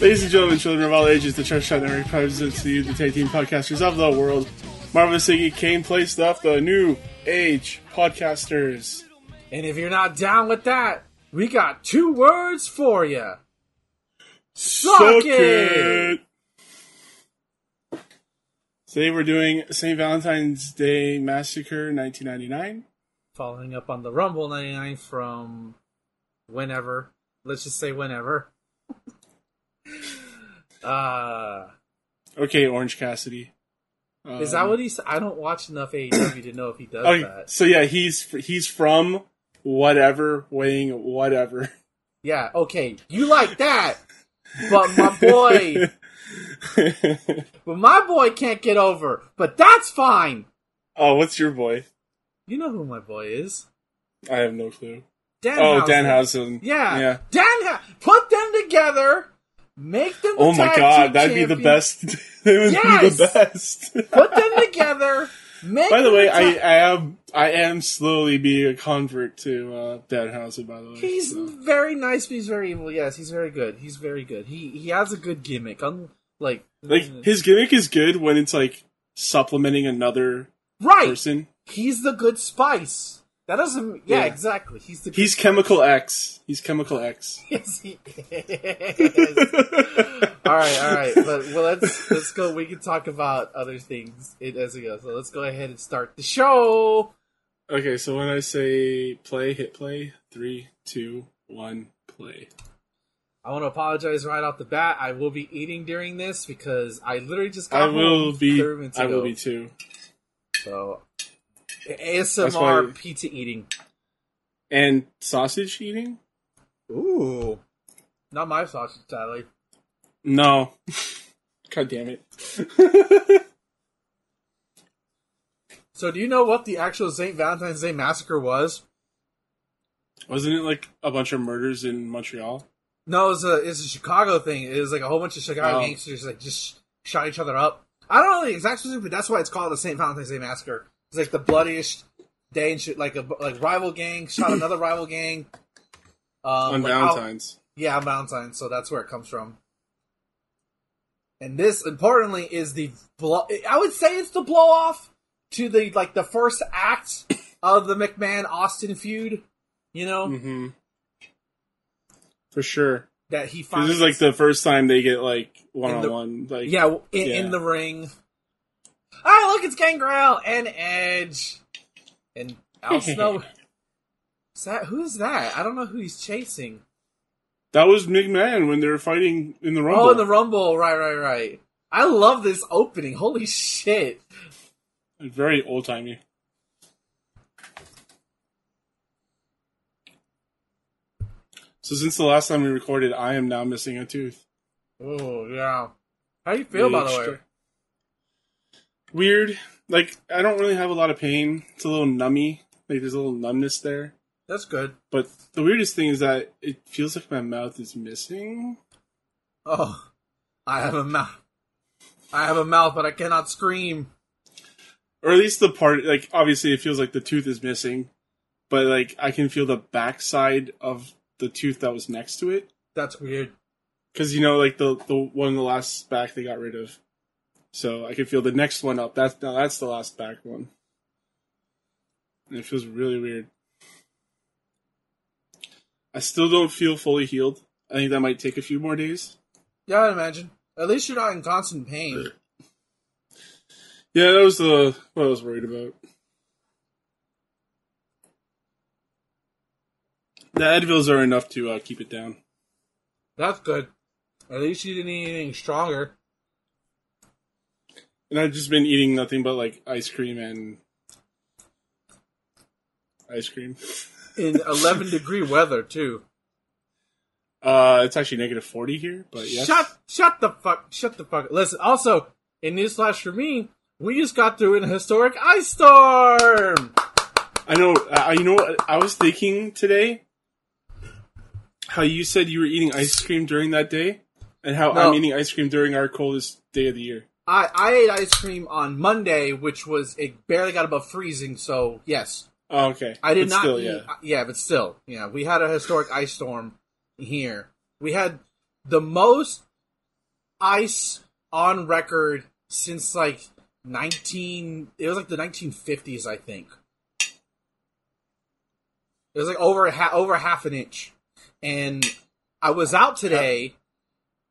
Ladies and gentlemen, children of all ages, the Church Shot Network presents to you the Take Team Podcasters of the World. Marvelous Iggy Kane play stuff, the new age podcasters. And if you're not down with that, we got two words for you. Suck, Suck it! it! Today we're doing St. Valentine's Day Massacre 1999. Following up on the Rumble 99 from whenever. Let's just say whenever. Uh, Okay, Orange Cassidy. Um, is that what he's? I don't watch enough AEW to know if he does Oh, that. so yeah, he's he's from whatever, weighing whatever. Yeah, okay, you like that, but my boy, but my boy can't get over. But that's fine. oh, what's your boy? You know who my boy is? I have no clue. Dan. Oh, Danhausen. Yeah. Yeah. Dan, put them together, make them. The Oh my god, that'd be the best. that would Yes! be the best. Put them together. Make by the way, I, I am I am slowly being a convert to uh, Danhausen. By the way, He's so. very nice, but he's very evil. Yes, he's very good. He's very good. He he has a good gimmick. Un- like like his gimmick is good when it's like supplementing another right. person. He's the good spice. That doesn't. Yeah, Yeah. exactly. He's the. He's Chemical X. He's Chemical X. yes, he is. all right, all right. But well, let's let's go. We can talk about other things as we go. So let's go ahead and start the show. okay, so when I say play, hit play. Three, two, one, play. I want to apologize right off the bat. I will be eating during this because I literally just got I will be. 30 I will be too. So ASMR pizza eating. And sausage eating? Ooh, not my sausage, Sally. No. God damn it. So, do you know what the actual St. Valentine's Day massacre was? Wasn't it like a bunch of murders in Montreal? No, it was a it's a Chicago thing. It was like a whole bunch of Chicago Oh. gangsters like just shot each other up. I don't know the exact specific, but that's why it's called the St. Valentine's Day massacre. It's like the bloodiest day and shit. Like a like rival gang shot another rival gang. Um, on like, Valentine's. Yeah, on Valentine's. So that's where it comes from. And this, importantly, is the blow. I would say it's the blow off to the like the first act of the McMahon Austin feud. You know mm-hmm. For sure. that he finds this is like the first time they get like one on one, Like yeah in, Yeah. in the ring. Oh, look, it's Gangrel and Edge and Al Snow. Is that who's that? I don't know who he's chasing. that was McMahon when they were fighting in the Rumble. Oh, in the Rumble, right, right, right. I love this opening. Holy shit! Very old timey. So since the last time we recorded, I am now missing a tooth. Oh yeah. How do you feel, by the way? Weird. Like I don't really have a lot of pain. It's a little nummy. Like there's a little numbness there. That's good. But the weirdest thing is that it feels like my mouth is missing. Oh, I have a mouth. I have a mouth, but I cannot scream. Or at least the part like obviously it feels like the tooth is missing. But like I can feel the backside of the tooth that was next to it. That's weird. Because you know, like the the one the last back they got rid of, so I can feel the next one up. That's no, that's the last back one, and it feels really weird. I still don't feel fully healed. I think that might take a few more days. Yeah, I'd imagine. At least you're not in constant pain. Yeah, that was the what I was worried about. The Advils are enough to uh, keep it down. That's good. At least you didn't eat anything stronger. And I've just been eating nothing but like ice cream and ice cream. In 11 degree weather, too. Uh, it's actually negative forty here, but yes. Shut shut the fuck shut the fuck. Listen. Also, in newsflash for me, we just got through an historic ice storm. I know. I, you know what? I was thinking today how you said you were eating ice cream during that day, and how No. I'm eating ice cream during our coldest day of the year. I I ate ice cream on Monday, which was it barely got above freezing. So yes, Oh, okay. I did But not. Still, eat, yeah. Uh, yeah, but still, yeah, we had a historic ice storm here. We had the most ice on record since like nineteen. It was like the nineteen fifties, I think. It was like over a ha- over half an inch, and I was out today.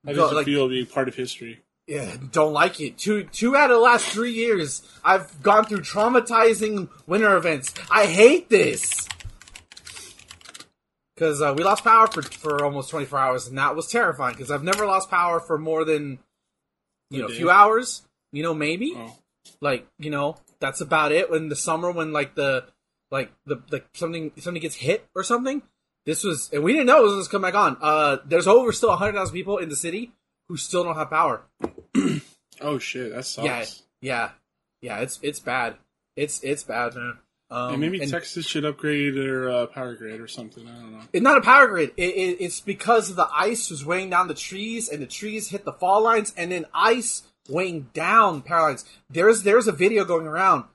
How go- does it like, feel being part of history? Yeah, don't like it. Two two out of the last three years, I've gone through traumatizing winter events. I hate this because uh, we lost power for for almost twenty four hours, and that was terrifying. Because I've never lost power for more than you know a few hours. You know, maybe Oh. like you know that's about it. In the summer, when like the like the the something something gets hit or something. This was, and we didn't know it was going to come back on. Uh, there's over still hundred thousand people in the city who still don't have power. Oh shit, that sucks. Yeah, yeah, yeah. It's it's bad. It's it's bad, man. Um, And maybe and Texas should upgrade their uh, power grid or something. I don't know. It's not a power grid. It, it, it's because the ice was weighing down the trees, and the trees hit the fall lines, and then ice weighing down power lines. There's there's a video going around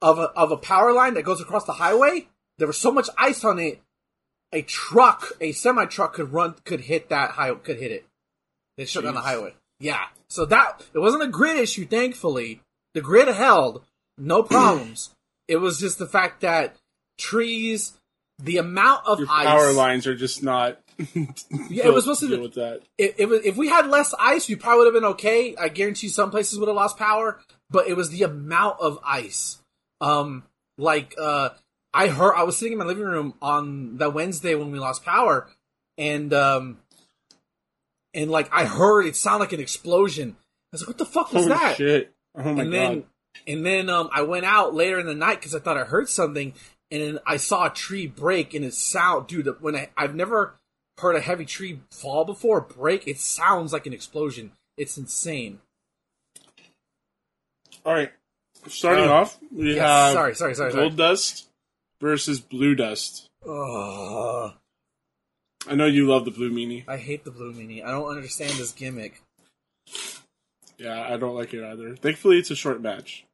of a of a power line that goes across the highway. There was so much ice on it, a truck, a semi truck could run, could hit that high, could hit it. They shut down the highway. Yeah. So that it wasn't a grid issue. Thankfully, the grid held, no problems. it was just the fact that trees, the amount of Your ice, power lines are just not. Yeah, it was supposed to deal with that. It, it was, if we had less ice, we probably would have been okay. I guarantee some places would have lost power, but it was the amount of ice. Um, like uh, I heard, I was sitting in my living room on that Wednesday when we lost power, and um, and like I heard it sound like an explosion. I was like, "What the fuck was Holy that?" shit! Oh my and god! then and then um, I went out later in the night because I thought I heard something, and then I saw a tree break, and it sound, dude. When I I've never heard a heavy tree fall before break, it sounds like an explosion. It's insane. All right, starting Uh, off, we Yes, have sorry, sorry, sorry, sorry. gold dust versus blue dust. Ugh, I know you love the blue meanie. I hate the blue meanie. I don't understand this gimmick. Yeah, I don't like it either. Thankfully, it's a short match.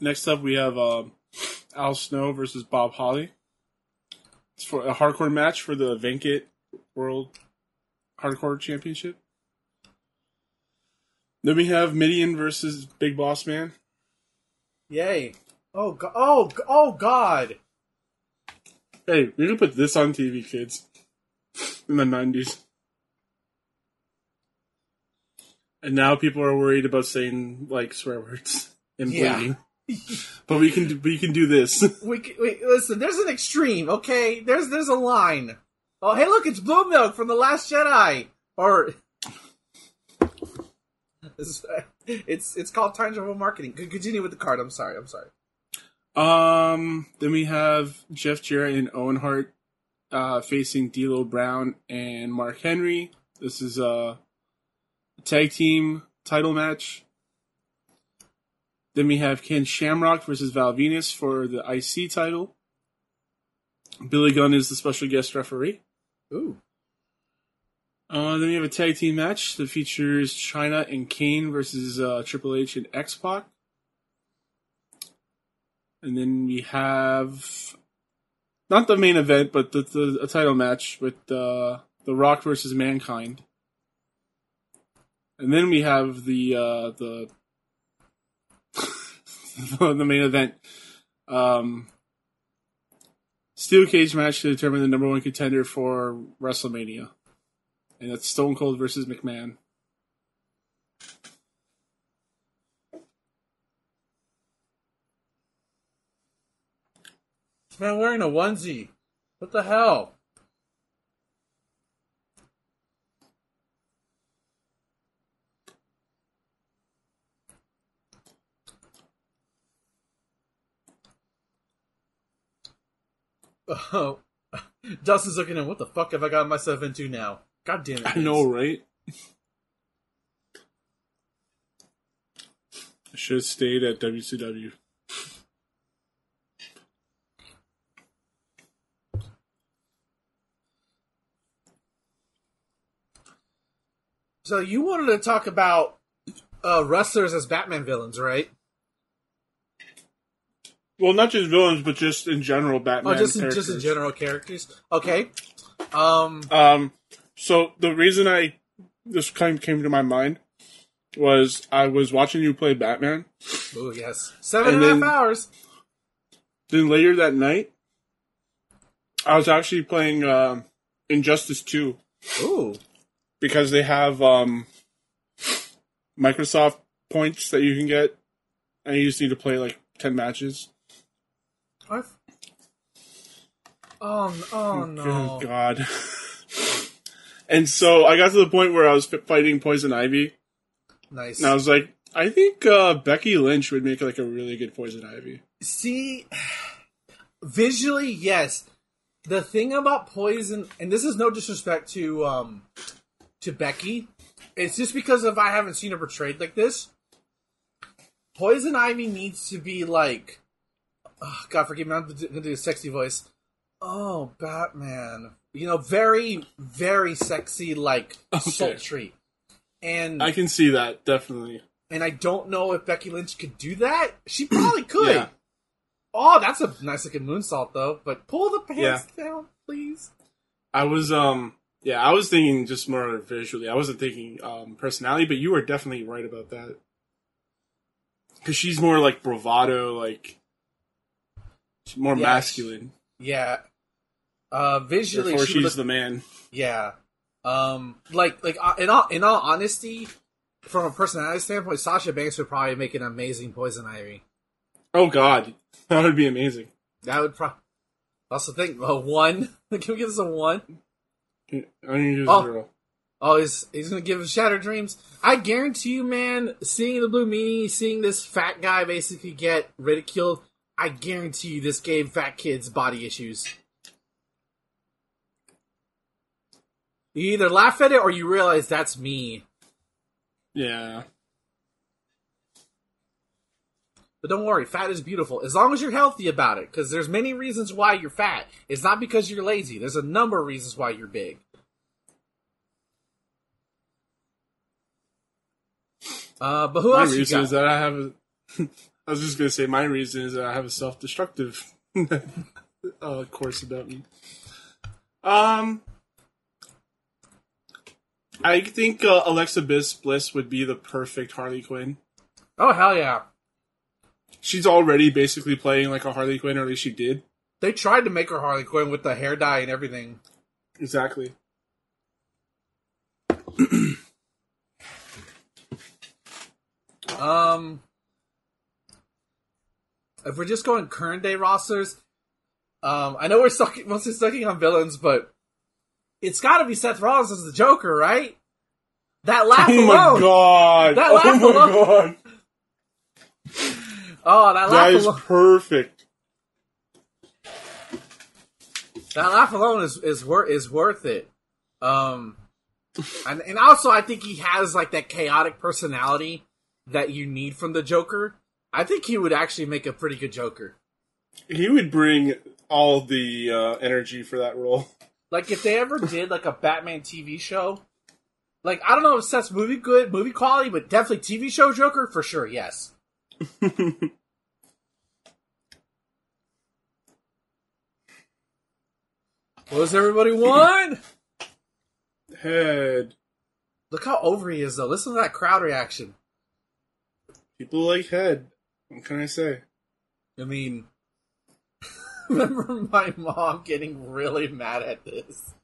Next up, we have um, Al Snow versus Bob Holly. It's for a hardcore match for the Venkat World Hardcore Championship. Then we have Mideon versus Big Boss Man. Yay! Oh god! Oh oh god! Hey, we can put this on TV, kids. In the nineties. And now people are worried about saying like swear words and Yeah. bleeding. but we can do, we can do this. We, c- we listen. There's an extreme. Okay, there's there's a line. Oh hey, look, it's Blue Milk from the Last Jedi. Or it's it's, it's called time travel marketing. Continue with the card. I'm sorry. I'm sorry. Um. Then we have Jeff Jarrett and Owen Hart uh, facing D'Lo Brown and Mark Henry. This is a tag team title match. Then we have Ken Shamrock versus Val Venis for the IC title. Billy Gunn is the special guest referee. Ooh. Uh, then we have a tag team match that features Chyna and Kane versus uh, Triple H and X Pac. And then we have not the main event, but the, the a title match with uh, The Rock versus Mankind. And then we have the uh, the the main event. Um, steel cage match to determine the number one contender for WrestleMania, and that's Stone Cold versus McMahon. This man wearing a onesie. What the hell? Oh, Dustin's looking at what the fuck have I got myself into now? God damn it! I know, right? I should have stayed at WCW. So you wanted to talk about uh, wrestlers as Batman villains, right? Well, not just villains, but just in general, Batman. oh, just in, just in general characters. Okay. Um. Um, so the reason I this kind of came to my mind was I was watching you play Batman. Oh yes, seven and And a half then- hours. Then later that night, I was actually playing um Injustice Two Ooh. Because they have um, Microsoft points that you can get, and you just need to play like ten matches. I've... Oh, oh no. Good God. and so I got to the point where I was fighting Poison Ivy, Nice. and I was like, I think uh, Becky Lynch would make like a really good Poison Ivy. See, visually, yes. The thing about Poison, and this is no disrespect to um to Becky, it's just because of I haven't seen her portrayed like this. Poison Ivy needs to be like, oh, God forgive me, I'm gonna do a sexy voice. Oh, Batman, you know, very, very sexy, like Okay. sultry, and I can see that definitely. and I don't know if Becky Lynch could do that. She probably could. Yeah. Oh, that's a nice looking moonsault though. But pull the pants down, please. I was um yeah, I was thinking just more visually. I wasn't thinking um personality, but you are definitely right about that. Cuz she's more like bravado, like she's more Yeah, masculine. Yeah. Uh, visually, Therefore she she's look- the man. yeah. Um, like like uh, in all in all honesty, from a personality standpoint, Sasha Banks would probably make an amazing Poison Ivy. Oh god. That would be amazing. That would probably. I also think a one. Can we give this a one? I need to Oh. zero. Oh, he's he's gonna give us Shattered Dreams. I guarantee you, man. Seeing the Blue Meanie, seeing this fat guy basically get ridiculed, I guarantee you, this gave fat kids body issues. You either laugh at it or you realize that's me. Yeah. But don't worry, fat is beautiful as long as you're healthy about it. Because there's many reasons why you're fat. It's not because you're lazy. There's a number of reasons why you're big. Uh, but who My else you reason is that I have a I was just gonna say my reason is that I have a self destructive uh, course about me. Um I think uh, Alexa Bliss, Bliss would be the perfect Harley Quinn. oh hell yeah! She's already basically playing like a Harley Quinn, or at least she did. They tried to make her Harley Quinn with the hair dye and everything. Exactly. Um, if we're just going current day rosters, um, I know we're stuck mostly stucking on villains, but it's got to be Seth Rollins as the Joker, right? That laugh alone! Oh alone. my god! That oh laugh my alone- god! Oh, that That laugh is alone. perfect. That laugh alone is is worth is worth it. Um, and and also I think he has like that chaotic personality that you need from the Joker. I think he would actually make a pretty good Joker. He would bring all the uh, energy for that role. Like if they ever did like a Batman TV show, like I don't know if Seth's movie good, movie quality, but definitely TV show Joker for sure. Yes. what does everybody want? Head. Look how over he is though. Listen to that crowd reaction. People like head. What can I say? I mean, remember my mom getting really mad at this.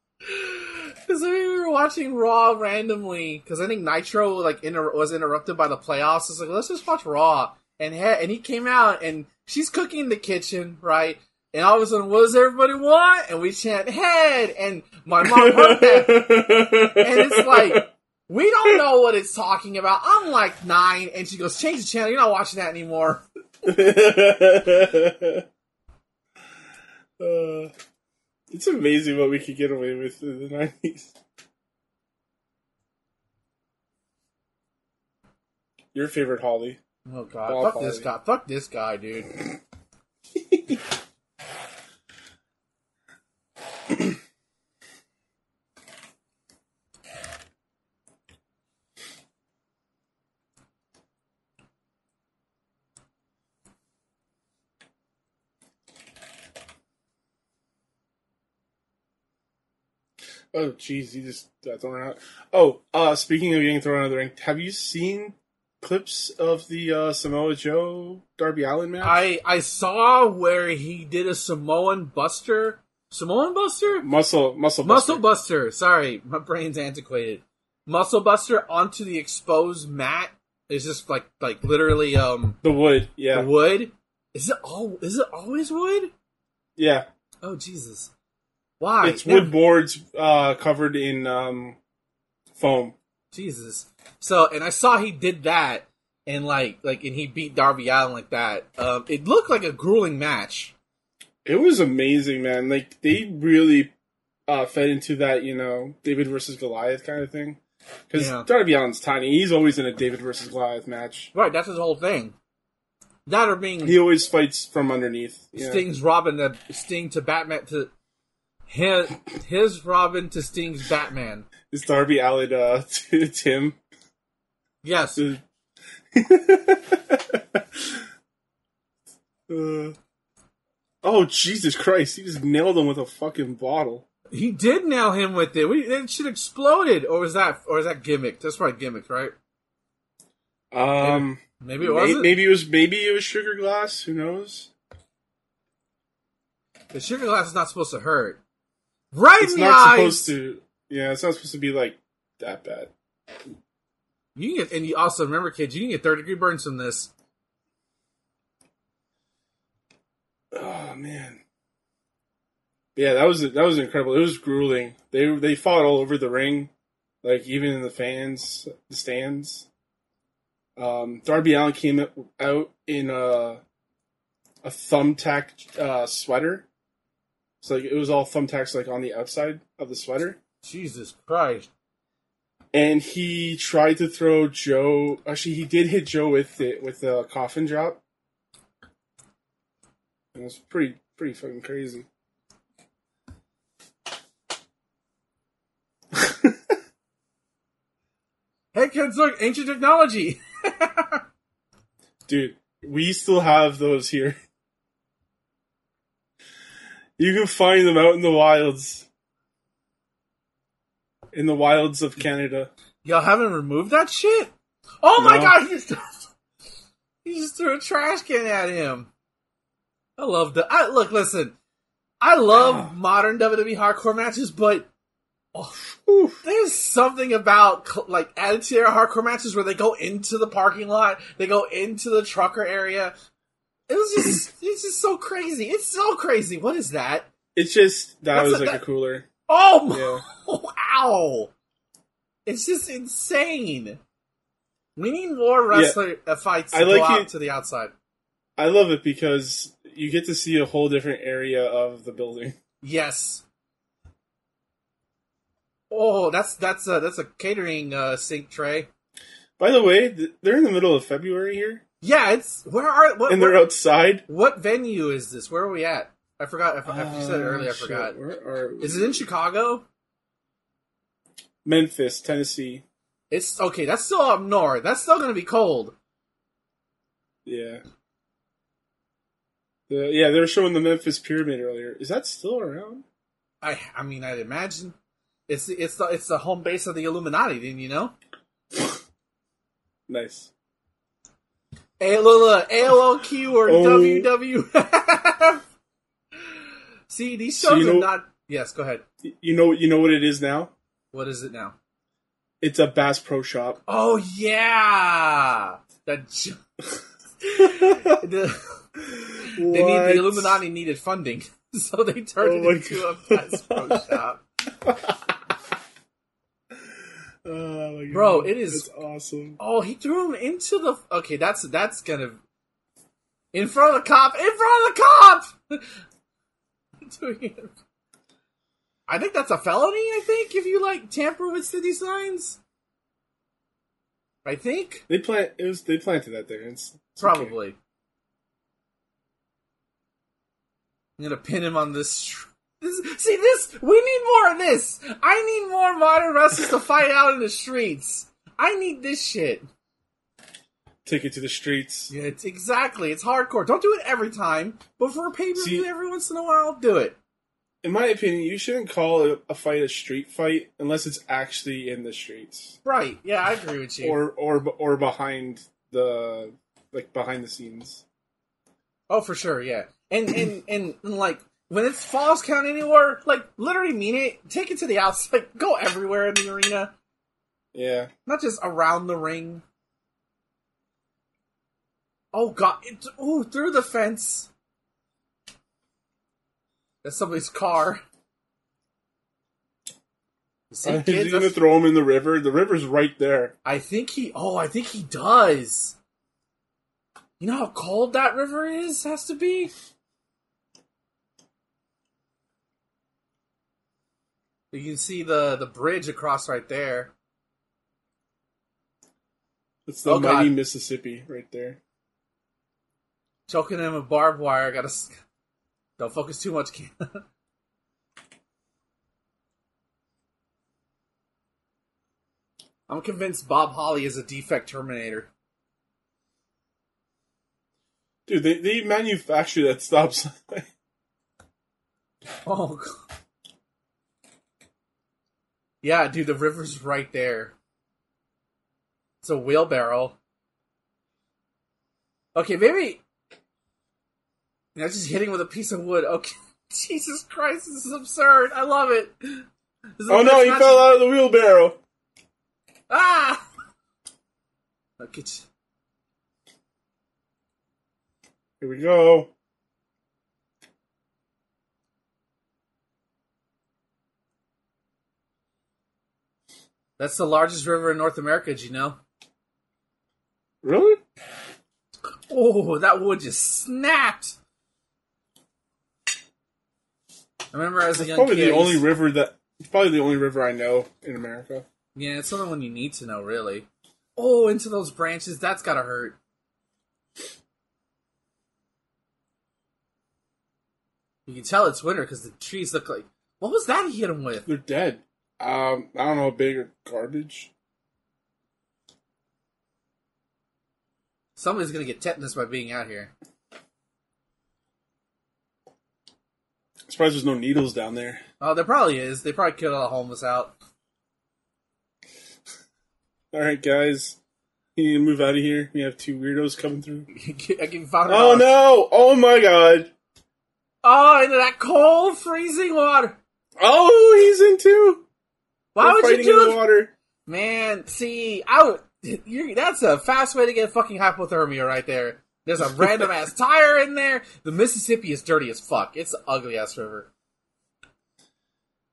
Because we were watching Raw randomly, because I think Nitro like inter- was interrupted by the playoffs. It's like let's just watch Raw, and he- and he came out and she's cooking in the kitchen, right? And all of a sudden, what does everybody want? And we chant head, and my mom heard that, and it's like we don't know what it's talking about. I'm like nine, and she goes, "Change the channel. You're not watching that anymore." Uh, It's amazing what we could get away with in the nineties. Your favorite Holly? Oh god, Ball fuck this guy. Fuck this guy, dude. Oh, jeez, you just got thrown out. Oh, uh, speaking of getting thrown out of the ring, have you seen clips of the uh, Samoa Joe Darby Allin match? I I saw where he did a Samoan Buster. Samoan Buster? muscle, muscle, Muscle Buster. Buster. Sorry, my brain's antiquated. Muscle Buster onto the exposed mat. Is just like like literally um The wood, yeah, the wood. Is it all? Is it always wood? yeah. Oh Jesus! Why? It's wood boards uh, covered in um, foam. Jesus. So, and I saw he did that, and like, like, and he beat Darby Allin like that. Um, it looked like a grueling match. It was amazing, man. Like they really uh, fed into that, you know, David versus Goliath kind of thing. Because Yeah. Darby Allin's tiny. He's always in a David versus Goliath match. Right, that's his whole thing. That or being He always fights from underneath. Yeah. Sting's Robin the Sting to Batman to his, his Robin to Sting's Batman. Is Darby Allin uh, to Tim. Yes. Uh, oh Jesus Christ! He just nailed him with a fucking bottle. He did nail him with it. We, that shit exploded. Or was that or is that gimmick? That's probably gimmick, right? Um, Maybe it wasn't. maybe it was maybe it was sugar glass. Who knows? The sugar glass is not supposed to hurt. Right It's in the not eyes. supposed to. Yeah, it's not supposed to be like that bad. You can get, and you also remember, kids, you can get third degree burns from this. Oh man. Yeah, that was that was incredible. It was grueling. They they fought all over the ring, like even in the fans, the stands. Um, Darby Allin came out in a a thumbtack uh, sweater. So like it was all thumbtacks like on the outside of the sweater, Jesus Christ! and he tried to throw Joe. Actually, he did hit Joe with it with a coffin drop. It was pretty pretty fucking crazy. Hey kids, look, ancient technology. Dude, we still have those here. You can find them out in the wilds. In the wilds of Canada. Y'all haven't removed that shit? Oh my No. god! He just, he just threw a trash can at him. I love the. I look, listen. I love Ah. modern WWE hardcore matches, but oh, there's something about like attitude era hardcore matches where they go into the parking lot, they go into the trucker area. It was just, it's just so crazy. It's so crazy. What is that? It's just that That's was a- like that- a cooler. Oh, my, Yeah. ow! It's just insane. We need more wrestler uh, fights to I like out it- to the outside. I love it because you get to see a whole different area of the building. Yes. Oh, that's that's a that's a catering uh, sink tray. By the way, th- they're in the middle of February here, Yeah, it's where are what and where- they're outside. what venue is this? Where are we at? I forgot. If, if you said it earlier, I Uh, shit, forgot. Where are Is it in Chicago? Memphis, Tennessee? It's okay. That's still up north. That's still gonna be cold. Yeah. The, yeah, they were showing the Memphis Pyramid earlier. Is that still around? I I mean, I'd imagine it's the, it's the it's the home base of the Illuminati. Didn't you know? Nice. A look, AOQ or Oh. WWF. See, these So shows you are not. Yes, go ahead. You know, you know what it is now. What is it now? It's a Bass Pro Shop. Oh yeah, that. j- the, they need the Illuminati needed funding, so they turned Oh it into a Bass Pro Shop. Oh. Bro, it is- That's awesome. Oh, he threw him into the. Okay, that's that's gonna in front of the cop. In front of the cop. Doing it. I think that's a felony. I think if you like tamper with city signs. I think They plant it was they planted that there. It's, it's okay. probably. I'm gonna pin him on this. this. See this? We need more of this. I need more modern wrestlers to fight out in the streets. I need this shit. Take it to the streets. Yeah, it's exactly. It's hardcore. Don't do it every time, but for a pay per view every once in a while, do it. In my opinion, you shouldn't call a, a fight a street fight unless it's actually in the streets Right? Yeah, I agree with you. or or or behind the like behind the scenes. Oh, for sure, yeah. And and and, and like when it's Falls Count anywhere, like literally mean it. Take it to the outside. Go everywhere in the arena, Yeah. not just around the ring. Oh god! It, ooh, through the fence. That's somebody's car. See, Is he gonna that's- throw him in the river? The river's right there. I think he. Oh, I think he does. You know how cold that river is? Has to be. You can see the the bridge across right there. It's the Oh, God. mighty Mississippi right there. Choking him with barbed wire. Gotta. Don't focus too much. I'm convinced Bob Holly is a defect Terminator. Dude, they, they manufacture that stop sign. Oh, God. Yeah, dude, the river's right there. It's a wheelbarrow. Okay, maybe. Know, just hitting with a piece of wood. Okay. Jesus Christ, this is absurd. I love it. Oh no, he fell out of the wheelbarrow. Ah! Look at Here we go. That's the largest river in North America, did you know? Really? Oh, that wood just snapped. I remember as a young probably kid. the only river that. It's probably the only river I know in America. Yeah, it's something one you need to know, really. Oh, into those branches, that's gotta hurt. You can tell it's winter because the trees look like. What was that he hit him with? They're dead. Um, I don't know, big or garbage. Somebody's gonna get tetanus by being out here. I'm surprised there's no needles down there. Oh, there probably is. They probably killed all the homeless out. All right, guys, you need to move out of here. We have two weirdos coming through. I can find Oh no! Oh my god! Oh, into that cold, freezing water. Oh, he's in too. Why They're would you do in the water? Man, see, I would. You, that's a fast way to get fucking hypothermia right there. There's a random ass tire in there. The Mississippi is dirty as fuck. It's an ugly ass river.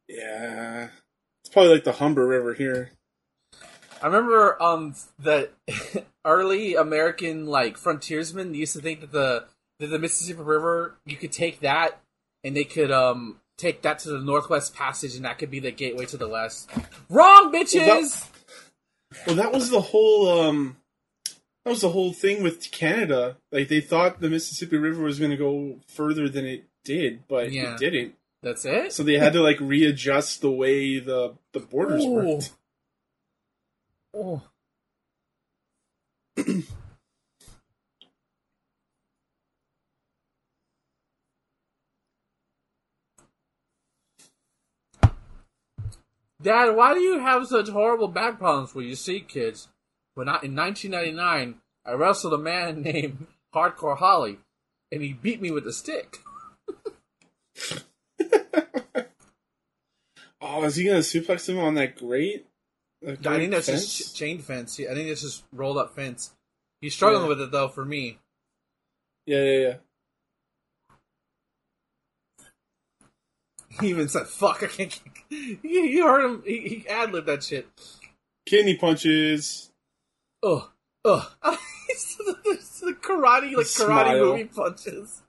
Yeah, it's probably like the Humber River here. I remember um that early American like frontiersmen used to think that the that the Mississippi River you could take that and they could um take that to the Northwest Passage and that could be the gateway to the west. Wrong, bitches. Well, that was the whole. um That was the whole thing with Canada. Like they thought the Mississippi River was going to go further than it did, but Yeah. it didn't. That's it. So they had to like readjust the way the the borders Ooh. worked. Oh. Dad, why do you have such horrible back problems when you see kids? When I, in 1999, I wrestled a man named Hardcore Holly, and he beat me with a stick. Oh, is he going to suplex him on that grate? That I think that's fence? just ch- chain fence. I think it's just rolled up fence. He's struggling Yeah. with it though. For me, Yeah, yeah, yeah. he even said, "Fuck, I can't." You, heard him. He, he ad libbed that shit. Kidney punches. Ugh, ugh. The, karate, like karate movie punches.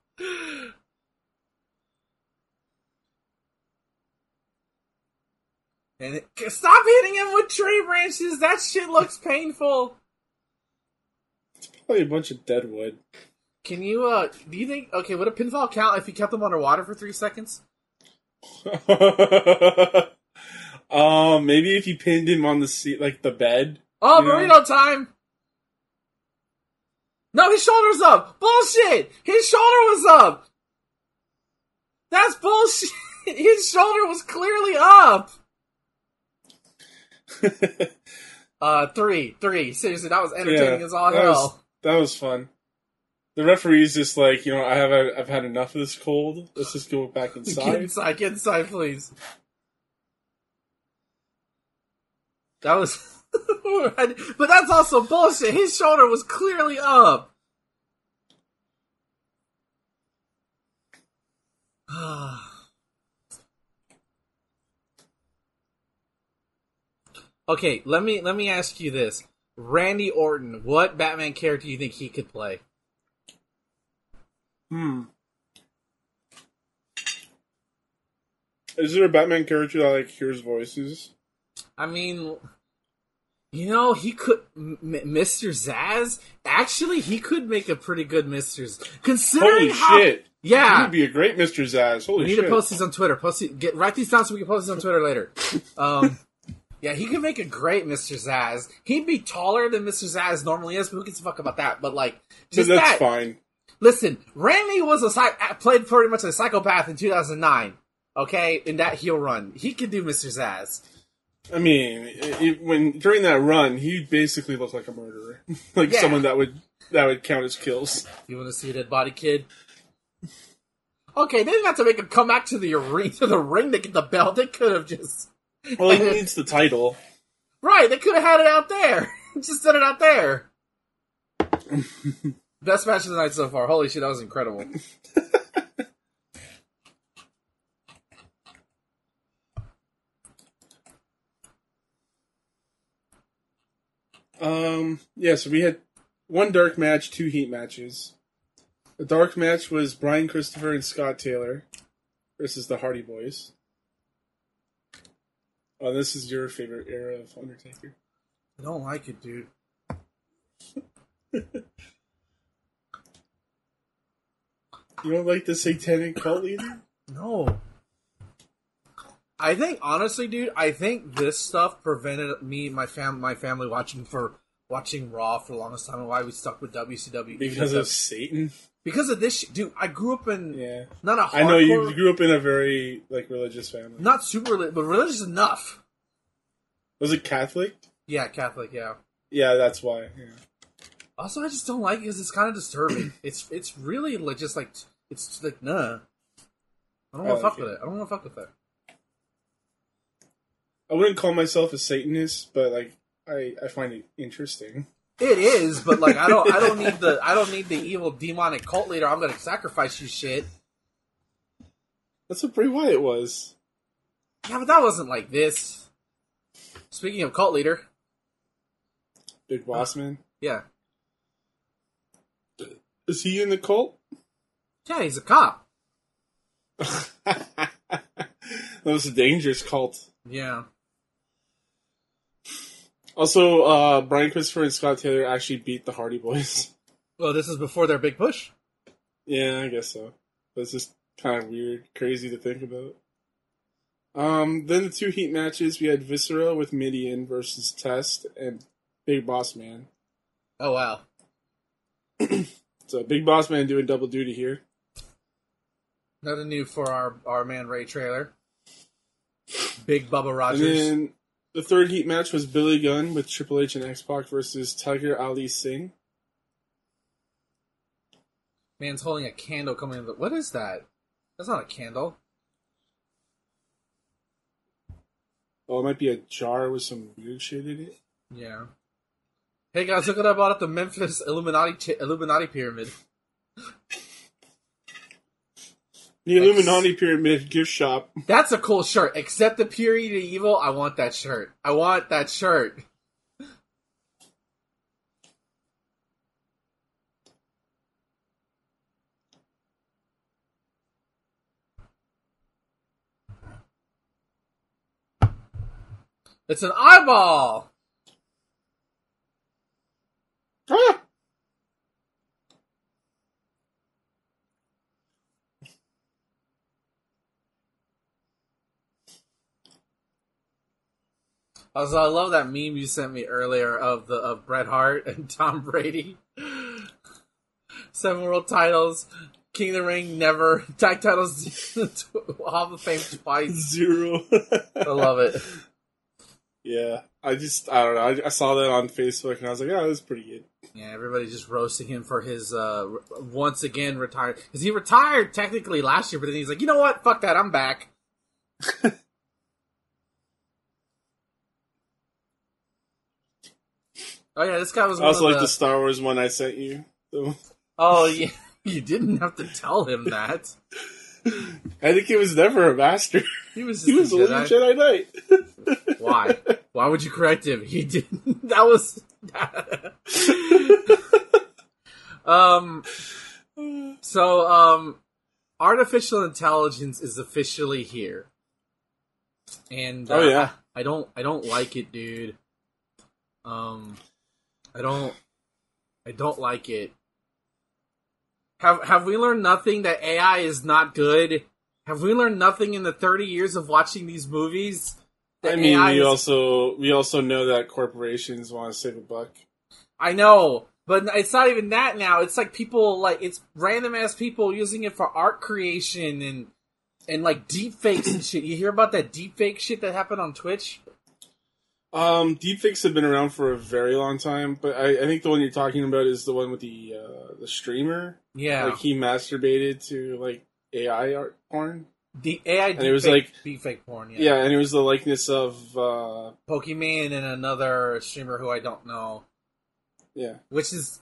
And it, stop hitting him with tree branches. That shit looks painful. It's Probably a bunch of dead wood. Can you? uh Do you think? Okay, would a pinfall count if you kept him underwater for three seconds? um, maybe if you pinned him on the seat, like the bed. Oh, You know? burrito time! No, his shoulder's up. Bullshit. His shoulder was up. That's bullshit. His shoulder was clearly up. Uh, three, three. Seriously, that was entertaining as all hell. was, that was fun. The referee's just like, you know, I have I've had enough of this cold. Let's just go back Get inside. inside, get inside, please. That was, but that's also bullshit. His shoulder was clearly up. okay, let me let me ask you this: Randy Orton, what Batman character do you think he could play? Hmm. Is there a Batman character that like hears voices? I mean, you know, he could M- M- Mr. Zsasz. Actually, he could make a pretty good Mr. Z- considering Holy how, shit! Yeah, He'd be a great Mr. Zsasz. Holy shit. we need shit! to post these on Twitter. Post these, get write these down so we can post these on Twitter later. Um, yeah, he could make a great Mr. Zsasz. He'd be taller than Mr. Zsasz normally is, but who gives a fuck about that? But like, So that's that. fine. Listen, Randy was a psych- played pretty much a psychopath in 2009. Okay, in that heel run, he could do Mr. Zsasz. I mean, it, when during that run, he basically looked like a murderer, like Yeah. someone that would that would count as kills. You want to see a dead body, kid? Okay, they didn't have to make him come back to the ring to the ring to get the belt. They could have just Well, he needs the title. right. They could have had it out there. just did it out there. Best match of the night so far. Holy shit, that was incredible. Um, yeah, so we had one dark match, two heat matches. The dark match was Brian Christopher and Scott Taylor versus the Hardy Boys. Oh, this is your favorite era of Undertaker. I don't like it, dude. You don't like the satanic cult leader? No. I think honestly, dude, I think this stuff prevented me and my fam my family watching for watching Raw for the longest time and why we stuck with WCW Because of Satan? because of this shit. dude. I grew up in Yeah. not a hardcore, I know you grew up in a very like religious family. not super reli- but religious enough. Was it Catholic? Yeah, Catholic, yeah. Yeah, that's why. Yeah. Also, I just don't like it because it's kind of disturbing. it's it's really like just like it's just like nah. I don't want to oh, like fuck with it. I don't want to fuck with it. I wouldn't call myself a Satanist, but like I, I find it interesting. It is, but like I don't I don't need the I don't need the evil demonic cult leader. I'm gonna sacrifice you shit. That's what Bray Wyatt was. Yeah, but that wasn't like this. Speaking of cult leader, Big Boss Man. yeah, Is he in the cult? yeah, he's a cop. that was a dangerous cult. Yeah, Also, uh, Brian Christopher and Scott Taylor actually beat the Hardy Boys. well, this is before their big push. yeah, I guess so. But it's just kind of weird, crazy to think about. Um, then the two heat matches, we had Viscera with Mideon versus Test and Big Boss Man. Oh wow, So Big Boss Man doing double duty here. nothing new for our our man Ray Traylor. Big Bubba Rogers. And then the third heat match was Billy Gunn with Triple H and X Pac versus Tiger Ali Singh. Man's holding a candle coming in. The, what is that? That's not a candle. Oh, it might be a jar with some weird shit in it. Yeah. Hey guys, look what I bought at the Memphis Illuminati ch- Illuminati pyramid. The Illuminati Pyramid gift shop. That's a cool shirt. Except the Purity of Evil, I want that shirt. I want that shirt. It's an eyeball. Ah! Also, I love that meme you sent me earlier of the of Bret Hart and Tom Brady. Seven world titles, King of the Ring, never tag titles, Hall of Fame twice. Zero. I love it. Yeah, I just I don't know. I, I saw that on Facebook and I was like, oh, that's pretty good. Yeah, everybody's just roasting him for his uh once again retired because he retired technically last year, but then he's like, you know what? Fuck that, I'm back. oh yeah, this guy was. I also like the, the Star Wars one I sent you. So, Oh yeah, you didn't have to tell him that. I think he was never a master. He was. he was a a Jedi. Knight. Why? Why would you correct him? He didn't. That was. um. So, um, artificial intelligence is officially here, and uh, Oh, yeah. I, I don't, I don't like it, dude. Um, I don't, I don't like it. Have Have we learned nothing that AI is not good? Have we learned nothing in the thirty years of watching these movies? I mean, AI we is- also we also know that corporations want to save a buck. I know, but it's not even that now. It's like people like it's random ass people using it for art creation and and like deep fakes and shit. You hear about that deep fake shit that happened on Twitch? Um, deepfakes have been around for a very long time, but I, I think the one you're talking about is the one with the uh, the streamer. Yeah, Like he masturbated to like AI art porn. the AI and it was like- fake porn. Yeah. Yeah, and it was the likeness of uh, Pokemon and another streamer who I don't know, yeah. which is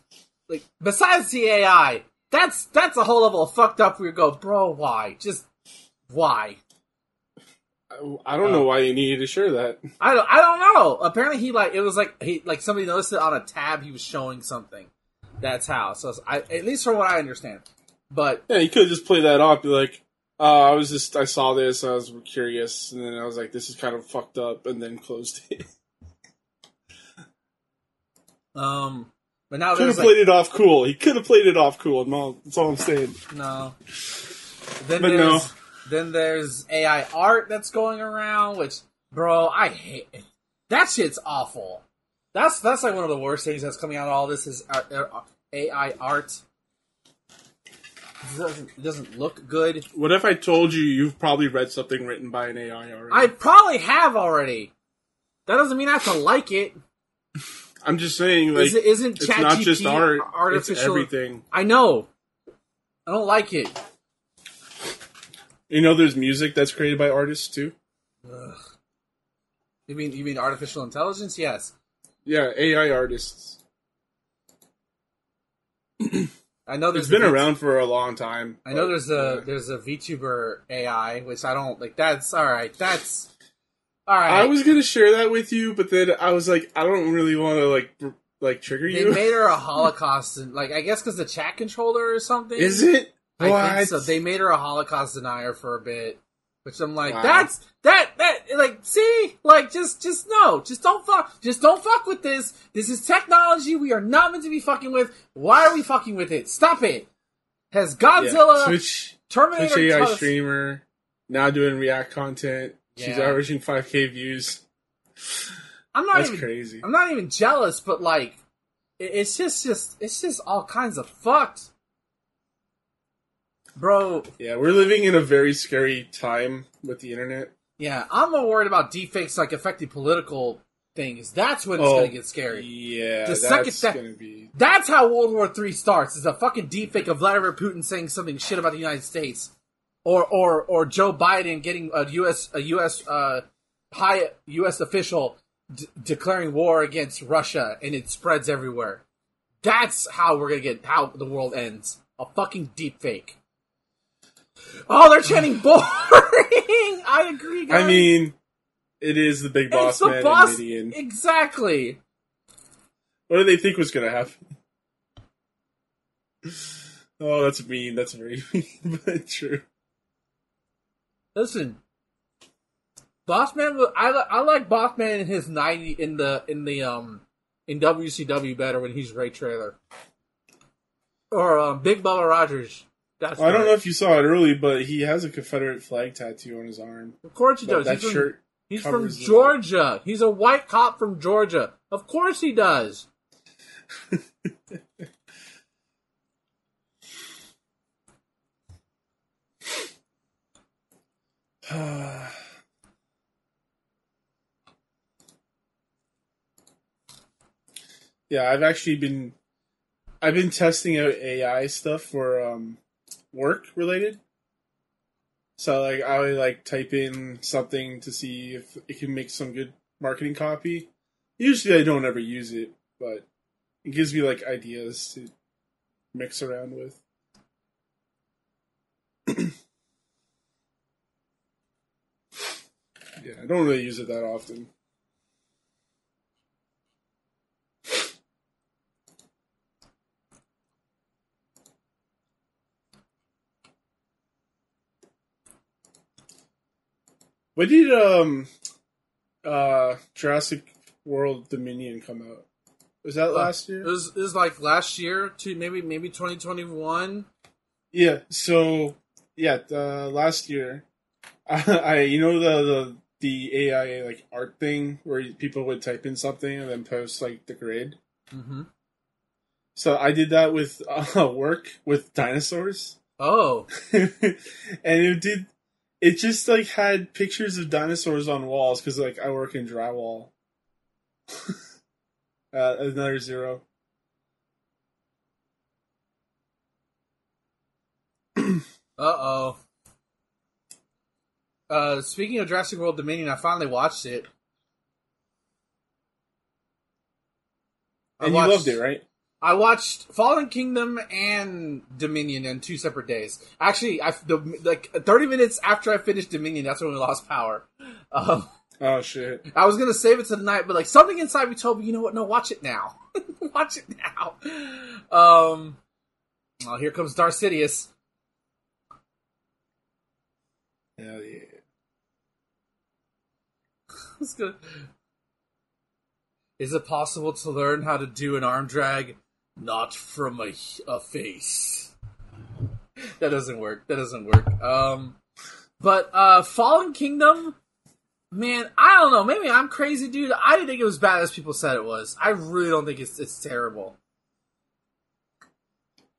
like besides the AI, that's that's a whole level of fucked up. Where you go, bro, why? Just why? I, I don't know why you needed to share that. I don't, I don't know. Apparently, he like it was like he like somebody noticed it on a tab. He was showing something. That's how. So I, at least from what I understand. But Yeah, you could just play that off. Be like, uh, I was just I saw this, I was curious, and then I was like, this is kind of fucked up, and then closed it. um, but now could have like, played it off cool. He could have played it off cool. Mom, that's all I'm saying. no. Then But there's no. then there's AI art that's going around, which bro, I hate it. That shit's awful. That's that's like one of the worst things that's coming out of all this is uh, uh, AI art. It doesn't, it doesn't look good. What if I told you you've probably read something written by an AI already? I probably have already. That doesn't mean I have to like it. I'm just saying, like, Is it isn't it's not just art; artificial? it's everything. I know. I don't like it. You know, there's music that's created by artists too. You mean you mean artificial intelligence? Yes. Yeah, AI artists. I know there's It's been V- around for a long time. I know there's a yeah. there's a VTuber AI, which I don't like. That's all right. That's all right. I was gonna share that with you, but then I was like, I don't really want to like br- like trigger they you. They made her a Holocaust, and like I guess because the chat controller or something. Is it? I what? think so. They made her a Holocaust denier for a bit, which I'm like, Wow. that's that that like see, like just just no, just don't fuck, just don't fuck with this. This is technology we are not meant to be fucking with. Why are we fucking with it? Stop it. Has Yeah. Godzilla, Twitch, Terminator, Twitch AI streamer, now doing React content. She's averaging 5k views. I'm not That's even crazy. I'm not even jealous, but like, it- it's just, just, it's just all kinds of fucked, bro. Yeah, we're living in a very scary time with the internet. Yeah, I'm more worried about deepfakes like affecting political things. That's when it's Oh, gonna get scary. Yeah, The that's second that- gonna be. That's how World War III starts. Is a fucking deepfake of Vladimir Putin saying something shit about the United States, or or or Joe Biden getting a U.S. a U.S. Uh, high U.S. official d- declaring war against Russia, and it spreads everywhere. That's how we're gonna get how the world ends. A fucking deepfake. Oh, they're chanting boring. I agree. Guys. I mean, it is the big boss it's the man boss. Mideon. Exactly. What do they think was gonna happen? Oh, that's mean. That's very mean, but true. Listen, Bossman, was- I I like Bossman in his ninety in the in the um in WCW better when he's Ray Traylor or um, Big Bubba Rogers. That's I don't know if you saw it early, but he has a Confederate flag tattoo on his arm. Of course he But does. that he's from, shirt he's from covers the- Georgia. He's a white cop from Georgia. Of course he does. Yeah, I've actually been I've been testing out AI stuff for um work related. So like I would like type in something to see if it can make some good marketing copy. Usually I don't ever use it, but it gives me like ideas to mix around with. yeah, I don't really use it that often. When did um uh Jurassic World Dominion come out? Was that last year? It was it was like last year to maybe maybe twenty twenty one. Yeah. So yeah, uh, last year, I, I you know the the the AI like art thing where people would type in something and then post like the grid. Mm-hmm. So I did that with uh, work with dinosaurs, Oh, and it did. It just like had pictures of dinosaurs on walls because like I work in drywall. uh, another zero. uh oh. Uh, speaking of Jurassic World Dominion, I finally watched it. I And watched- you loved it, right? I watched Fallen Kingdom and Dominion in two separate days. Actually, I the, like thirty minutes after I finished Dominion, that's when we lost power. Um, Oh shit! I was gonna save it to the night, but like something inside me told me, you know what? No, watch it now. watch it now. Um, well, here comes Darth Sidious. Hell yeah! It's good. Is it possible to learn how to do an arm drag not from a, a face? That doesn't work. That doesn't work. Um, but uh, Fallen Kingdom, man, I don't know. Maybe I'm crazy, dude. I didn't think it was bad as people said it was. I really don't think it's it's terrible.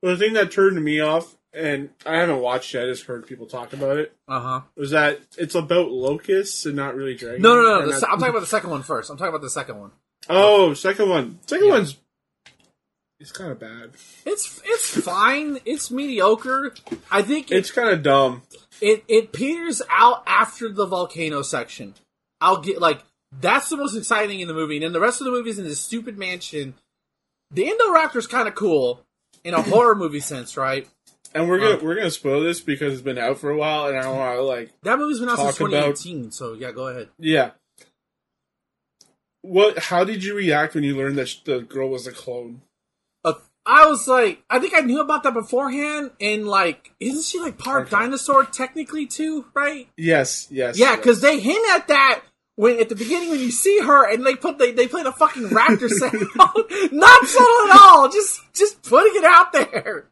Well, the thing that turned me off, and I haven't watched it, I just heard people talk about it, Uh huh. was that it's about locusts and not really dragons. No, no, no. The, not- I'm talking about the second one first. I'm talking about the second one. Oh, second one. Second Yeah. one's it's kind of bad. It's it's fine. It's mediocre. I think it, It's kind of dumb. it it peters out after the volcano section. I'll get like that's the most exciting in the movie, and then the rest of the movie is in this stupid mansion. The Indoraptor's kind of cool in a horror movie sense, right? And we're gonna Uh. we're gonna spoil this because it's been out for a while, and I don't want to like That movie's been out since Talk about- 2018, so yeah, go ahead. yeah. What? How did you react when you learned that the girl was a clone? Uh, I was like, I think I knew about that beforehand, and like, isn't she like part Okay. dinosaur technically too, right? Yes, yes. Yeah, yes. because they hint at that when at the beginning when you see her and they put they they play the fucking raptor sound. Not subtle at all. Just just putting it out there.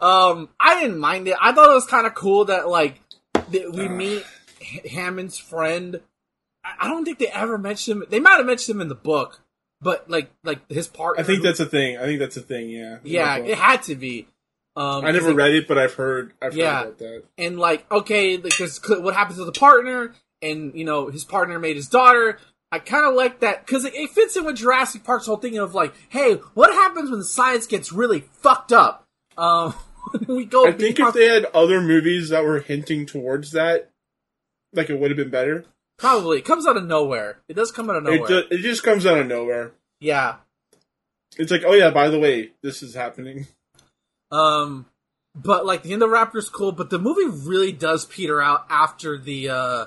Um, I didn't mind it. I thought it was kind of cool that like that we meet Hammond's friend. I, I don't think they ever mentioned him. They might have mentioned him in the book, but like like his partner. I think that's a thing. I think that's a thing. Yeah. yeah, it had to be. Um, I never like, read it, but I've heard. I've Yeah. heard about that. and like okay because what happens to the partner and you know his partner made his daughter i kind of like that because it, it fits in with jurassic park's whole thing of like hey what happens when the science gets really fucked up um we go I think if they had other movies that were hinting towards that, like it would have been better. Probably it comes out of nowhere it does come out of It, nowhere ju- it just comes out of nowhere. yeah It's like, oh yeah, by the way, this is happening. Um, but like the Indoraptor's cool, but the movie really does peter out after the uh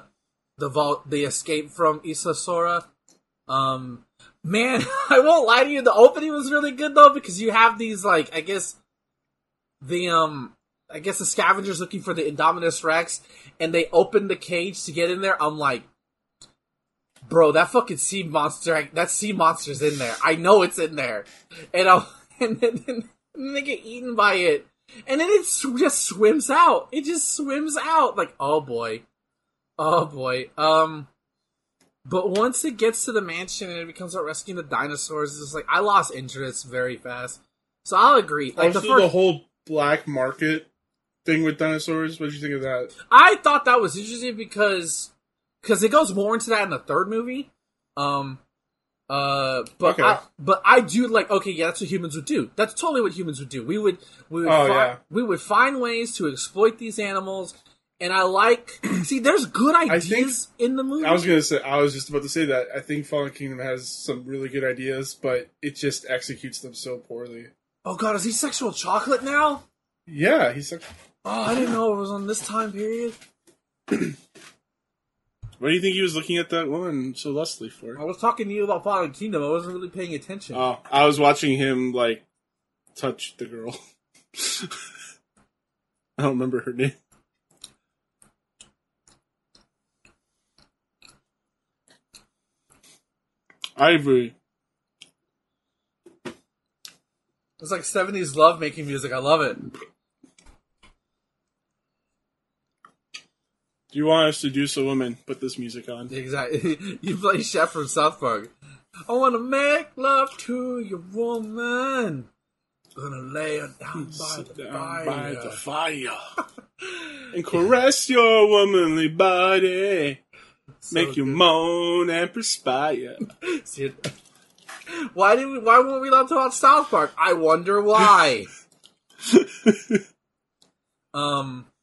the vault the escape from Isla Sorna. Um, man, I won't lie to you, the opening was really good though because you have these like I guess the um I guess the scavengers looking for the Indominus Rex, and they open the cage to get in there. I'm like, bro, that fucking sea monster, that sea monster's in there. I know it's in there, and I and then, and then they get eaten by it, and then it just swims out. It just swims out. Like, oh boy, oh boy. Um, but once it gets to the mansion and it becomes about rescuing the dinosaurs, it's just like I lost interest very fast. So I'll agree. Like also, the first, the whole black market thing with dinosaurs. What did you think of that? I thought that was interesting because because it goes more into that in the third movie. Um, uh, but Okay. I, but I do like okay, yeah, that's what humans would do. That's totally what humans would do. We would we would Oh, fi- yeah. we would find ways to exploit these animals. And I like see, there's good ideas in the movie. I was gonna say. I was just about to say that. I think Fallen Kingdom has some really good ideas, but it just executes them so poorly. oh god, is he sexual chocolate now? Yeah, he's like. Oh, I didn't know it was on this time period. What do you think he was looking at that woman so lustily for? I was talking to you about Fallen Kingdom. I wasn't really paying attention. Oh, I was watching him like touch the girl. I don't remember her name. Ivory. It's like 70s love making music. I love it. Do you want us to seduce a woman? Put this music on. Exactly. you play Chef from South Park. I want to make love to your woman. Gonna lay her down by the down fire. by the fire and caress your womanly body. So Make you moan and perspire. See? Why did we, why weren't we allowed to watch South Park? I wonder why. um, what was I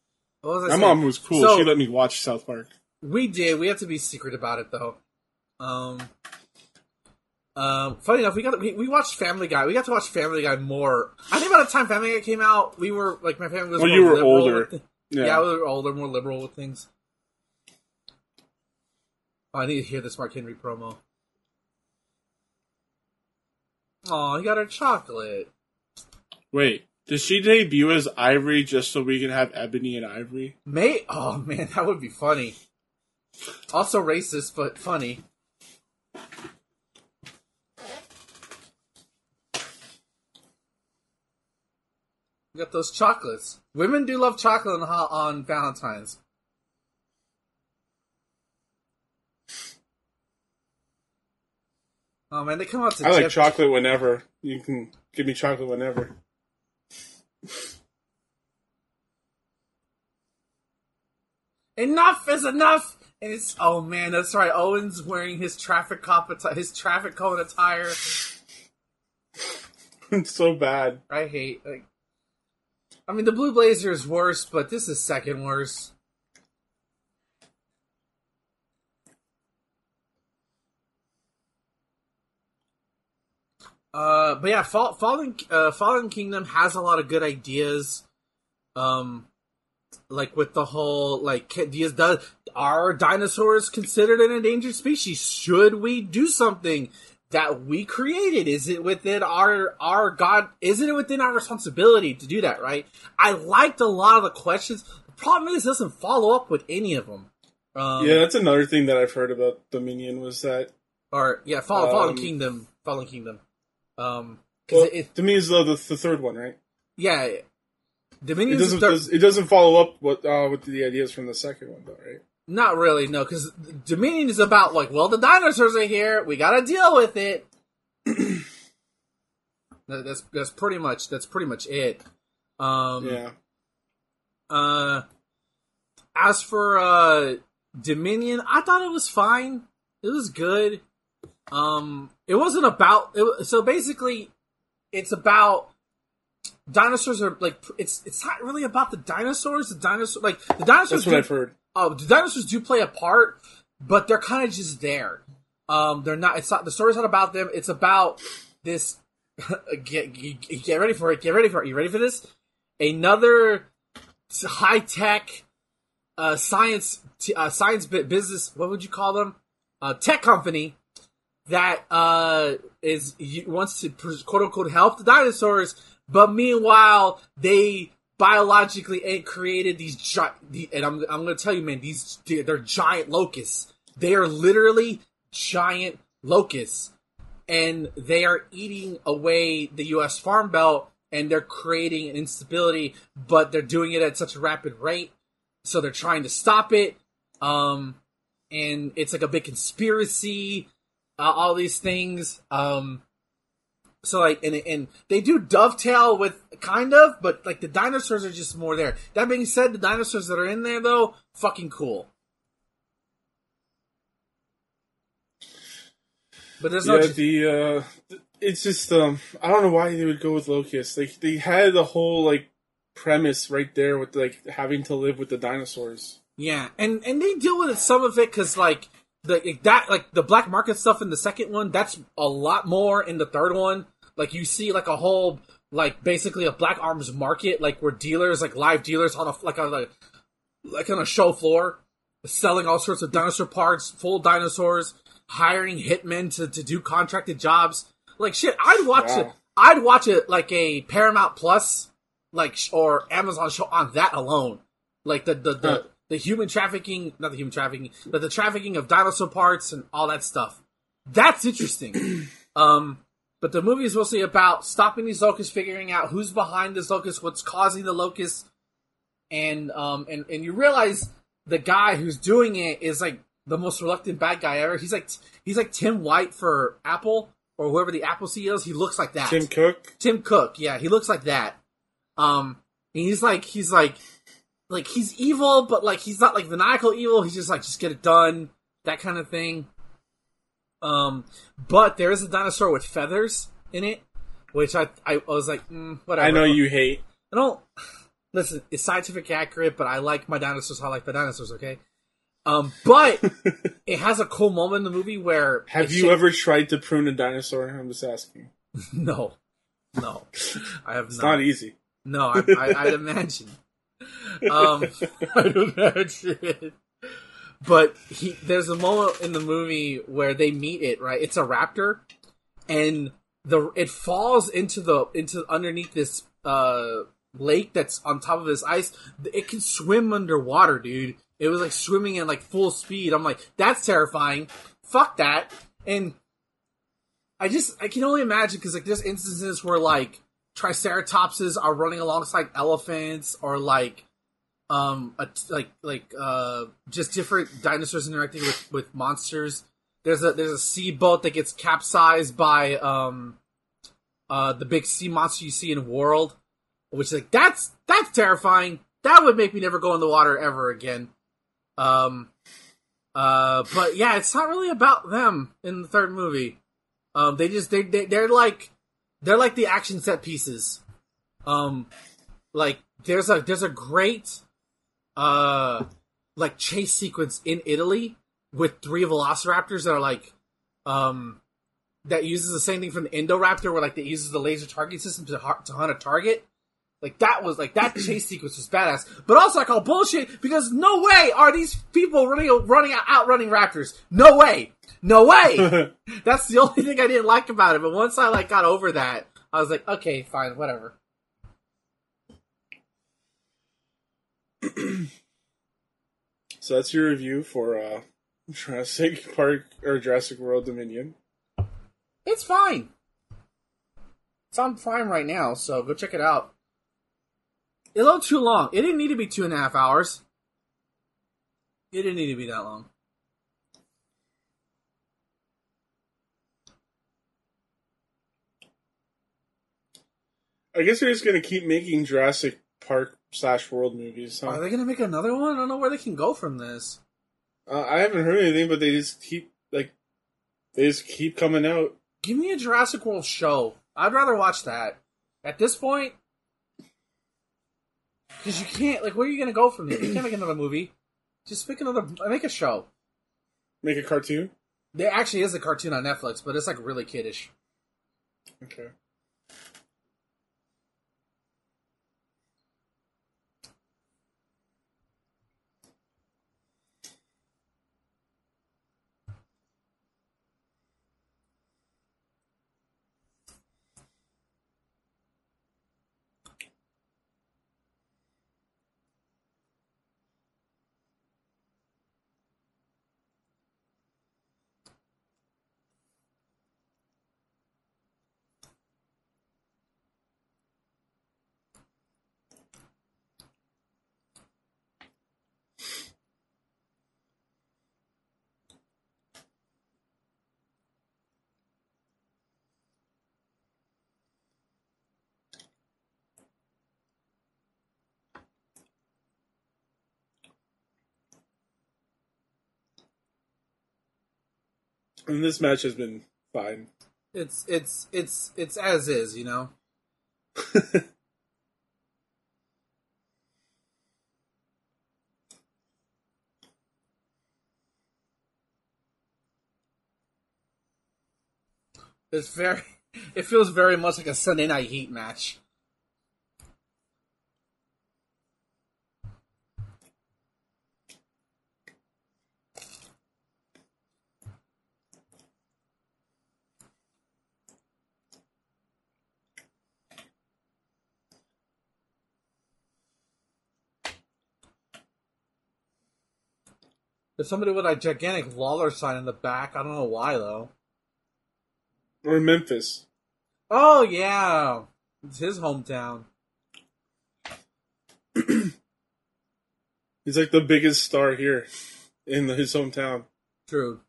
My saying? mom was cool. So- she let me watch South Park. We did. We had to be secret about it though. Um. Um, funny enough, we got we, we watched Family Guy. We got to watch Family Guy more. I think by the time Family Guy came out, we were like my family was. Well, more you were older. Yeah. yeah. we were older, more liberal with things. Oh, I need to hear this Mark Henry promo. Oh, he got her chocolate. Wait, does she debut as Ivory just so we can have Ebony and Ivory? May oh man, that would be funny. Also racist, but funny. We got those chocolates. Women do love chocolate on, on Valentine's. Oh man, they come out to I like Jeff- chocolate whenever. You can give me chocolate whenever. Enough is enough. And it's oh man, that's right. Owen's wearing his traffic cop atti- his traffic cone attire. it's so bad. I hate like. I mean, the blue blazer is worse, but this is second worst. Uh, but yeah, Fall, Fallen uh, Fallen Kingdom has a lot of good ideas. Um, like with the whole like, does are dinosaurs considered an endangered species? Should we do something that we created? Is it within our our God? Isn't it within our responsibility to do that? Right? I liked a lot of the questions. The problem is, it doesn't follow up with any of them. Um, yeah, that's another thing that I've heard about Dominion was that Or yeah, Fall, Fallen Um, Kingdom, Fallen Kingdom. Um, well, it, it- Dominion's the, the the third one, right? yeah, It doesn't thir- does, it doesn't follow up what uh, with the ideas from the second one, though, right? Not really, no, because Dominion is about like, well, the dinosaurs are here. We got to deal with it. That's that's pretty much that's pretty much it. Um, Yeah. Uh, as for uh Dominion, I thought it was fine. It was good. Um, it wasn't about. It, so basically, it's about dinosaurs are like it's it's not really about the dinosaurs. The dinosaur like the dinosaurs. That's what do- I've heard. Oh, the dinosaurs do play a part, but they're kind of just there. Um, they're not. It's not. The story's not about them. It's about this. get, get get ready for it. Get ready for it. You ready for this? Another high tech, uh, science, t- uh, science business. What would you call them? Uh, tech company that uh is wants to quote unquote help the dinosaurs, but meanwhile they biologically ain't created these giant. And I'm I'm gonna tell you, man, these they're giant locusts. They are literally giant locusts, and they are eating away the U.S. Farm Belt, and they're creating an instability, but they're doing it at such a rapid rate, so they're trying to stop it. Um, and it's like a big conspiracy, uh, all these things. Um, so like, and and they do dovetail with kind of, but like the dinosaurs are just more there. That being said, the dinosaurs that are in there though, fucking cool. But there's no yeah, the uh, it's just um, I don't know why they would go with Locust. Like they had the whole like premise right there with like having to live with the dinosaurs. yeah, and and they deal with some of it because like the that like the black market stuff in the second one, that's a lot more in the third one. Like you see like a whole like basically a black arms market, like where dealers like live dealers on a like on a like on a show floor selling all sorts of dinosaur parts, full dinosaurs, hiring hitmen to, to do contracted jobs. Like shit, I'd watch Wow. it. I'd watch it like a Paramount Plus, like or Amazon show on that alone. Like the the the. The human trafficking, not the human trafficking, but the trafficking of dinosaur parts and all that stuff. That's interesting. um, but the movie is mostly about stopping these locusts, figuring out who's behind this locust, what's causing the locusts, and um and and you realize the guy who's doing it is like the most reluctant bad guy ever. He's like he's like Tim White for Apple or whoever the Apple CEO is. He looks like that. Tim Cook. Tim Cook, yeah, he looks like that. Um, and he's like he's like like he's evil, but like he's not like maniacal evil. He's just like just get it done, that kind of thing. Um, but there is a dinosaur with feathers in it, which I I was like, mm, whatever. I know you hate. I don't listen. It's scientific accurate, but I like my dinosaurs. I like my dinosaurs. Okay. Um, but it has a cool moment in the movie where Have you shakes- ever tried to prune a dinosaur? I'm just asking. No, no, I have It's not. not easy. No, I, I, I'd imagine. Um, I'd imagine. But he, there's a moment in the movie where they meet it. Right, it's a raptor, and the it falls into the into underneath this uh lake that's on top of this ice. It can swim underwater, dude. It was like swimming at like full speed. I'm like, that's terrifying. Fuck that. And I just I can only imagine because like there's instances where like triceratopses are running alongside elephants or like um a, like like uh just different dinosaurs interacting with with monsters. There's a there's a sea boat that gets capsized by um uh the big sea monster you see in World, which is like that's that's terrifying. That would make me never go in the water ever again. Um uh but yeah, it's not really about them in the third movie. Um, they just they, they they're like they're like the action set pieces. Um, like there's a there's a great uh like chase sequence in Italy with three velociraptors that are like um that uses the same thing from the Indoraptor where like they uses the laser target system to to hunt a target. Like that was like that chase sequence was badass, but also I call bullshit because no way are these people running running out outrunning raptors. No way, no way. That's the only thing I didn't like about it. But once I like got over that, I was like, okay, fine, whatever. So that's your review for uh, Jurassic Park or Jurassic World Dominion. It's fine. It's on Prime right now, so go check it out. It a little too long. It didn't need to be two and a half hours. It didn't need to be that long. I guess they're just gonna keep making Jurassic Park slash World movies. Huh? Are they gonna make another one? I don't know where they can go from this. Uh, I haven't heard anything, but they just keep like they just keep coming out. Give me a Jurassic World show. I'd rather watch that. At this point, because you can't. Like, where are you gonna go from there? You can't make another movie. Just make another. Make a show. Make a cartoon. There actually is a cartoon on Netflix, but it's like really kiddish. Okay. And this match has been fine. It's it's it's it's as is, you know. It's very. It feels very much like a Sunday Night Heat match. There's somebody with a gigantic Lawler sign in the back. I don't know why though. Or Memphis. Oh yeah, it's his hometown. He's like the biggest star here in his hometown. True.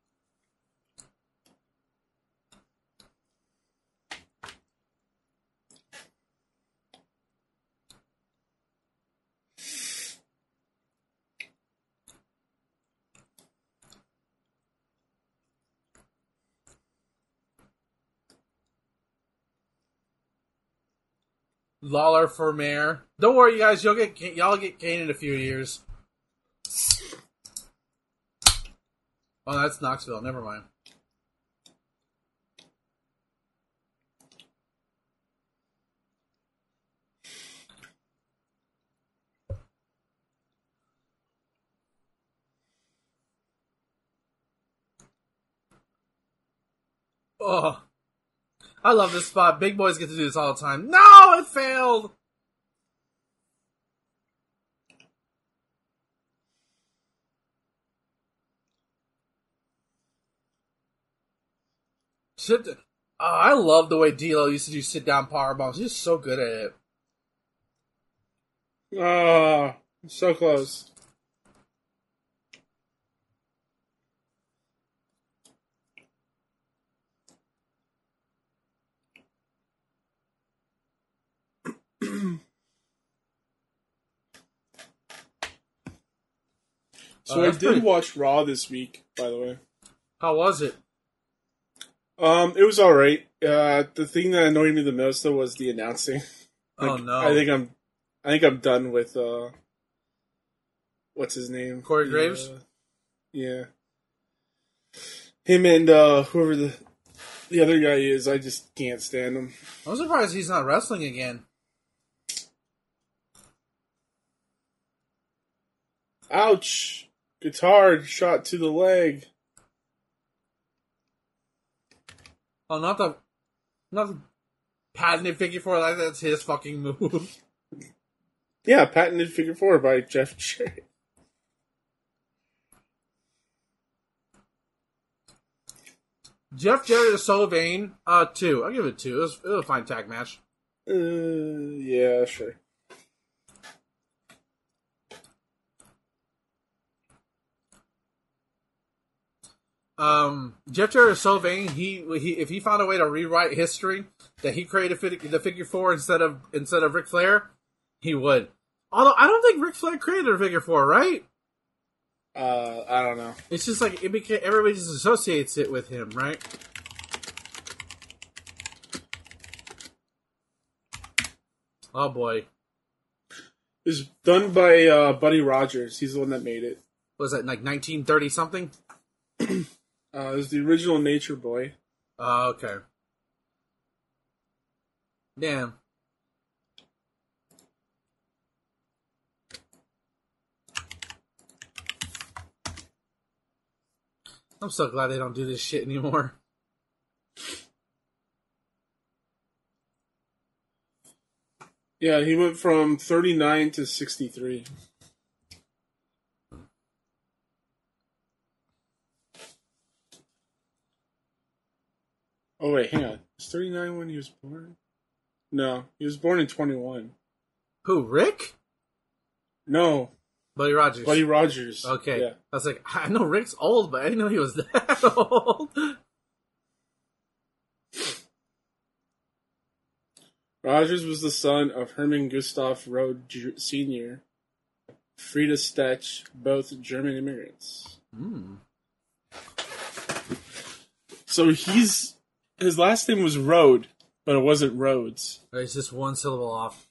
Lawler for mayor. Don't worry, you guys. You'll get y'all get Kane in a few years. Oh, that's Knoxville. Never mind. Oh, I love this spot. Big boys get to do this all the time. No, it failed. Sit. Oh, I love the way D'Lo used to do sit down power bombs. He's so good at it. Ah, so close. So Oh, I did pretty- watch Raw this week, by the way. How was it? Um, it was all right. Uh, the thing that annoyed me the most though was the announcing. oh Like, no! I think I'm, I think I'm done with uh, what's his name? Corey Graves? uh, yeah. Him and uh, whoever the the other guy is, I just can't stand him. I'm surprised he's not wrestling again. Ouch! Guitar shot to the leg. Oh, not the, not the patented figure four. Like that's his fucking move. Yeah, patented figure four by Jeff Jarrett. Jeff Jarrett is so vain. Uh, two. I'll give it two. It was, it was a fine tag match. Uh, yeah, sure. Um, Jeff Jarrett is so vain. He, he if he found a way to rewrite history that he created the figure four instead of instead of Ric Flair, he would. Although I don't think Ric Flair created a figure four, right? Uh, I don't know. It's just like it became everybody just associates it with him, right? Oh boy, it's done by uh, Buddy Rogers. He's the one that made it. was that like 1930 something? Uh, it was the original Nature Boy. Oh, okay. Damn. I'm so glad they don't do this shit anymore. Yeah, he went from 39 to 63. Oh, wait, hang on. Was 39 when he was born? No, he was born in 21. Who, Rick? No, Buddy Rogers. Buddy Rogers. okay. Yeah. I was like, I know Rick's old, but I didn't know he was that old. Rogers was the son of Herman Gustav Rohde Sr., Frida Stetch, both German immigrants. Hmm. So he's his last name was Road, but it wasn't Rhodes. It's just one syllable off.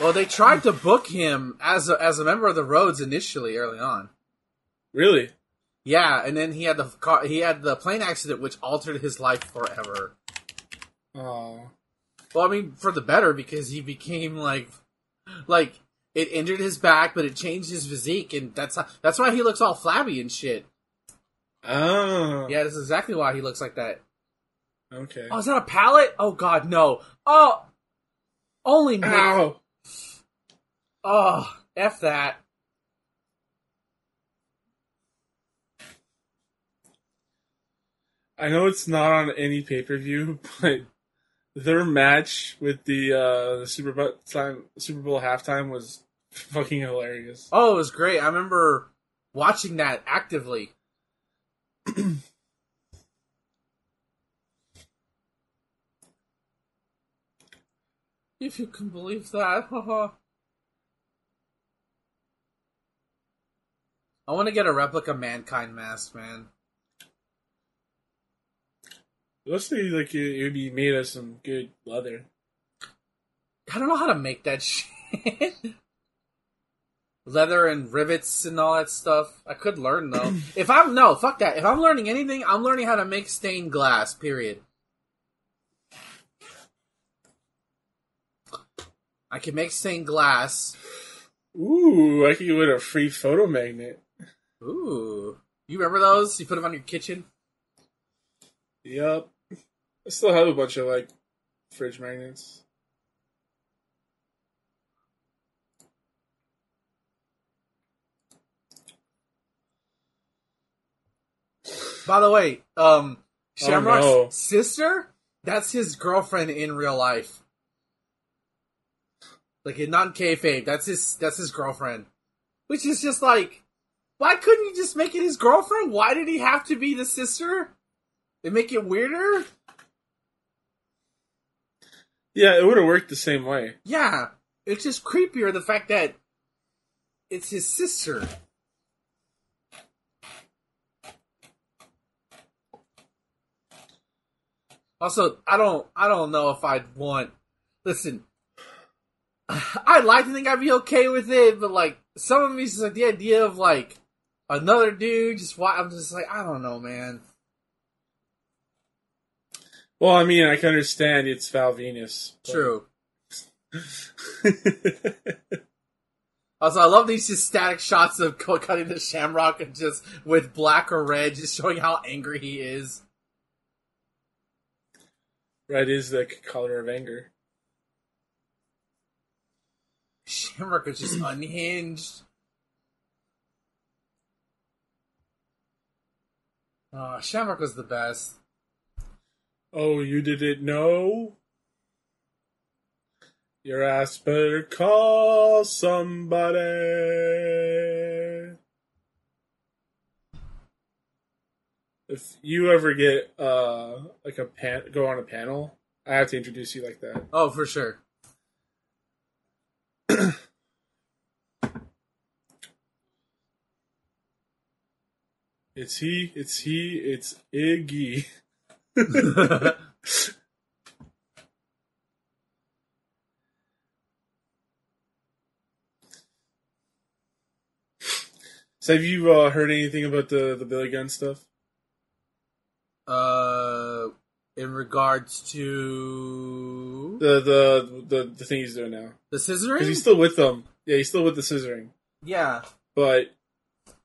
Well, they tried to book him as a, as a member of the Rhodes initially, early on. Really? Yeah, and then he had the car, he had the plane accident, which altered his life forever. Oh. Well, I mean, for the better because he became like, like it injured his back, but it changed his physique, and that's how, that's why he looks all flabby and shit. Oh. Yeah, that's exactly why he looks like that. Okay. Oh, is that a pallet? Oh God, no. Oh, only Mick. Ow. Oh, f that. I know it's not on any pay per view, but their match with the uh the Super Bowl time Super Bowl halftime was fucking hilarious. Oh, it was great. I remember watching that actively. if you can believe that. haha. I want to get a replica mankind mask, man. It looks like like it would be made of some good leather. I don't know how to make that shit. Leather and rivets and all that stuff. I could learn though. if I'm no, fuck that. If I'm learning anything, I'm learning how to make stained glass. Period. I can make stained glass. Ooh, I can get a free photo magnet. Ooh, you remember those? You put them on your kitchen. Yep, I still have a bunch of like fridge magnets. By the way, um, Oh, Shamrock's no. sister, that's his girlfriend in real life. Like in non kayfabe, that's his that's his girlfriend. Which is just like, why couldn't you just make it his girlfriend? Why did he have to be the sister? They make it weirder. Yeah, it would have worked the same way. Yeah, it's just creepier the fact that it's his sister. Also, I don't, I don't know if I'd want. Listen, I'd like to think I'd be okay with it, but like some of me, just like the idea of like another dude just. Why I'm just like, I don't know, man. Well, I mean, I can understand it's Val Venis. but- True. Also, I love these just static shots of cutting the Shamrock and just with black or red, just showing how angry he is. Red is the color of anger. Shamrock is just unhinged. Oh, Shamrock was the best. Oh, you didn't know? Your ass better call somebody. If you ever get uh like a pan go on a panel, I have to introduce you like that. Oh, for sure. It's he, it's he, it's Iggy. So have you uh, heard anything about the the Billy Gunn stuff? uh, in regards to The the the, the thing he's doing now the because he's scissoring, still with them. Yeah, he's still with the scissoring, yeah. but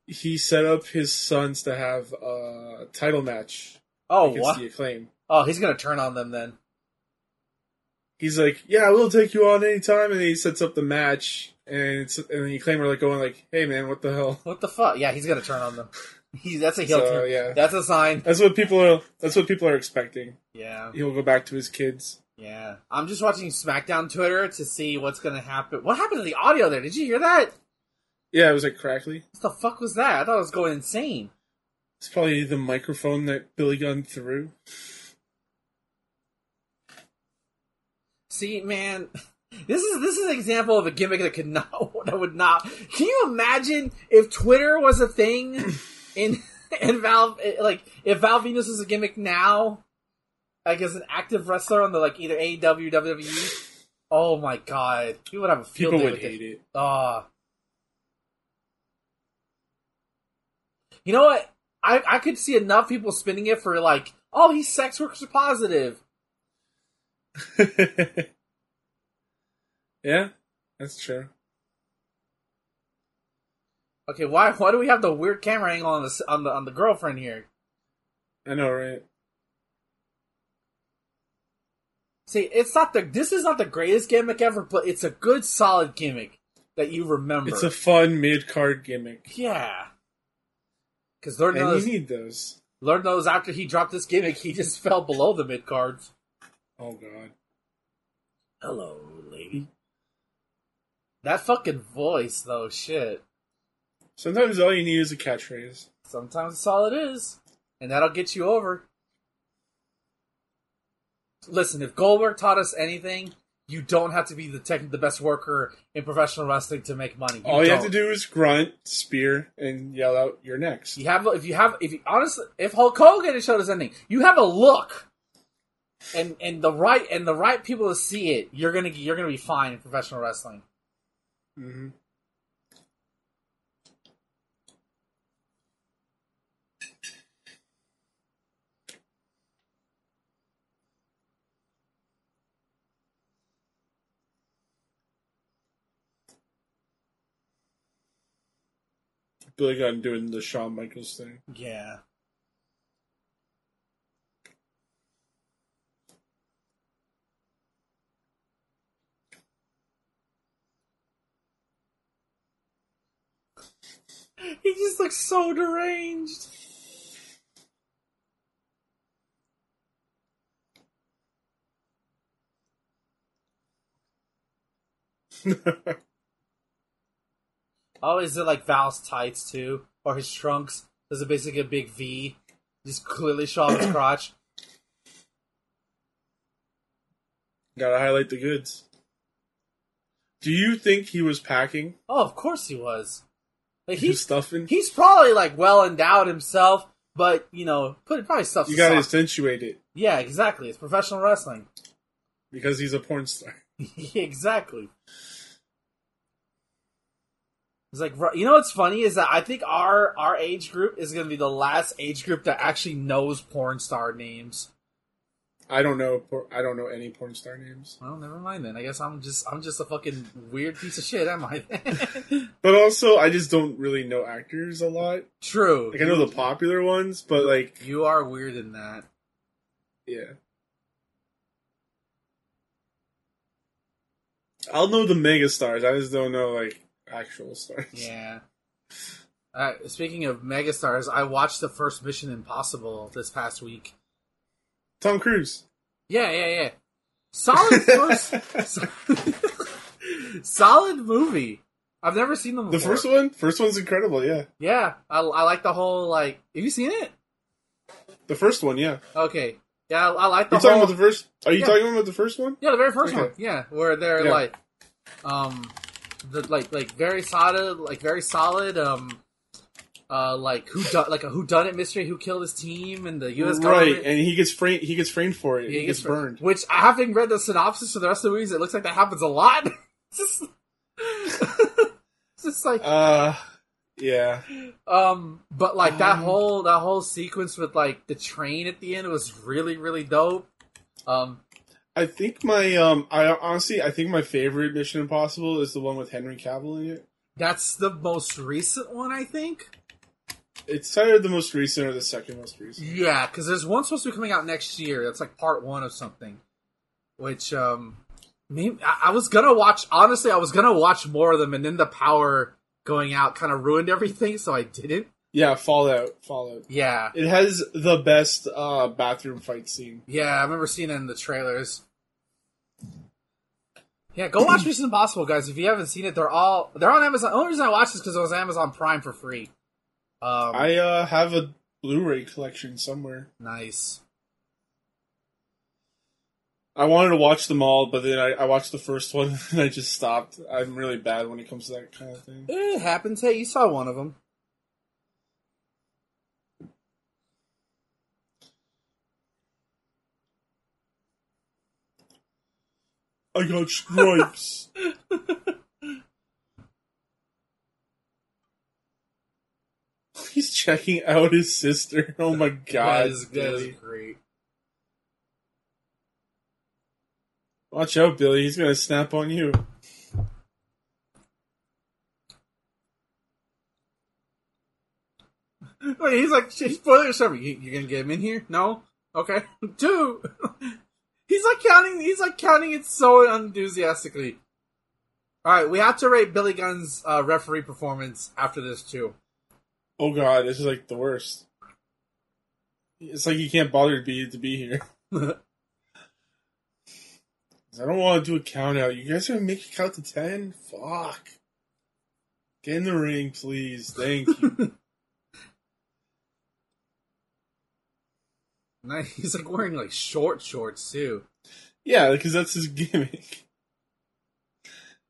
he set up his sons to have a title match Oh, against what? the acclaim. Oh, he's gonna turn on them then. He's like, "Yeah, we'll take you on anytime," and he sets up the match, and it's and the acclaim are like going like, "Hey, man, what the hell?" What the fuck? Yeah, he's gonna turn on them. He, that's a heel So turn. yeah, That's a sign. that's what people are. That's what people are expecting. Yeah, He'll go back to his kids. yeah. I'm just watching SmackDown Twitter to see what's gonna happen. What happened to the audio there? Did you hear that? Yeah, it was like crackly. What the fuck was that? I thought it was going insane. It's probably the microphone that Billy Gunn threw. See, man, this is this is an example of a gimmick that could not that would not. Can you imagine if Twitter was a thing in and Val, like, if Val Venis is a gimmick now, like as an active wrestler on the like either AEW WWE, oh my god, people would have a field People day would with hate it. it. Ah. You know what? I I could see enough people spinning it for like, oh, he's sex worker positive. yeah, that's true. Okay, why why do we have the weird camera angle on the on the on the girlfriend here? I know, right? See, it's not the this is not the greatest gimmick ever, but it's a good solid gimmick that you remember. It's a fun mid card gimmick, yeah. Because Lord and knows, you need those. Lord knows, after he dropped this gimmick, he just fell below the mid cards. Oh god. Hello, lady. That fucking voice, though, shit. Sometimes all you need is a catchphrase. Sometimes it's all it is, and that'll get you over. Listen, if Goldberg taught us anything, you don't have to be the tech, the best worker in professional wrestling to make money. all you have don't. to do is grunt, spear, and yell out, "You're next." You have if you have if you honestly if Hulk Hogan had showed us anything, you have a look, and and the right and the right people to see it, you're gonna you're gonna be fine in professional wrestling. hmm Billy Gunn doing the Shawn Michaels thing. Yeah. He just looks so deranged. Oh, is it like Val's tights too, or his trunks? There's it basically a big V, just clearly showing his crotch? Gotta highlight the goods. Do you think he was packing? Oh, of course he was. Like He was he's stuffing? he's probably like well endowed himself, but you know, put it probably stuff. you gotta accentuate it Yeah, exactly. It's professional wrestling. because he's a porn star. exactly. It's like you know what's funny is that I think our our age group is going to be the last age group that actually knows porn star names. I don't know. I don't know any porn star names. Well, never mind then. I guess I'm just I'm just a fucking weird piece of shit, am I? But also, I just don't really know actors a lot. True. Like I know the popular ones, but like, You are weird in that. yeah. I'll know the mega stars. I just don't know like actual stars. Yeah. Uh, speaking of megastars, I watched the first Mission Impossible this past week. Tom Cruise. Yeah, yeah, yeah. Solid first, solid movie. I've never seen them The first one. First one's incredible. Yeah. Yeah, I, I like the whole like. Have you seen it? The first one. Yeah. Okay. Yeah, I, I like the You're talking about the first. Are you Yeah. talking about the first one? yeah, the very first Okay. one. Yeah, where they're Yeah. like, um, the like like very solid, like very solid. Um, uh, like who done like a who done it mystery? Who killed his team and the U.S. right, and he gets framed. He gets framed for it. Yeah, he gets fr- burned. Which having read the synopsis for the rest of the movies. It looks like that happens a lot. it's just, just like, Uh, yeah. um, but like that Um, whole that whole sequence with like the train at the end was really really dope. Um, I think my um. I honestly, I think my favorite Mission Impossible is the one with Henry Cavill in it. that's the most recent one, I think. It's either the most recent or the second most recent. Yeah, because there's one supposed to be coming out next year. That's like part one of something. Which um, maybe I, I was gonna watch. Honestly, I was gonna watch more of them, and then the power going out kind of ruined everything, so I didn't. Yeah, Fallout. Fallout. Yeah, It has the best uh, bathroom fight scene. yeah, I remember seeing it in the trailers. Yeah, go watch Mission Impossible, guys. If you haven't seen it, they're all they're on Amazon. The only reason I watched this because it was Amazon Prime for free. Um, I uh, have a Blu-ray collection somewhere. nice. I wanted to watch them all, but then I, I watched the first one and I just stopped. I'm really bad when it comes to that kind of thing. It happens. Hey, you saw one of them. I got stripes. He's checking out his sister. Oh my god. that is, that is great. Watch out, Billy. He's gonna snap on you. Wait, he's like, he's spoiler something. You, you gonna get him in here? No? Okay. Two. He's like counting, he's like counting it so enthusiastically. Alright, we have to rate Billy Gunn's uh, referee performance after this too. Oh god, this is like the worst. It's like you can't bother to be to be here. I don't want to do a count out. You guys are gonna make it count to ten? Fuck. Get in the ring, please. Thank you. He's like wearing like short shorts too. yeah, because that's his gimmick.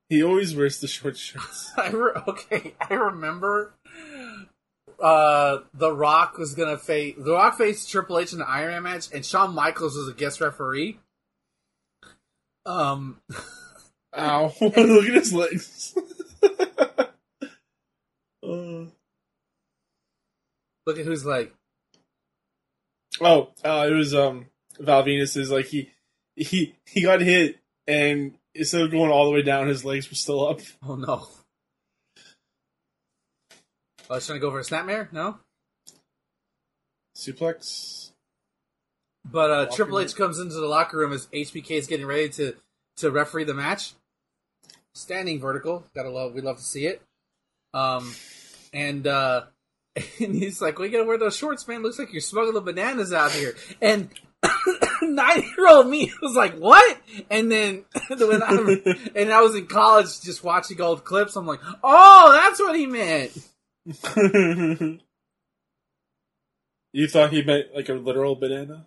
He always wears the short shorts. I re- okay, I remember uh The Rock was gonna face The Rock faced Triple H in the Iron Man match, and Shawn Michaels was a guest referee. Um, Ow! Look at his legs. Uh, look at who's like, oh, uh, it was um Val Venis is like he he he got hit and instead of going all the way down, his legs were still up. oh no. I was trying to go for a snapmare. No, Suplex. but uh, Triple. H comes into the locker room as HBK is getting ready to to referee the match. Standing vertical, gotta love. We love to see it. Um, and uh, and he's like, "We gotta wear those shorts, man. Looks like you're smuggling bananas out here." And nine year old me was like, "What?" And then when I and I was in college, just watching old clips. I'm like, "Oh, that's what he meant." you thought he meant like a literal banana?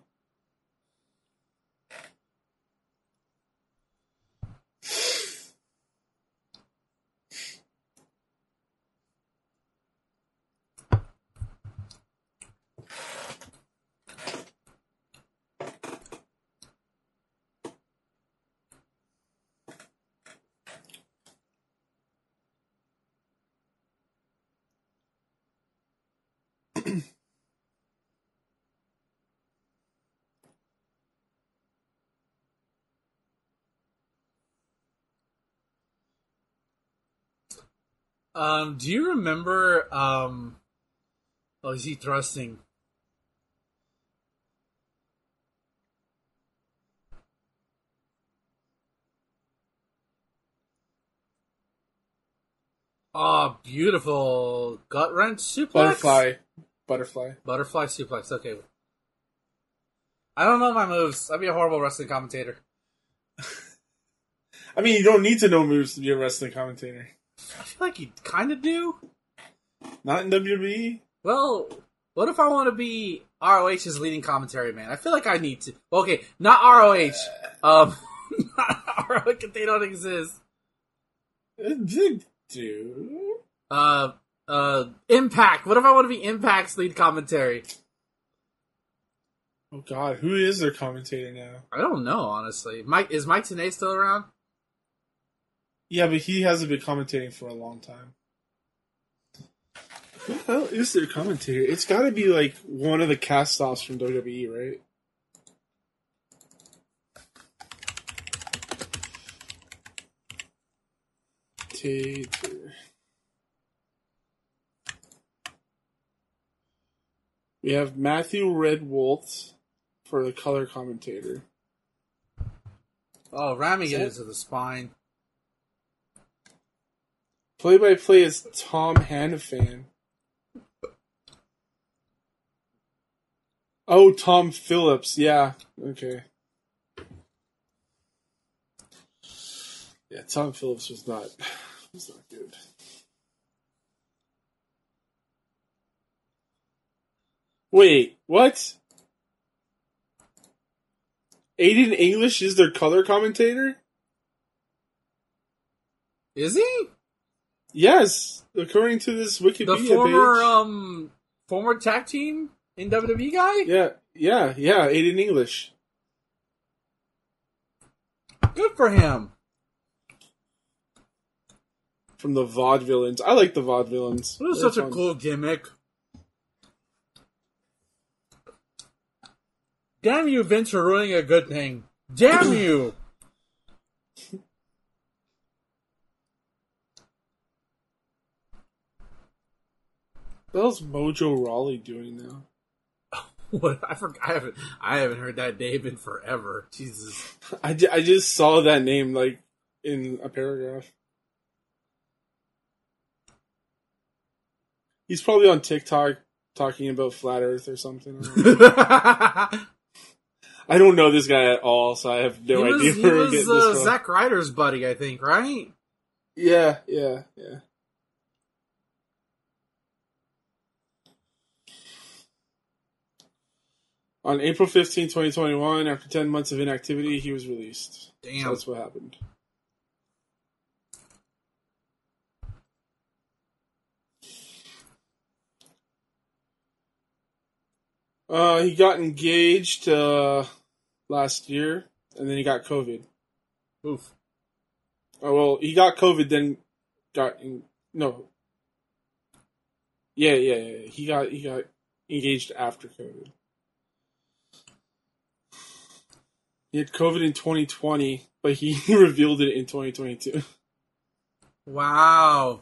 Um, do you remember? Um, oh, is he thrusting? Oh, beautiful gut wrench suplex. Butterfly. Butterfly. Butterfly suplex. Okay. I don't know my moves. I'd be a horrible wrestling commentator. I mean, you don't need to know moves to be a wrestling commentator. I feel like you kind of do. Not in? WWE. Well, what if I want to be ROH's leading commentary man? I feel like I need to. Okay, not ROH. Um, not ROH they don't exist. They do. Uh, uh, Impact. What if I want to be Impact's lead commentary? Oh God, who is their commentator now? I don't know, honestly. Mike is Mike Tenay still around? Yeah, but he hasn't been commentating for a long time. Who the hell is their commentator? It's got to be like one of the cast offs from WWE, right? Tater. We have Matthew Rehwoldt for the color commentator. Oh, ramming Is it into the spine. Play by play is Tom Hannifan. Oh, Tom Phillips. Yeah. Okay. Yeah, Tom Phillips was not was not good. Wait, what? Aiden English is their color commentator? Is he Yes, according to this Wikipedia the former page. um former tag team in WWE guy? Yeah, yeah, yeah. Aiden English. Good for him. From the vaudevillains. I like the vaudevillains. It was They're such a cool gimmick. Damn you, Vince, for ruining a good thing. Damn you! What else Mojo Rawley doing now? what I forgot. I haven't. I haven't heard that name in forever. Jesus. I, I just saw that name like in a paragraph. He's probably on TikTok talking about flat Earth or something. I don't know. I don't know this guy at all, so I have no he was, idea he where we're was uh. Zack Ryder's buddy, I think, right? Yeah, yeah, yeah. On April 15, 2021, after 10 months of inactivity, he was released. So Damn. that's what happened. Uh, he got engaged uh, last year, and then he got COVID. Oof. Oh well, he got COVID, then got in, no. Yeah, yeah, yeah. He got he got engaged after COVID. He had COVID in 2020, but he revealed it in 2022. Wow.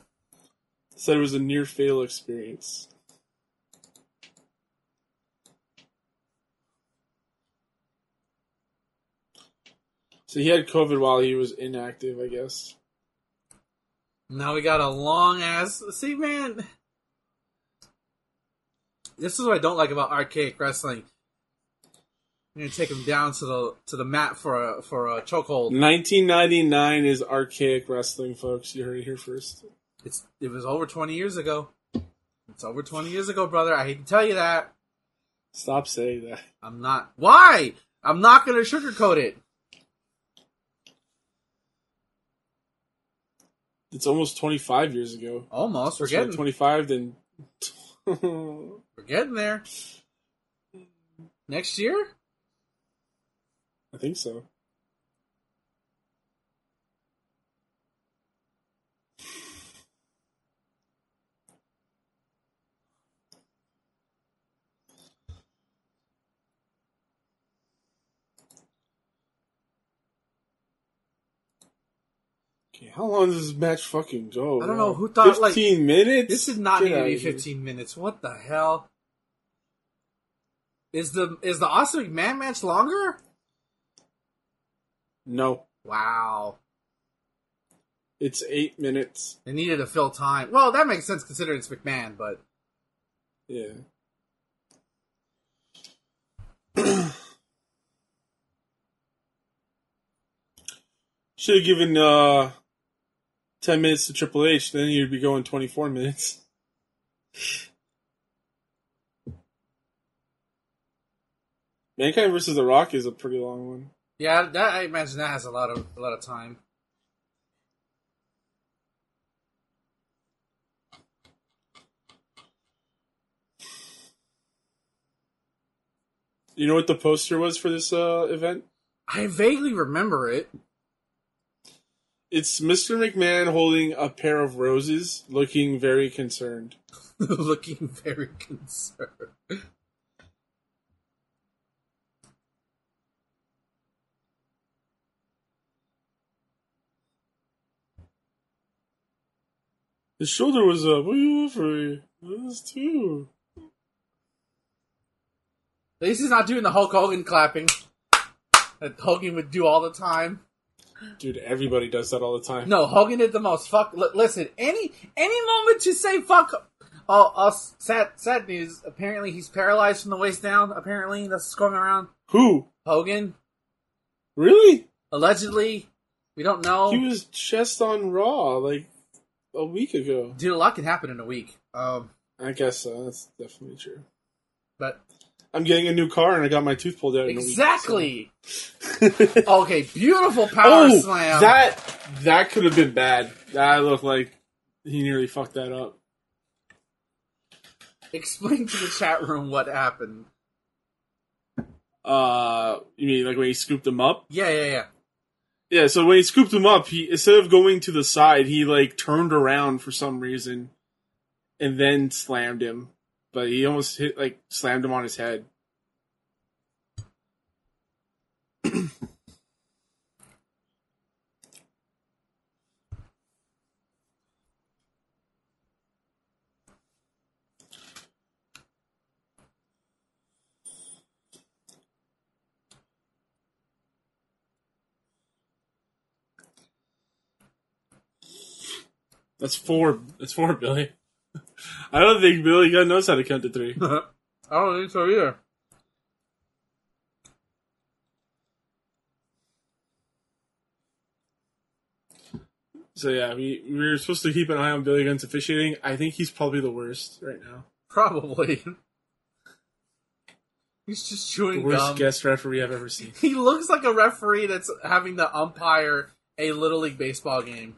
Said it was a near fatal experience. So he had COVID while he was inactive, I guess. Now we got a long ass. See, man. This is what I don't like about archaic wrestling. You're gonna take him down to the to the mat for a for a chokehold. 1999 is archaic wrestling, folks. You heard it here first. It's it was over 20 years ago. It's over 20 years ago, brother. I hate to tell you that. Stop saying that. I'm not. Why? I'm not gonna sugarcoat it. It's almost 25 years ago. Almost. We're getting 25, then. we're getting there. Next year? I think so. Okay, how long does this match fucking go? I don't know who thought, like, 15 minutes? This is not need to be here. 15 minutes. What the hell? Is the is the Austin McMahon match longer? No, Wow. it's eight minutes. They needed to fill time. Well, that makes sense considering it's McMahon, but Yeah. Should have given uh, 10 minutes to Triple H, then you'd be going 24 minutes. Mankind versus The Rock is a pretty long one. Yeah, that I imagine that has a lot of a lot of time. You know what the poster was for this uh, event? I vaguely remember it. It's Mr. McMahon holding a pair of roses, looking very concerned. Looking very concerned. His shoulder was up. What are you offering? This too. At least he's not doing the Hulk Hogan clapping that Hogan would do all the time. Dude, everybody does that all the time. No, Hogan did the most. Fuck. L- listen, any any moment you say fuck. Oh, uh, sad sad news. Apparently, he's paralyzed from the waist down. Apparently, that's going around. Who? Hogan, Really? allegedly, we don't know. He was chest on Raw like a week ago. Dude, a lot can happen in a week. Um, I guess so. That's definitely true. but I'm getting a new car and I got my tooth pulled out. in a week, exactly. so- Okay, beautiful power oh, slam. that that could have been bad. That looked like he nearly fucked that up. Explain to the chat room what happened. Uh, you mean like when he scooped him up? Yeah, yeah, yeah. Yeah, so when he scooped him up, he instead of going to the side, he like turned around for some reason, and then slammed him. But he almost hit like slammed him on his head. That's four. That's four, Billy. I don't think Billy Gunn knows how to count to three. I don't think so either. So yeah, we we were supposed to keep an eye on Billy Gunn's officiating. I think he's probably the worst right now. Probably. He's just The chewing worst gum. guest referee I've ever seen. He looks like a referee that's having to umpire a little league baseball game.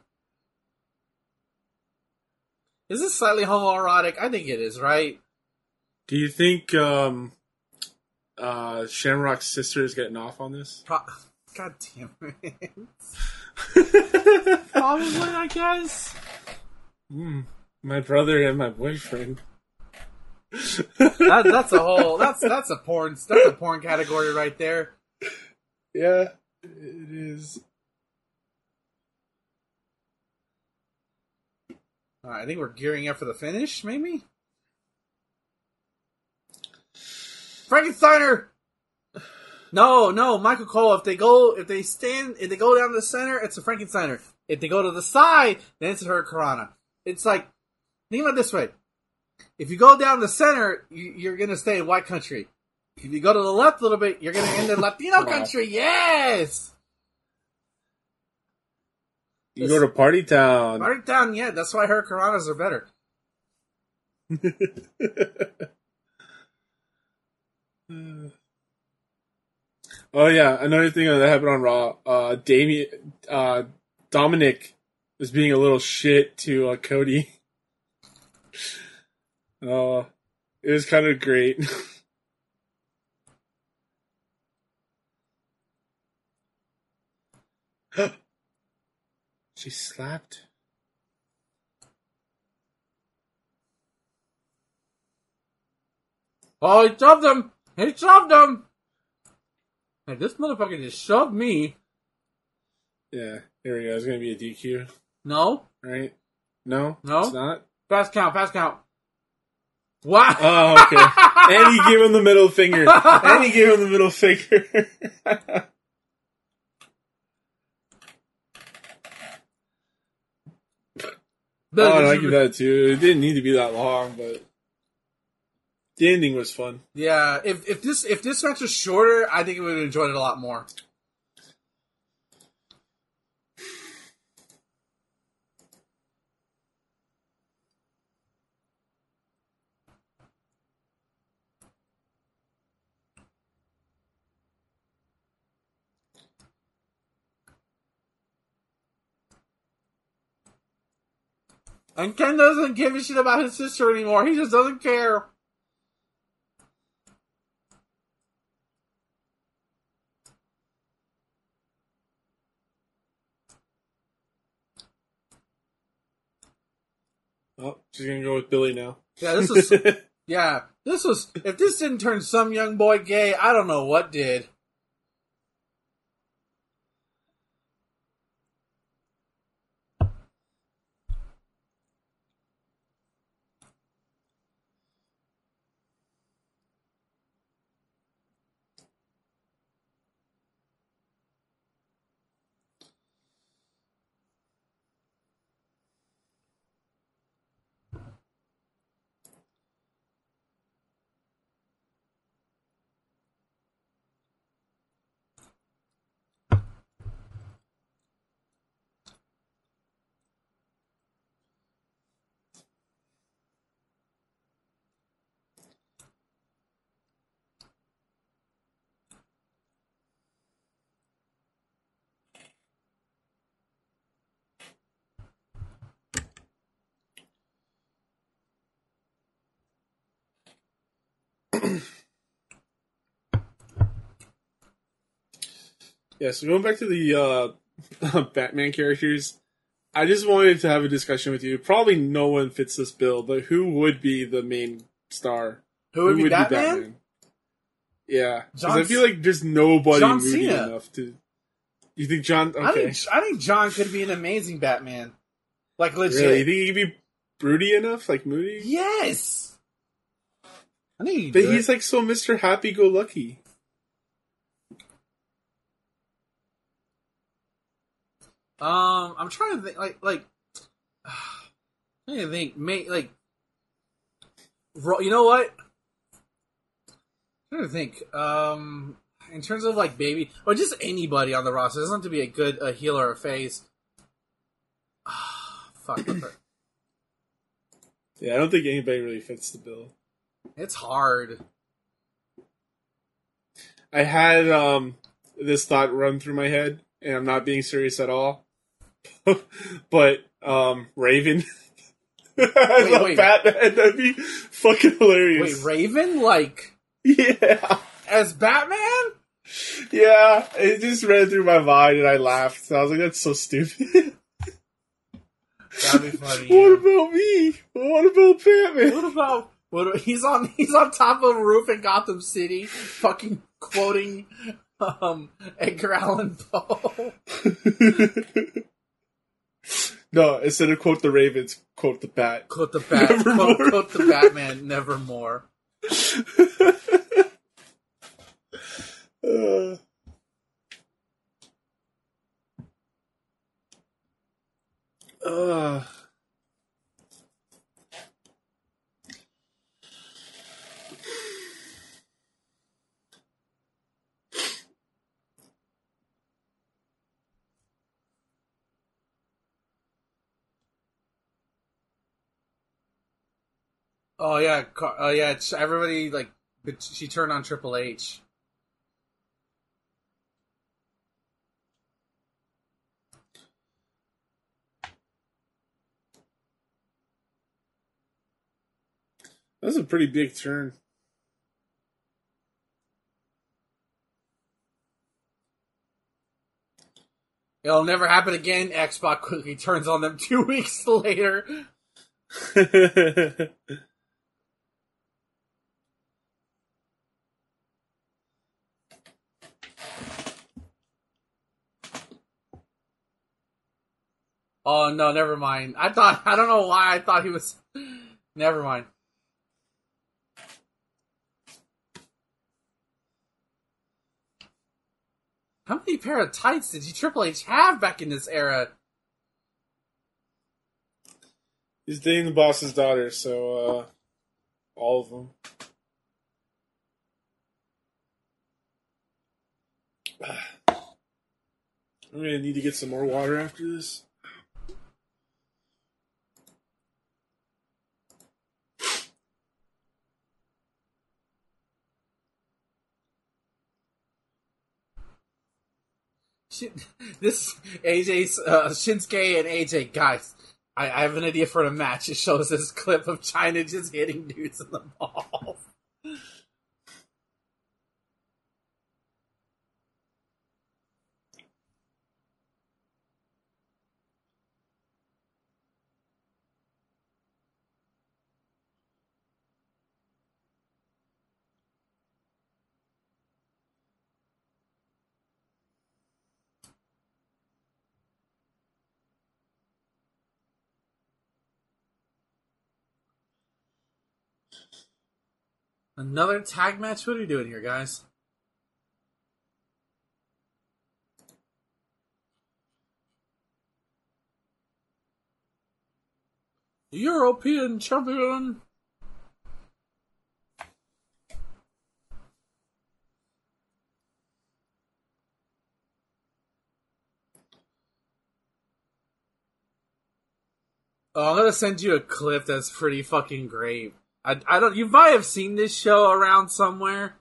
Is this slightly homoerotic? I think it is, right? Do you think um, uh, Shamrock's sister is getting off on this? Pro- God damn it. Probably, I guess. Hmm. my brother and my boyfriend. That, that's a whole. That's that's a porn. That's a porn category right there. Yeah, it is. Right, I think we're gearing up for the finish. Maybe. Frankensteiner. No, no, Michael Cole. If they go, if they stand, if they go down the center, it's a Frankensteiner. If they go to the side, then it's a Hurricanrana. It's like think about it this way: if you go down the center, you, you're going to stay in white country. If you go to the left a little bit, you're going to end in Latino Wow. country. Yes, You go to Party Town. Party Town, Yeah, that's why Hurricanranas are better. oh yeah, another thing that happened on Raw. Uh, Damien, uh, Dominic was being a little shit to uh, Cody. Uh, it was kind of great. she slapped. Oh, he shoved him! He shoved him! Hey, this motherfucker just shoved me. Yeah, here we go. It's gonna be a DQ, No? right? No, No. it's not. Fast count, fast count. Wow! Oh, okay. and he gave him the middle finger. And he gave him the middle finger. Billy, oh, did I give that too. It didn't need to be that long, but the ending was fun. Yeah, if if this if this match was shorter, I think we would have enjoyed it a lot more. And Ken doesn't give a shit about his sister anymore. He just doesn't care. Oh, she's gonna go with Billy now. Yeah, this is yeah. This was if this didn't turn some young boy gay, I don't know what did. yeah, so going back to the uh Batman characters. I just wanted to have a discussion with you. Probably no one fits this bill, but who would be the main star? Who would, be, Batman? Yeah, 'Cause John I feel like there's nobody John moody Cena. enough to. You think John? I think I think John could be an amazing Batman. Like legit. really? You think he'd be broody enough, like moody? Yes. I think he'd But he's it. like so Mr. Happy Go Lucky. Um, I'm trying to think, like, like, I'm trying to think, may, like, ro- you know what? I'm trying to think, um, in terms of like baby or just anybody on the roster, it doesn't have to be a good a heel or a face. Fuck, Yeah, I don't think anybody really fits the bill. It's hard. I had um this thought run through my head, and I'm not being serious at all. but um Raven Wait, wait. Batman, that'd be fucking hilarious. Wait. Raven, like yeah, as Batman? yeah. It just ran through my mind, and I laughed. So I was like, "That's so stupid." That'd be funny. what about me? What about Batman? What about what? He's on he's on top of a roof in Gotham City, fucking quoting um Edgar Allan Poe. no, instead of quote the Ravens, quote the Bat. Quote the bat. Quote, quote the Batman. Nevermore. Uh. Uh. Oh yeah. Car- Oh yeah. it's- Everybody like she turned on Triple H. That's a pretty big turn. It'll never happen again. Xbox quickly turns on them two weeks later. Oh no, never mind. I thought I don't know why I thought he was. Never mind. How many pair of tights did you Triple H have back in this era? He's dating the boss's daughter, so uh, all of them. I'm gonna need to get some more water after this. This AJ, uh, Shinsuke and AJ, guys, I, I have an idea for a match. It shows this clip of Chyna just hitting dudes in the balls. Another tag match? What are you doing here, guys? European champion. Oh, I'm gonna send you a clip that's pretty fucking great. I, I don't. You might have seen this show around somewhere,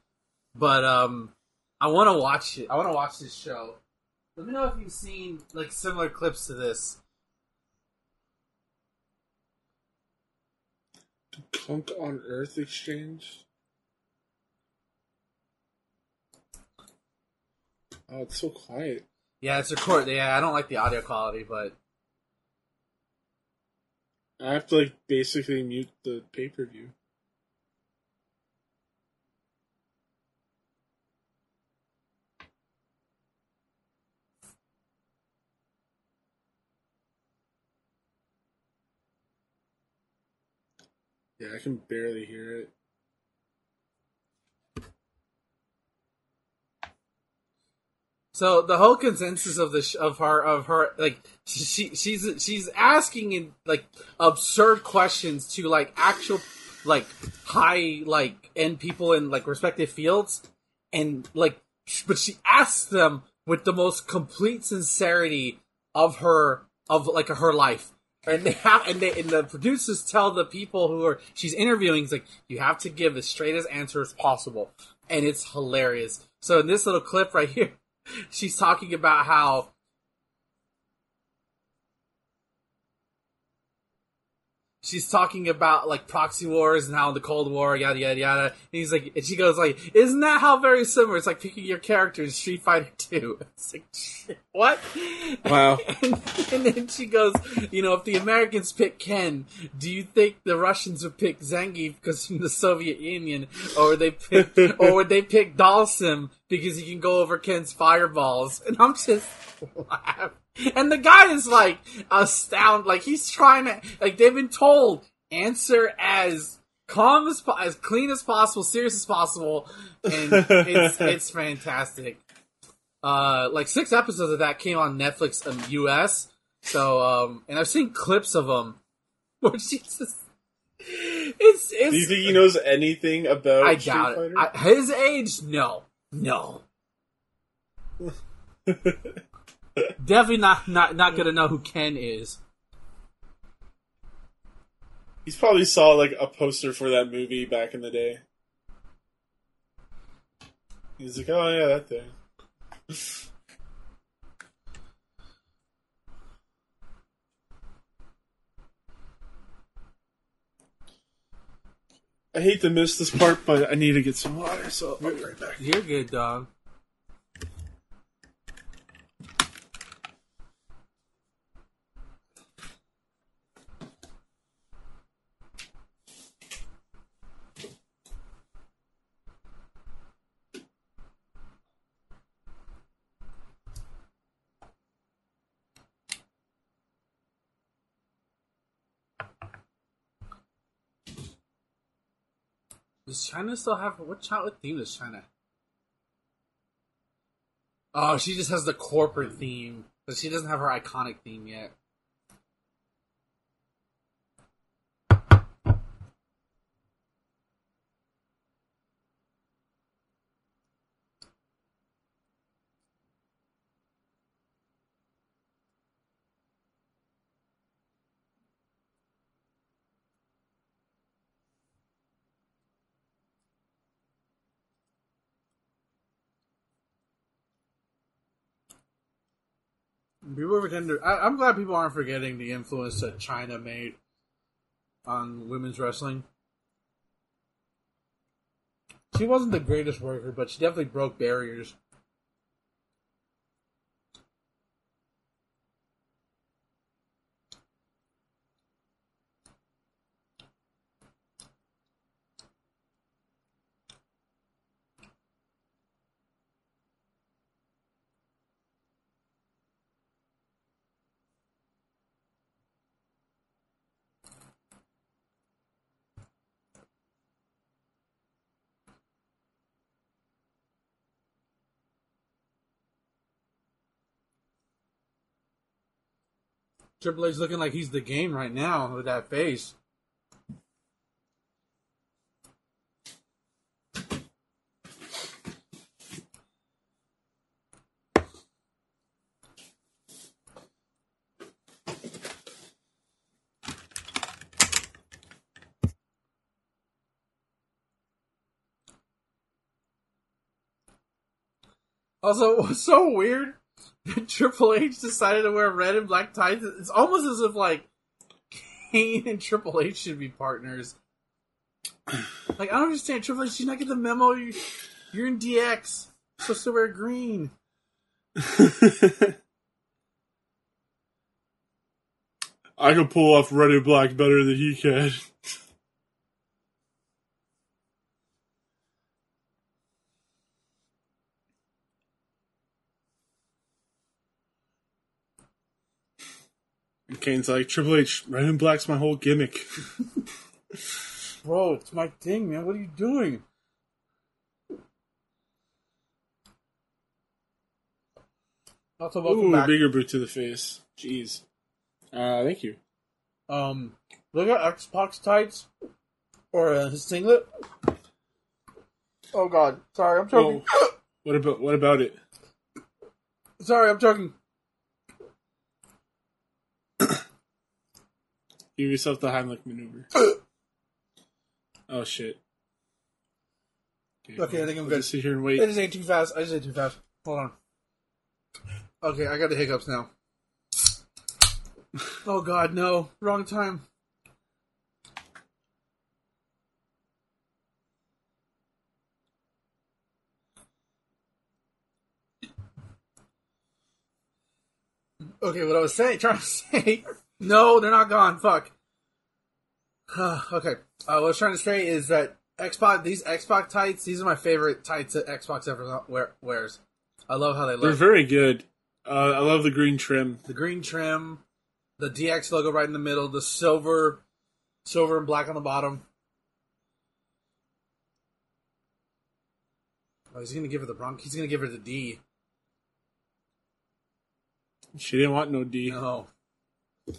but um, I want to watch it. I want to watch this show. Let me know if you've seen like similar clips to this. Cunk on Earth exchange. Oh, it's so quiet. Yeah, it's record. Yeah, I don't like the audio quality, but I have to like basically mute the pay per view. Yeah, I can barely hear it. So the whole consensus of the sh- of her of her like she she's she's asking in like absurd questions to like actual like high like end people in like respective fields. And like but she asks them with the most complete sincerity of her of like her life. And they have and they and the producers tell the people who are she's interviewing like you have to give as straight as answer as possible. And it's hilarious. So in this little clip right here she's talking about how she's talking about like proxy wars and how the Cold War, yada yada yada. And he's like, and she goes like, "Isn't that how very similar? It's like picking your character in Street Fighter 2. It's like, what? Wow. And, and then she goes, you know, if the Americans pick Ken, do you think the Russians would pick Zangief because from the Soviet Union, or would they pick, or would they pick Dhalsim because he can go over Ken's fireballs? And I'm just laughing. And the guy is like astounded, like he's trying to, like they've been told answer as calm as po- as clean as possible, serious as possible, and it's it's fantastic. Uh, like six episodes of that came on Netflix in US. So, um, and I've seen clips of them where she's just, it's it's, Do you think he knows anything about I doubt it. I, his age, no, no, definitely not not not gonna know who Ken is. He's probably saw like a poster for that movie back in the day. He's like, oh yeah, that thing. I hate to miss this part, but I need to get some water, so I'll be right back. You're good, dog. Does Chyna still have what what theme does Chyna? Oh, she just has the corporate theme, but she doesn't have her iconic theme yet. People pretend to. I, I'm glad people aren't forgetting the influence that Chyna made on women's wrestling. She wasn't the greatest worker, but she definitely broke barriers. Triple H looking like he's the game right now with that face. Also, so weird. Triple H decided to wear red and black ties. It's almost as if like Kane and Triple H should be partners. Like I don't understand. Triple H, did you not get the memo? You- You're in DX. Supposed to wear green. I can pull off red and black better than he can. Kane's like, Triple H, red and black's my whole gimmick. Bro, it's my thing, man. What are you doing? Also, welcome Ooh, back. bigger boot to the face. Jeez. Uh, thank you. Um, look at X Pac's tights or uh, his singlet. Oh God, sorry, I'm choking. Oh, what about what about it? Sorry, I'm choking. Give yourself the Heimlich maneuver. oh shit. Okay, I think I'm I'll good. Just sit here and wait. I just ate too fast. I just ate too fast. Hold on. Okay, I got the hiccups now. Oh God, no! Wrong time. Okay, what I was saying, trying to say. No, they're not gone. Fuck. okay, uh, what I was trying to say is that X Pac, these X Pac's tights, these are my favorite tights that X Pac ever wear, wears. I love how they look. They're very good. Uh, I love the green trim. the green trim, the DX logo right in the middle, the silver, silver and black on the bottom. Oh, he's gonna give her the Bronc. He's gonna give her the D. She didn't want no D. No.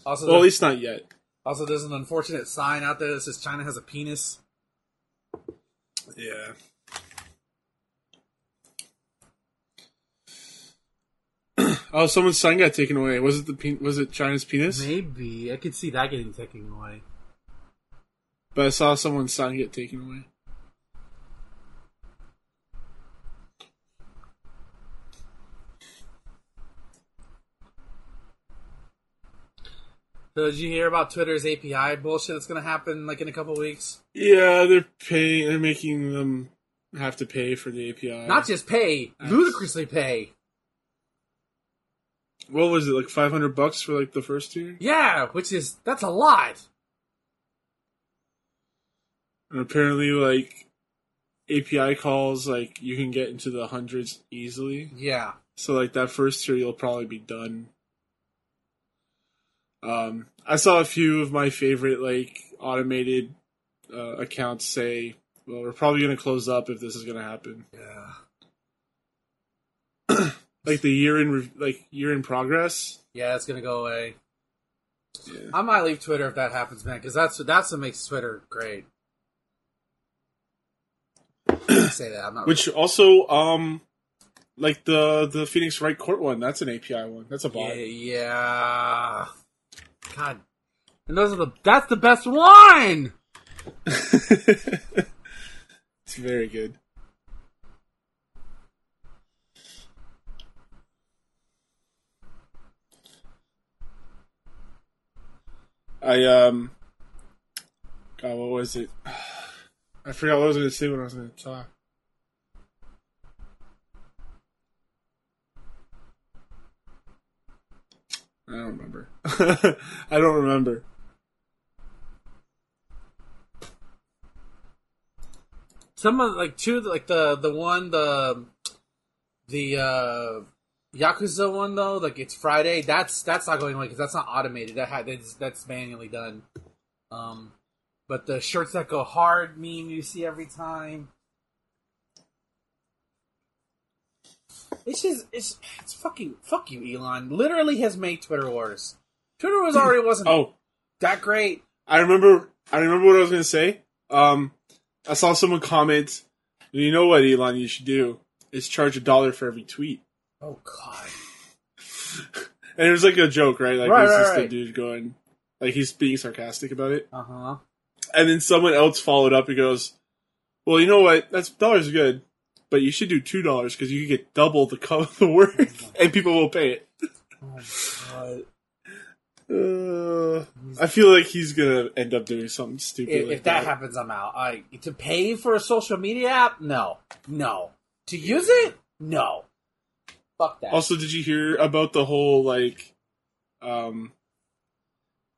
Also, Well, at least not yet. also, there's an unfortunate sign out there that says Chyna has a penis. Yeah. oh, someone's sign got taken away. Was it the pe- was it Chyna's penis? Maybe I could see that getting taken away. But I saw someone's sign get taken away. Did you hear about Twitter's API bullshit that's gonna happen like in a couple weeks? Yeah, they're paying. They're making them have to pay for the API. Not just pay, ludicrously pay. what was it like five hundred bucks for like the first tier? Yeah, which is that's a lot. And apparently, like API calls, like you can get into the hundreds easily. Yeah. So like that first tier, you'll probably be done. Um, I saw a few of my favorite like automated uh, accounts say, "Well, we're probably going to close up if this is going to happen." Yeah. Like the year in re- like year in progress. Yeah, it's gonna go away. Yeah. I might leave Twitter if that happens, man, because that's that's what makes Twitter great. Say that I'm not. Which also, um, like the the Phoenix Wright Court one, that's an API one. That's a bot. yeah, yeah. God, and those are the that's the best one. it's very good. I um God, what was it? I forgot what I was gonna say when I was gonna talk. I don't remember. I don't remember. Some of like two, like the the one the the uh Yakuza one though, like it's Friday. That's that's not going away because that's not automated. That ha- that's that's manually done. Um, but the shirts that go hard meme you see every time. It's just it's it's fucking fuck you, Elon. Literally has made Twitter worse. Twitter was already wasn't Oh, that great. I remember. I remember what I was gonna say. Um, I saw someone comment. You know what, Elon? You should do is charge a dollar for every tweet. Oh god. And it was like a joke, right? Like Right, was right, a right. dude going, like he's being sarcastic about it. Uh huh. And then someone else followed up and goes, "Well, you know what? That's dollar's good, but you should do two dollars because you can get double the co- the worth, and people will pay it." Oh god. Uh, I feel like he's gonna end up doing something stupid. If, like if that happens, I'm out. I to pay for a social media app? No, no. To use it? No. Fuck that. Also, did you hear about the whole like, um,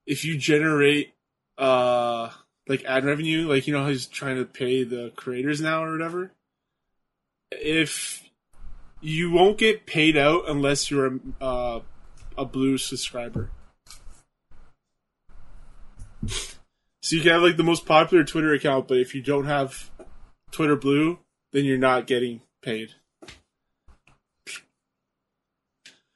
if you generate uh like ad revenue, like you know how he's trying to pay the creators now or whatever. If you won't get paid out unless you're a, uh, a blue subscriber. So you can have like the most popular Twitter account, but if you don't have Twitter Blue, then you're not getting paid.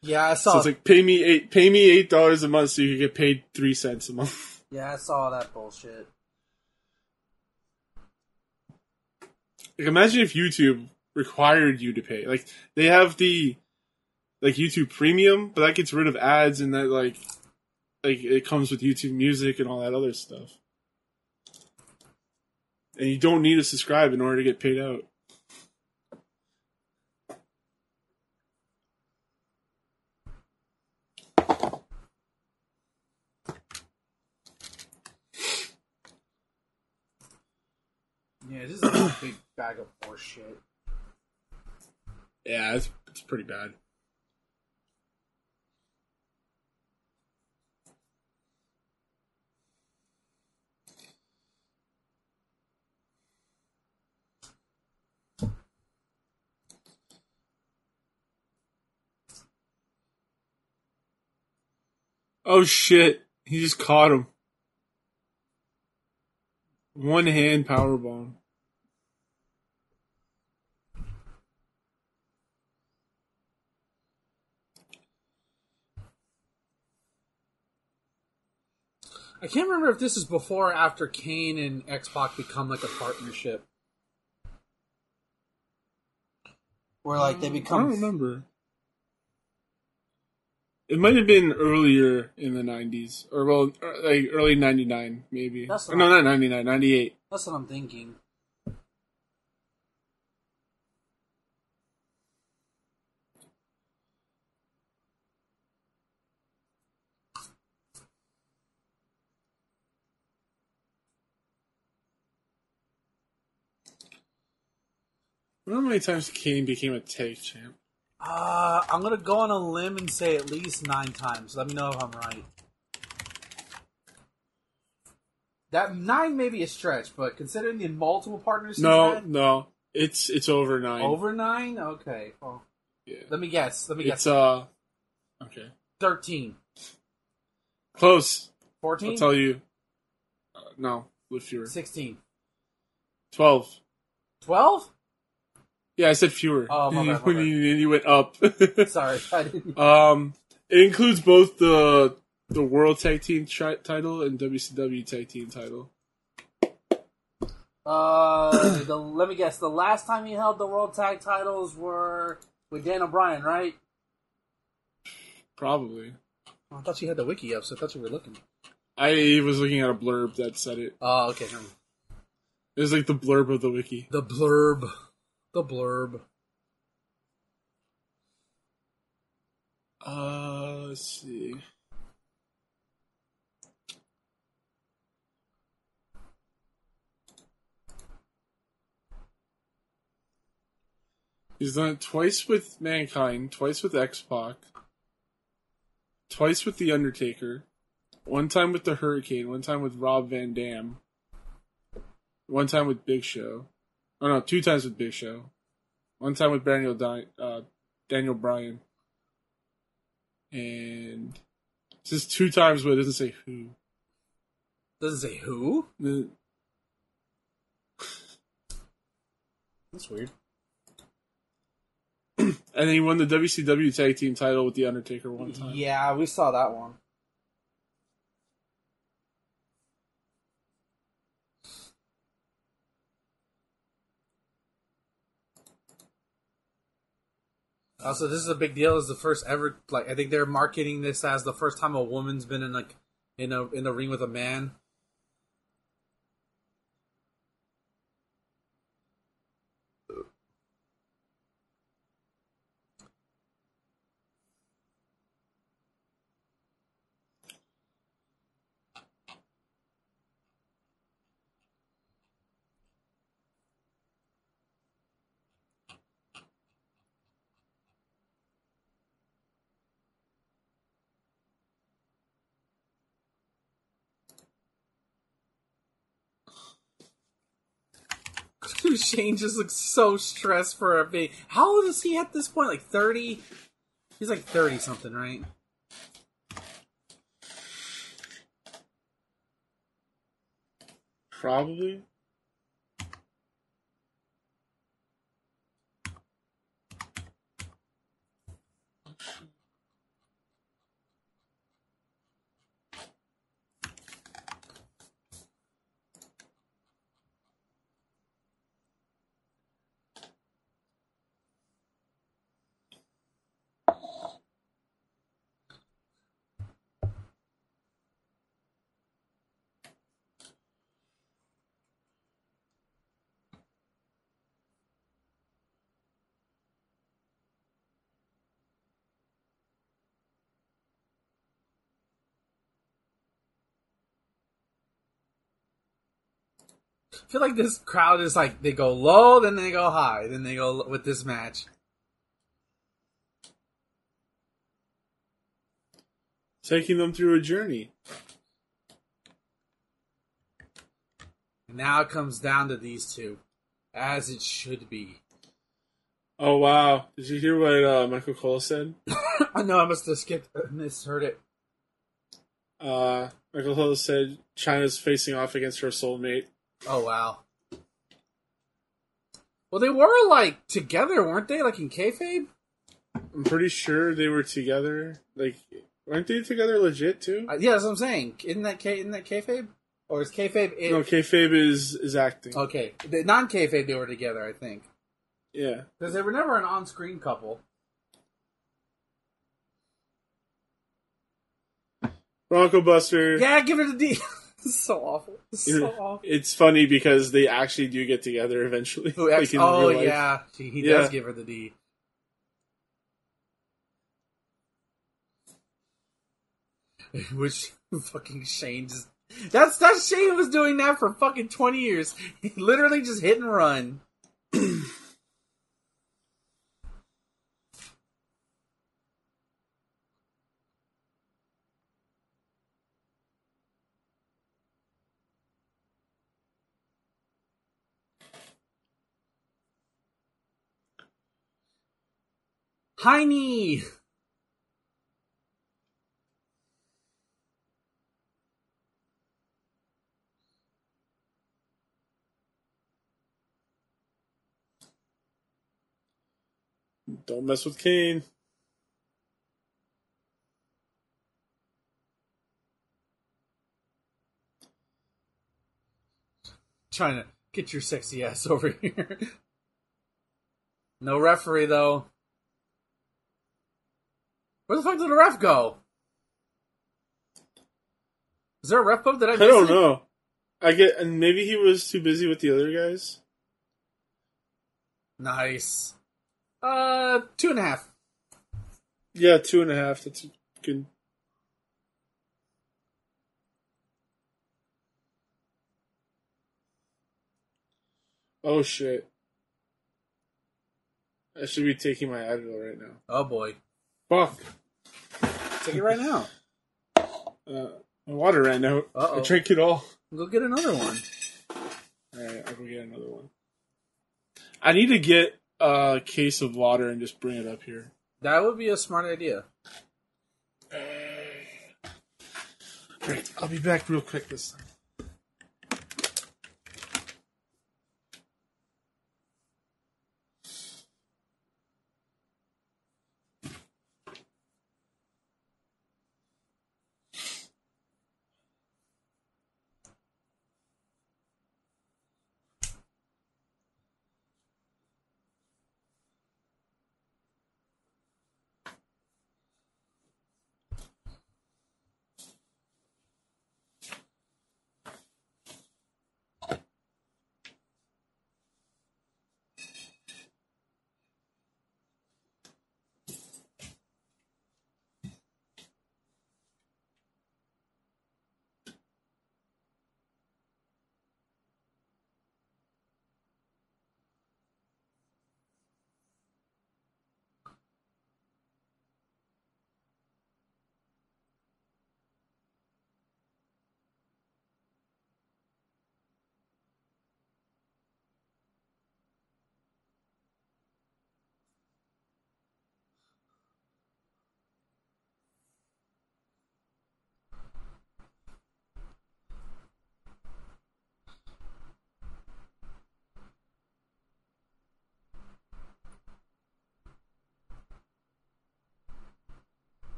yeah, I So saw. it's like pay me eight pay me eight dollars a month so you can get paid three cents a month. yeah, I saw that bullshit. Like imagine if YouTube required you to pay. Like they have the like YouTube Premium, but that gets rid of ads and that like like it comes with YouTube Music and all that other stuff. And you don't need to subscribe in order to get paid out. Yeah, this is a big bag of horse shit. Yeah, it's it's pretty bad. Oh shit! He just caught him. One hand power bomb. I can't remember if this is before or after Kane and X Pac become like a partnership. Where like they become. I don't remember. It might have been earlier in the '90s, or well, er- like early '99, maybe. That's Or no, not '99, '98. That's what I'm thinking. I don't know how many times Kane became a tag champ. Uh, I'm gonna go on a limb and say at least nine times. Let me know if I'm right. That nine may be a stretch, but considering the multiple partners No, had, no, it's it's over nine. over nine. Okay, well, Yeah. let me guess. Let me guess. It's uh, okay, 13, close. 14, I'll tell you. Uh, no, with fewer. 16, Twelve. 12. Yeah, I said fewer. Oh, my bad, my when bad. you, you went up. Sorry, I didn't. Um, it includes both the the World Tag Team tri- title and WCW Tag Team title. Uh, the, let me guess. The last time he held the world tag titles were with Daniel Bryan, right? Probably. I thought you had the wiki up, so I thought you were looking. At I was looking at a blurb that said it. Oh, okay. never. It was like the blurb of the wiki. The blurb. The blurb. Uh, let's see. He's done it twice with Mankind, twice with X Pac, twice with The Undertaker, one time with the Hurricane, one time with Rob Van Dam, one time with Big Show. Oh no, two times with Big Show. One time with Daniel Di- uh, Daniel Bryan. And it says two times, but it doesn't say who. Doesn't say who. The- That's weird. And then he won the WCW Tag Team title with The Undertaker one time. Yeah, we saw that one. Also, this is a big deal. It's the first ever. Like, I think they're marketing this as the first time a woman's been in like in a in a ring with a man. Shane just looks so stressed for a baby. How old is he at this point? Like thirty? He's like thirty something, right? Probably. I feel like this crowd is like they go low, then they go high, then they go with this match. Taking them through a journey. Now it comes down to these two, as it should be. Oh wow! Did you hear what uh, Michael Cole said? I know I must have skipped, misheard it. Uh, Michael Cole said Chyna's facing off against her soulmate. Oh wow. Well, they were like together, weren't they? Like in kayfabe. I'm pretty sure they were together. Like, weren't they together legit too? Uh, yeah, that's what I'm saying. Isn't that K? Isn't that kayfabe? Or is kayfabe? It? no, kayfabe is is acting. Okay, the non kayfabe they were together, I think, Yeah. because they were never an on screen couple. Bronco Buster. Yeah, give it a D. This so awful. So awful. It's funny because they actually do get together eventually. Who ex- in oh yeah, he, he Yeah. does give her the D. Which fucking Shane just that's that Shane was doing that for fucking twenty years. Literally just hit and run. Heine. Don't mess with Kane. Trying to get your sexy ass over here. no referee though. Where the fuck did the ref go? Is there a ref book that I I don't it? know. I get, and maybe he was too busy with the other guys. Nice. Uh, two and a half. Yeah, two and a half. That's good. Oh shit! I should be taking my Advil right now. Oh boy. Fuck. Take it right now. Uh, my water ran out. Uh-oh. I drank it all. Go get another one. Alright, I'll go get another one. I need to get a case of water and just bring it up here. That would be a smart idea. Great. I'll be back real quick this time.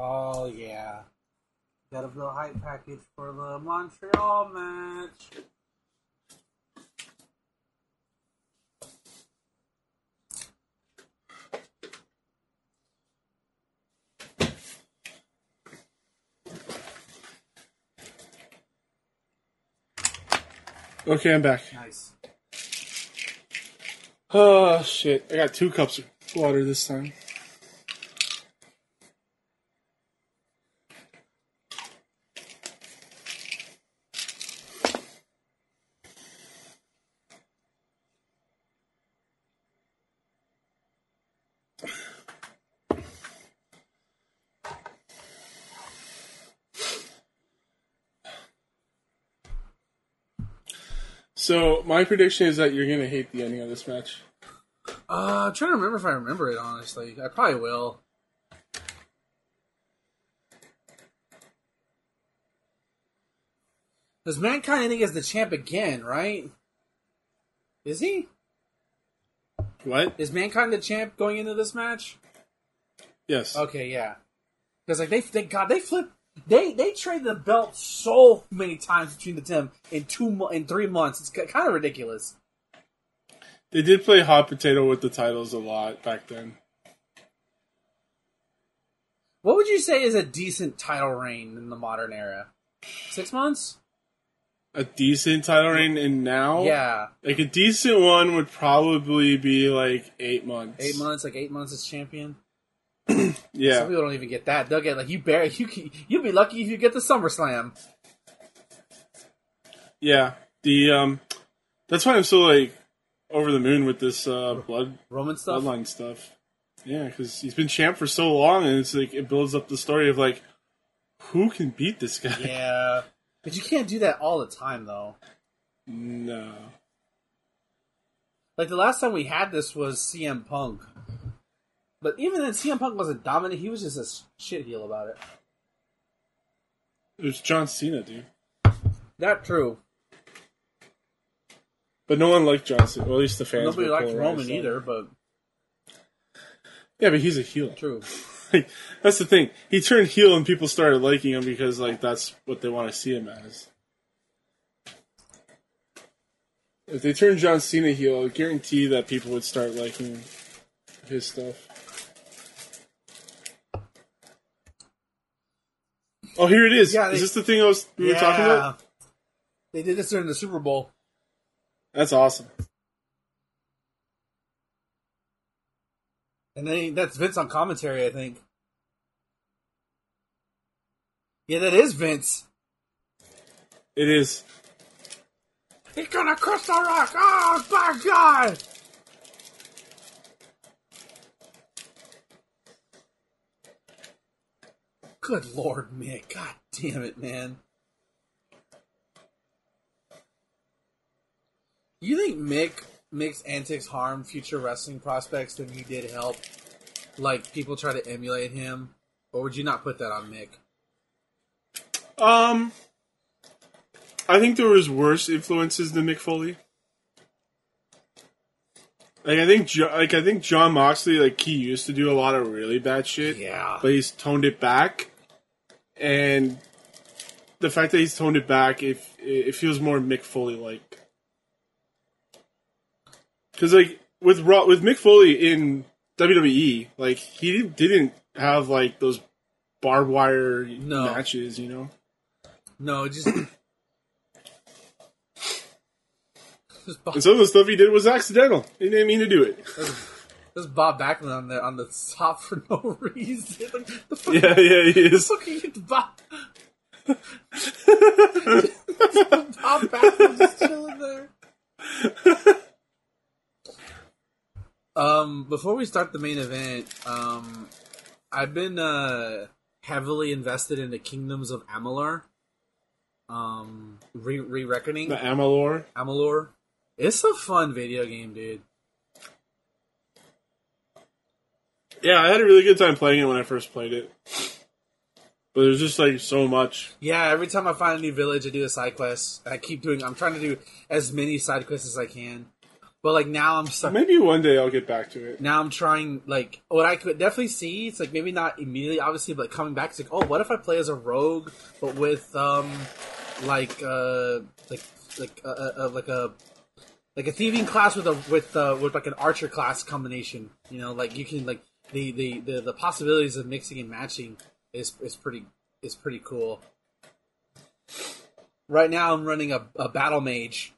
Oh yeah. Got a little hype package for the Montreal match. Okay, I'm back. Nice. Oh shit! I got two cups of water this time. So my prediction is that you're gonna hate the ending of this match. Uh, I'm trying to remember if I remember it. Honestly, I probably will. Does Mankind ending as the champ again, right? Is he? What? Is Mankind the champ going into this match? Yes. Okay, yeah. Because like they, they God, they flip, they they trade the belt so many times between the team in two in three months. It's kind of ridiculous. They did play hot potato with the titles a lot back then. What would you say is a decent title reign in the modern era? Six months? A decent title reign, in now, Yeah, like a decent one would probably be like eight months. eight months. Like eight months as champion. Yeah. Some people don't even get that. They'll get like you barely you you'll be lucky if you get the SummerSlam. Yeah. The um, that's why I'm so like over the moon with this uh blood Roman stuff. bloodline stuff. Yeah, because he's been champ for so long, and it's like it builds up the story of like who can beat this guy. Yeah, but you can't do that all the time though. No. Like the last time we had this was CM Punk. But even then, CM Punk wasn't dominant. He was just a shit heel about it. It was John Cena, dude. That true. But no one liked John Cena. Well, at least the fans. Nobody liked Roman so- either, but Yeah, but he's a heel. true. Like, that's the thing. He turned heel, and people started liking him because like that's what they want to see him as. If they turned John Cena heel, I guarantee that people would start liking his stuff. Oh, here it is. Yeah, they- is this the thing I was we were talking about? They did this during the Super Bowl. That's awesome. And then that's Vince on commentary, I think. Yeah, that is Vince. It is. He's gonna crush the rock. Oh my god! Good lord, Mick. God damn it, man. You think Mick Mick's antics harm future wrestling prospects than he did help? Like people try to emulate him, or would you not put that on Mick? Um, I think there was worse influences than Mick Foley. Like I think, like I think Jon Moxley, like he used to do a lot of really bad shit, Yeah. but he's toned it back, and the fact that he's toned it back, it it feels more Mick Foley like. Because like with Raw, with Mick Foley in WWE, like he didn't have like those barbed wire No. matches, you know. No, just. just And some of the stuff he did was accidental. He didn't mean to do it. Just Bob Backlund on the on the top for no reason. Like, the fuck, yeah, yeah, he the is. fuck are you, Bob? Bob Backlund just chilling there. um, before we start the main event, um, I've been uh heavily invested in the Kingdoms of Amalur. Um, re re reckoning The Amalur. Amalur. It's a fun video game, dude. Yeah, I had a really good time playing it when I first played it. But there's just like so much. Yeah, every time I find a new village, I do a side quest. I keep doing. I'm trying to do as many side quests as I can. But like now I'm stuck. Maybe one day I'll get back to it. Now I'm trying like what I could definitely see. It's like maybe not immediately, obviously, but coming back. It's like, oh, what if I play as a rogue, but with um, like uh, like like uh, uh, uh, like a like a thieving class with a with uh, with like an archer class combination. You know, like you can like the the the, the possibilities of mixing and matching is is pretty is pretty cool. Right now, I'm running a, a battle mage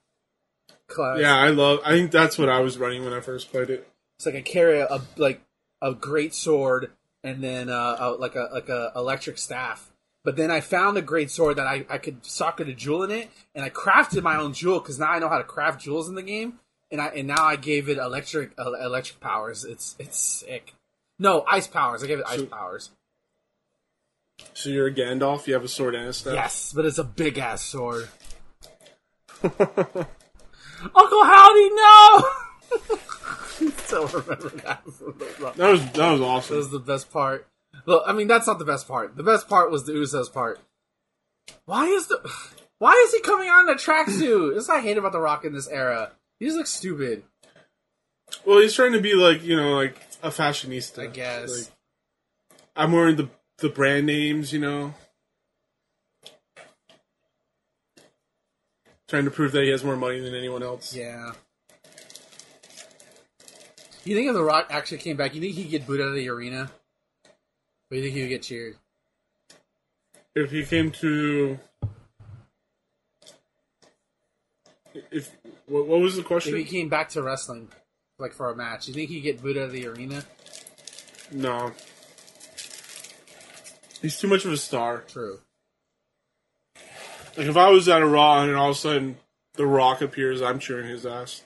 class. Yeah, I love. I think that's what I was running when I first played it. It's like I carry a, like a great sword and then uh, a, like a like a electric staff. But then I found a great sword that I, I could socket a jewel in it, and I crafted my own jewel because now I know how to craft jewels in the game. And I and now I gave it electric uh, electric powers. It's it's sick. No ice powers. I gave it ice So- powers. So you're a Gandalf. You have a sword and a staff. Yes, but it's a big ass sword. Uncle Howdy, no! Still remember that. That was that was awesome. That was the best part. Well, I mean, that's not the best part. The best part was the Usos part. Why is the Why is he coming on in a tracksuit? This is what I hate about The Rock in this era. He just looks stupid. Well, he's trying to be like you know like a fashionista. I guess. Like, I'm wearing the the brand names. You know, trying to prove that he has more money than anyone else. Yeah. You think if The Rock actually came back, you think he'd get booed out of the arena? Or you think he would get cheered? If he came to, if what, what was the question? If he came back to wrestling, like for a match, you think he'd get booed out of the arena? No, he's too much of a star. True. Like if I was at a Raw and all of a sudden The Rock appears, I'm cheering his ass.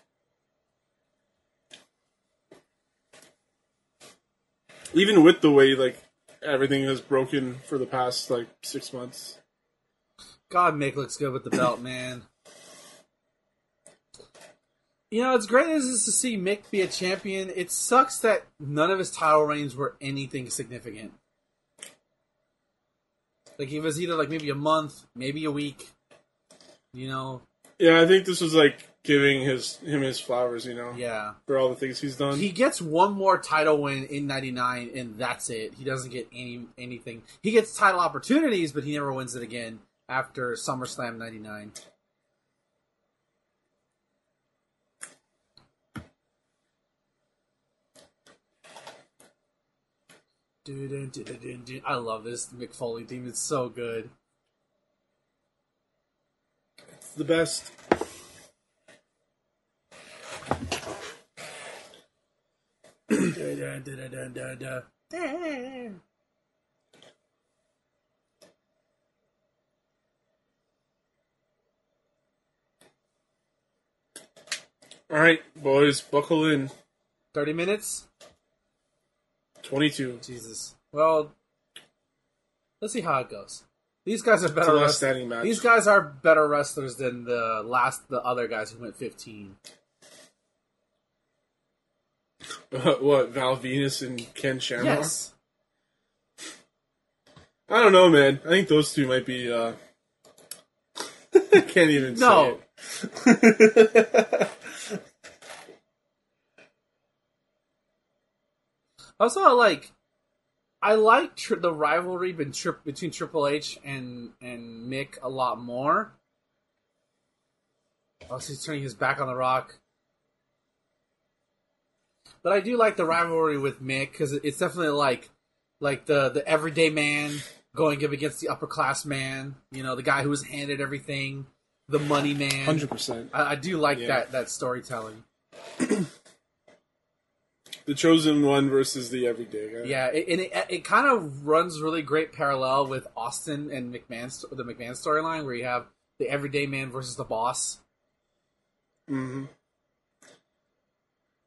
Even with the way like everything has broken for the past like six months. God, Mick looks good with the belt, man. You know, it's great as is to see Mick be a champion. It sucks that none of his title reigns were anything significant. Like he was either like maybe a month, maybe a week. You know, Yeah, I think this was like giving his him his flowers, you know, yeah. for all the things he's done. He gets one more title win in '99, and that's it. He doesn't get any anything. He gets title opportunities, but he never wins it again after SummerSlam '99. I love this Mick Foley theme. It's so good. It's the best. All right, boys, buckle in. Thirty minutes. Twenty-two. Jesus. Well, let's see how it goes. These guys are better. wrest- standing match. These guys are better wrestlers than the last, the other guys who went 15. what? Val Venis and Ken Shamrock. Yes. I don't know, man. I think those two might be. uh I can't even No. say it. Also, like, I like the rivalry between, tri- between Triple H and and Mick a lot more. Also, he's turning his back on the Rock. But I do like the rivalry with Mick because it's definitely like like the the everyday man going up against the upper class man. You know, the guy who was handed everything, the money man. Hundred percent. I, I do like Yeah. that that storytelling. The chosen one versus the everyday guy. Yeah, it, and it, it kind of runs really great parallel with Austin and McMahon's the McMahon storyline, where you have the everyday man versus the boss. hmm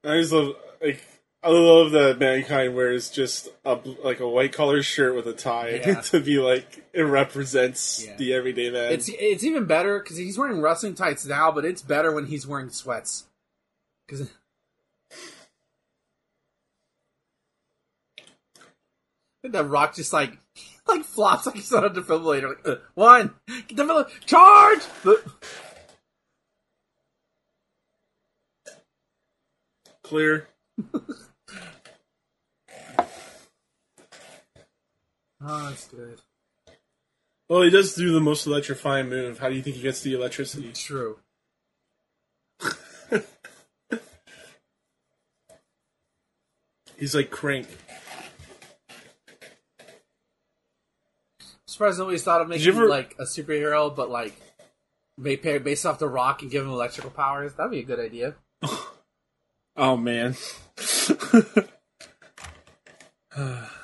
I just love like I love that mankind wears just a like a white collar shirt with a tie Yeah. to be like it represents Yeah. the everyday man. It's it's even better because he's wearing wrestling tights now, but it's better when he's wearing sweats. Because the Rock just like like flops like he's on a defibrillator. Like, uh, one, defibrillator, charge. Clear. Oh, that's good. Well, he does do the most electrifying move. How do you think he gets the electricity? True. He's like crank. Surprised nobody's thought of making ever- like a superhero, but like based off the Rock and give him electrical powers. That'd be a good idea. Oh man.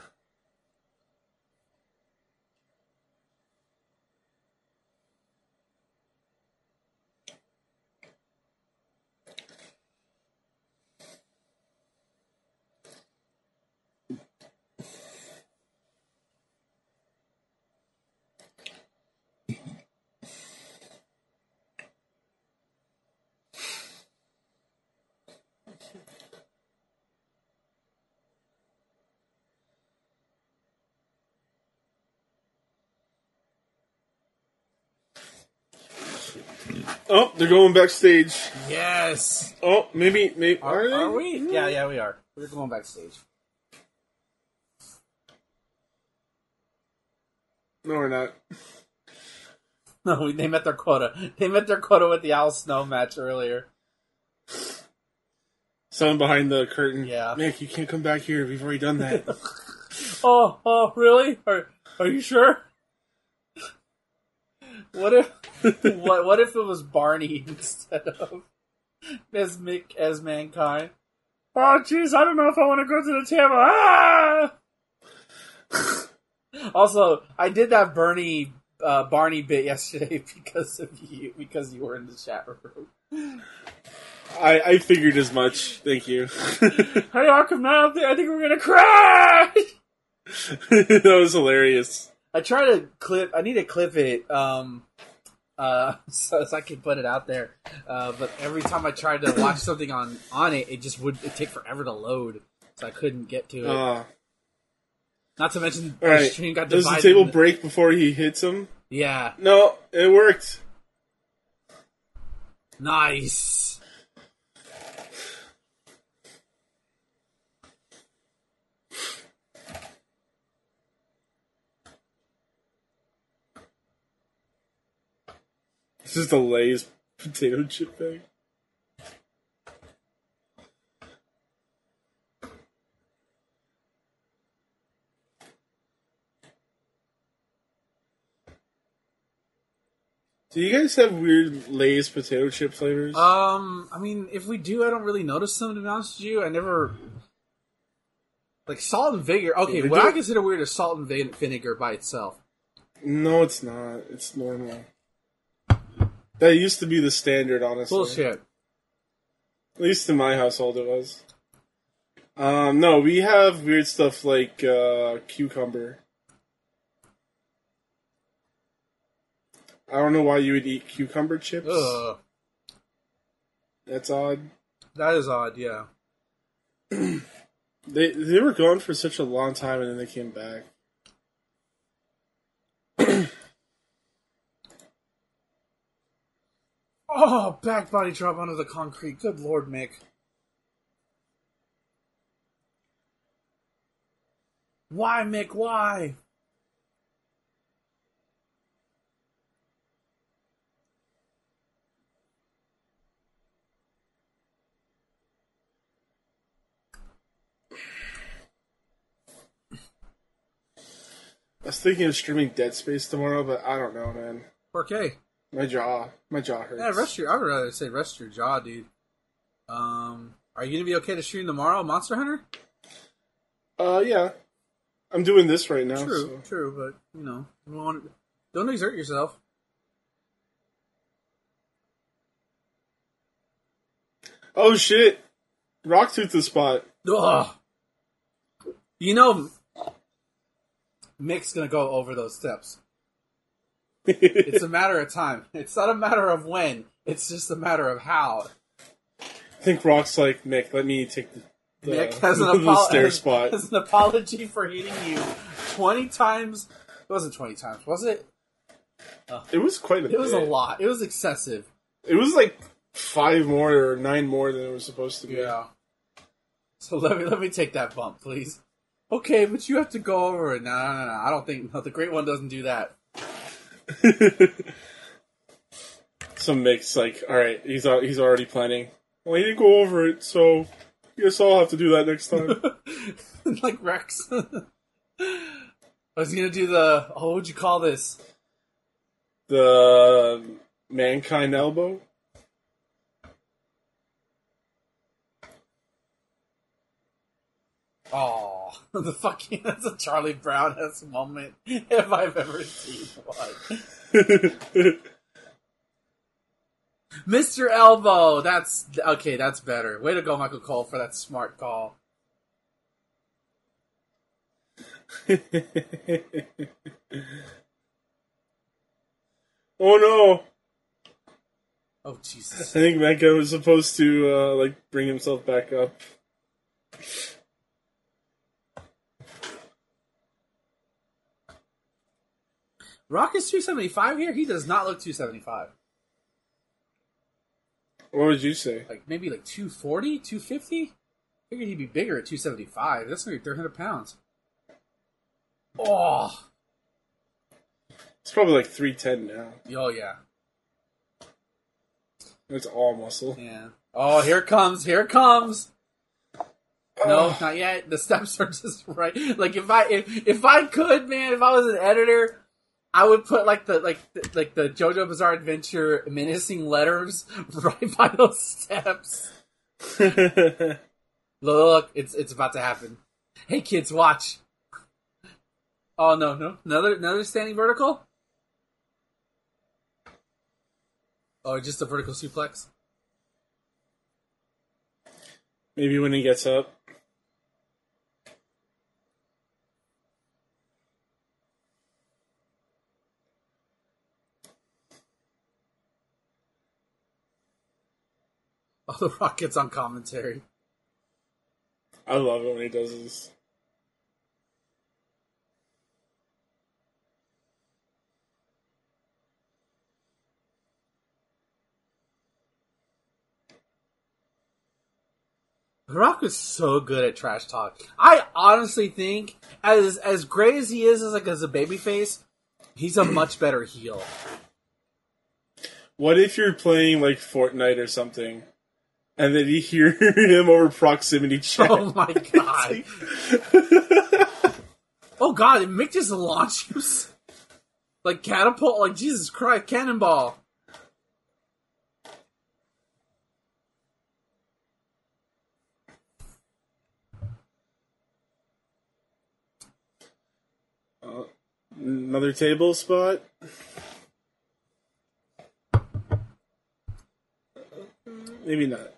oh, they're going backstage. Yes. Oh, maybe, maybe Are, are, they? are we? Yeah, yeah, we are. We're going backstage. No, we're not. No, we- they met their quota. They met their quota with the Al Snow match earlier. Someone behind the curtain. Yeah. Nick, you can't come back here. We've already done that. Oh, oh, really? Are Are you sure? What if what What if it was Barney instead of as Mick as mankind? Oh, jeez, I don't know if I want to go to the table. Ah! also, I did that Bernie uh, Barney bit yesterday because of you because you were in the chat room. I, I figured as much. Thank you. Hey, Arkham, now I think we're gonna crash. that was hilarious. I try to clip. I need to clip it, um, uh, so, so I can put it out there. Uh, but every time I tried to watch something on on it, it just would it take forever to load, so I couldn't get to it. Uh, Not to mention all right. stream got Does the table break before he hits him? Yeah, No, it worked. nice. This is the Lay's potato chip bag. Do you guys have weird Lay's potato chip flavors? Um, I mean, if we do, I don't really notice them. To be honest with you, I never like salt and vinegar. Okay, we what do- I consider weird is salt and vinegar by itself. no, it's not. It's normal. That used to be the standard, honestly. Bullshit. At least in my household, it was. Um, no, we have weird stuff like uh, cucumber. I don't know why you would eat cucumber chips. Ugh, That's odd. that is odd. Yeah. They they were gone for such a long time, and then they came back. Oh, back body drop onto the concrete. Good lord, Mick. Why, Mick? Why? I was thinking of streaming Dead Space tomorrow, but I don't know, man. Okay. My jaw, my jaw hurts. Yeah, rest your. I would rather say rest your jaw, dude. Um, are you gonna be okay to stream tomorrow, Monster Hunter? Uh, yeah. I'm doing this right now. True, so- true, but you know, don't, don't exert yourself. Oh shit! Rocktooth the spot. Ugh. You know, Mick's gonna go over those steps. It's a matter of time. It's not a matter of when. It's just a matter of how. I think Rock's like Nick. Let me take the, the, Mick has an, apolo- stair spot. has an apology for hitting you twenty times. It wasn't twenty times, was it? It was quite a. Bit. It was a lot. It was excessive. It was like five more or nine more than it was supposed to be. Yeah. So let me let me take that bump, please. Okay, but you have to go over it. No, no, no, no. I don't think no, the Great One doesn't do that. Some mix like, all right, he's al- he's already planning. Well, he didn't go over it, so I guess I'll have to do that next time. like Rex. I was gonna do the. Oh, what would you call this? the um, mankind elbow. Oh, the fucking that's a Charlie Brown esque moment if I've ever seen one. Mr. Elbow, that's okay. That's better. Way to go, Michael Cole, for that smart call. oh no! Oh Jesus. I Jesus! think Menka was supposed to uh, like bring himself back up. Rock is two seventy five here. He does not look two seventy five. What would you say? Like maybe like 240, 250? Figured he'd be bigger at two seventy five. That's gonna be three hundred pounds. Oh, It's probably like three ten now. oh yeah. It's all muscle. Yeah. Oh, here it comes. Here it comes. No, not yet. The steps are just right. Like if I if if I could, man, if I was an editor, I would put like the like the, like the JoJo Bizarre Adventure menacing letters right by those steps. Look, it's it's about to happen. Hey kids, watch. Oh no, no, another another standing vertical. Oh, just a vertical suplex. Maybe when he gets up. The Rockets on commentary. I love it when he does this. The Rock was so good at trash talk. I honestly think, as as great as he is as like as a babyface, he's a much better heel. What if you're playing like Fortnite or something, and then you hear him over proximity chat? Oh my god! oh god! Mick just launch you like catapult? Like Jesus Christ! Cannonball! Uh, another table spot. Maybe not.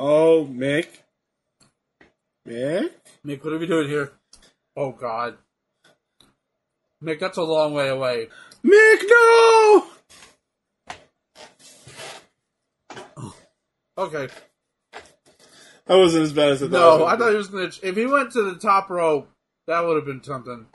Oh, Mick. Mick? Mick, what are we doing here? Oh god! Mick, that's a long way away. Mick, no! Oh. Okay. That wasn't as bad as I thought. No, I thought he was gonna. If he went to the top row, that would have been something.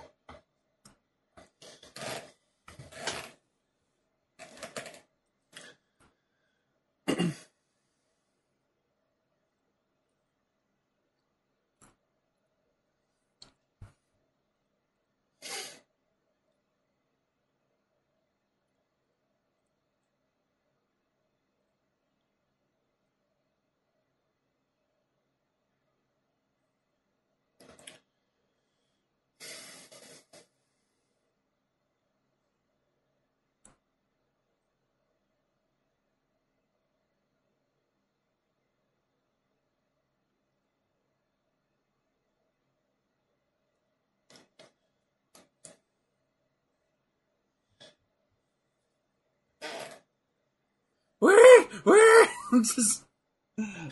Where? Where? Just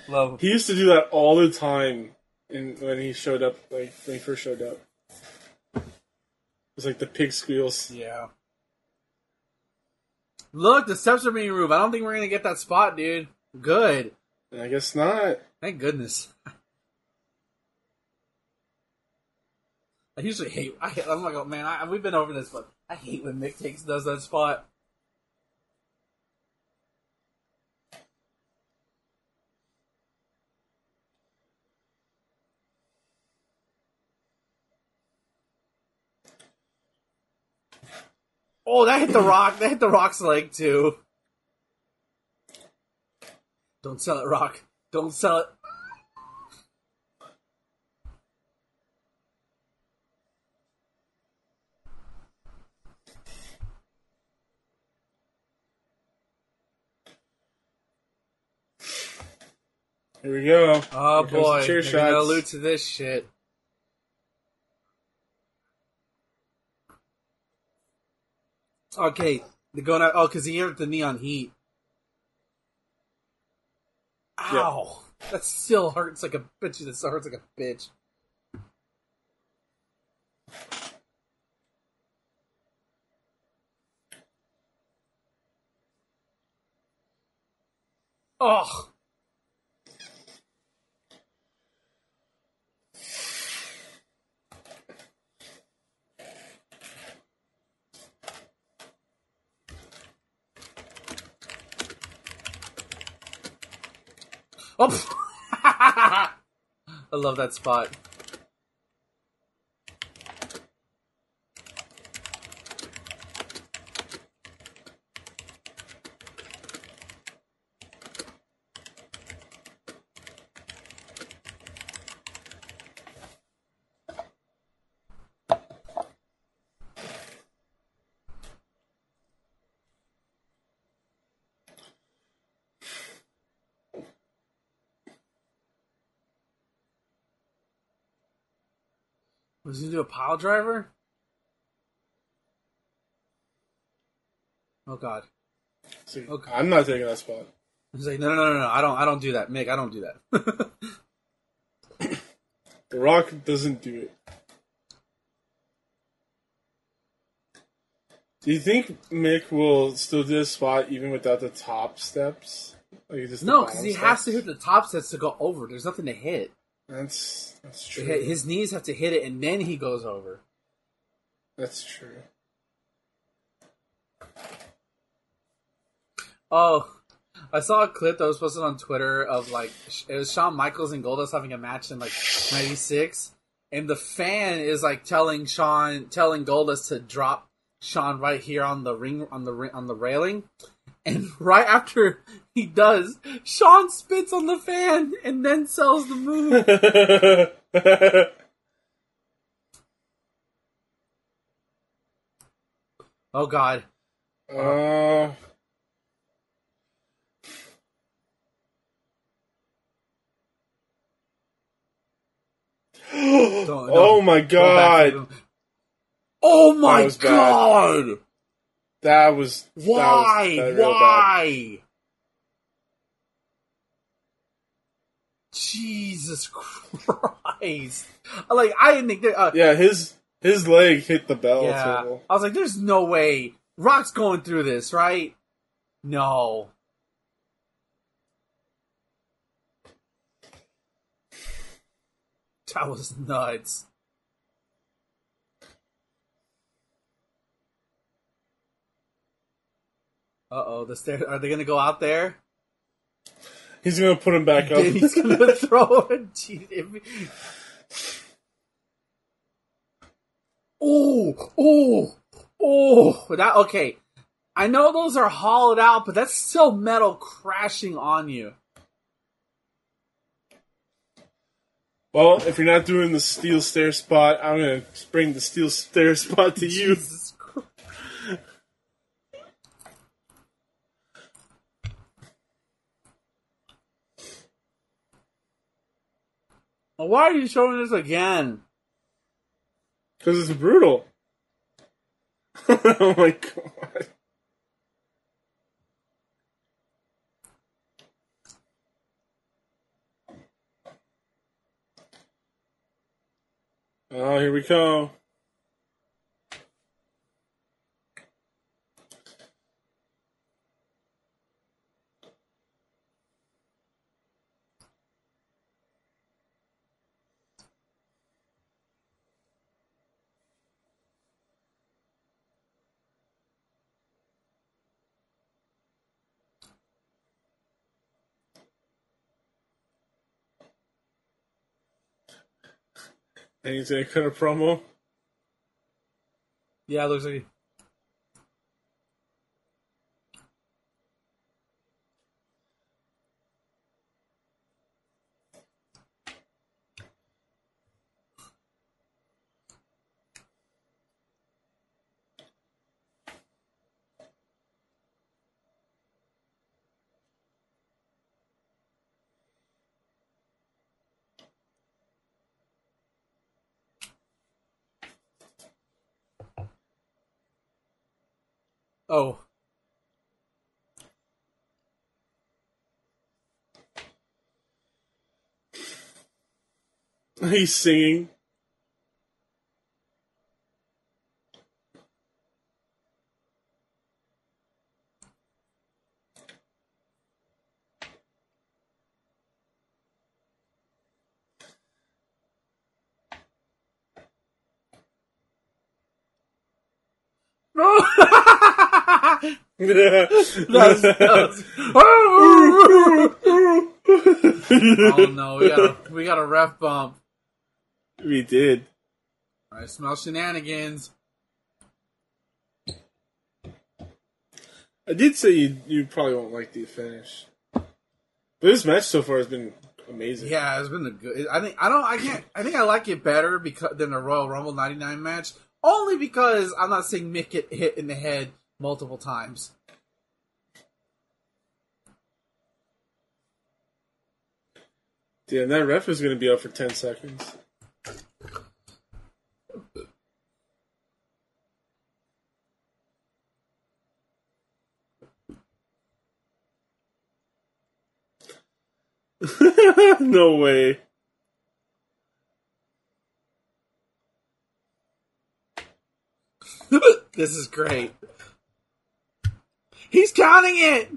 love. He used to do that all the time in, when he showed up, like when he first showed up. It was like the pig squeals. Yeah. Look, the steps are being removed. I don't think we're gonna get that spot, dude. Good. I guess not. Thank goodness. I usually hate. I, hate- I'm like, oh man, I, we've been over this, but I hate when Mick takes does that spot. Oh, that hit the rock. That hit the rock's leg too. Don't sell it, Rock. Don't sell it. Here we go. Oh Here boy, chair shots. allude to this shit. Okay, they're going out. Oh, because he hit the neon heat. Ow! That still hurts like a bitch. That still hurts like a bitch. Oh, oh! I love that spot. Pile driver? Oh god. See, oh, Okay. I'm not taking that spot. He's like, no, no, no, no, no, I don't, I don't do that, Mick. I don't do that. The Rock doesn't do it. Do you think Mick will still do this spot even without the top steps? Like no, because he has to hit the top sets to go over. There's nothing to hit. That's that's true. His knees have to hit it, and then he goes over. That's true. Oh, I saw a clip that was posted on Twitter of like it was Shawn Michaels and Goldust having a match in like '96, and the fan is like telling Shawn, telling Goldust to drop Shawn right here on the ring on the on the railing, and right after he does, Shawn spits on the fan and then sells the move. oh God, uh, oh my Go god, the- Oh my bad. God! that was that was- Why? that was bad. Why? Jesus Christ! Like I didn't think that. Uh, Yeah, his his leg hit the bell yeah. I was like, "There's no way Rock's going through this, right?" No. That was nuts. Uh oh, the stairs. Are they gonna go out there? He's gonna put him back up. He's gonna throw if- Oh, oh, oh! That okay. I know those are hollowed out, but that's still metal crashing on you. well, if you're not doing the steel stair spot, I'm gonna bring the steel stair spot to you. Jesus Christ. Well, Why are you showing this again? Because it's brutal. oh my god. Oh, here we go. And he's gonna cut a promo. Yeah, looks like. Oh. He's singing. That's- that's- oh no, we got a we got a ref bump. we did. I smell shenanigans. I did say you you probably won't like the finish, but this match so far has been amazing. Yeah, it's been a good. I think I don't. I can't. I think I like it better because than the Royal Rumble '99 match. Only because I'm not seeing Mick get hit in the head multiple times. Damn, that ref is going to be up for ten seconds. no way. this is great. He's counting it.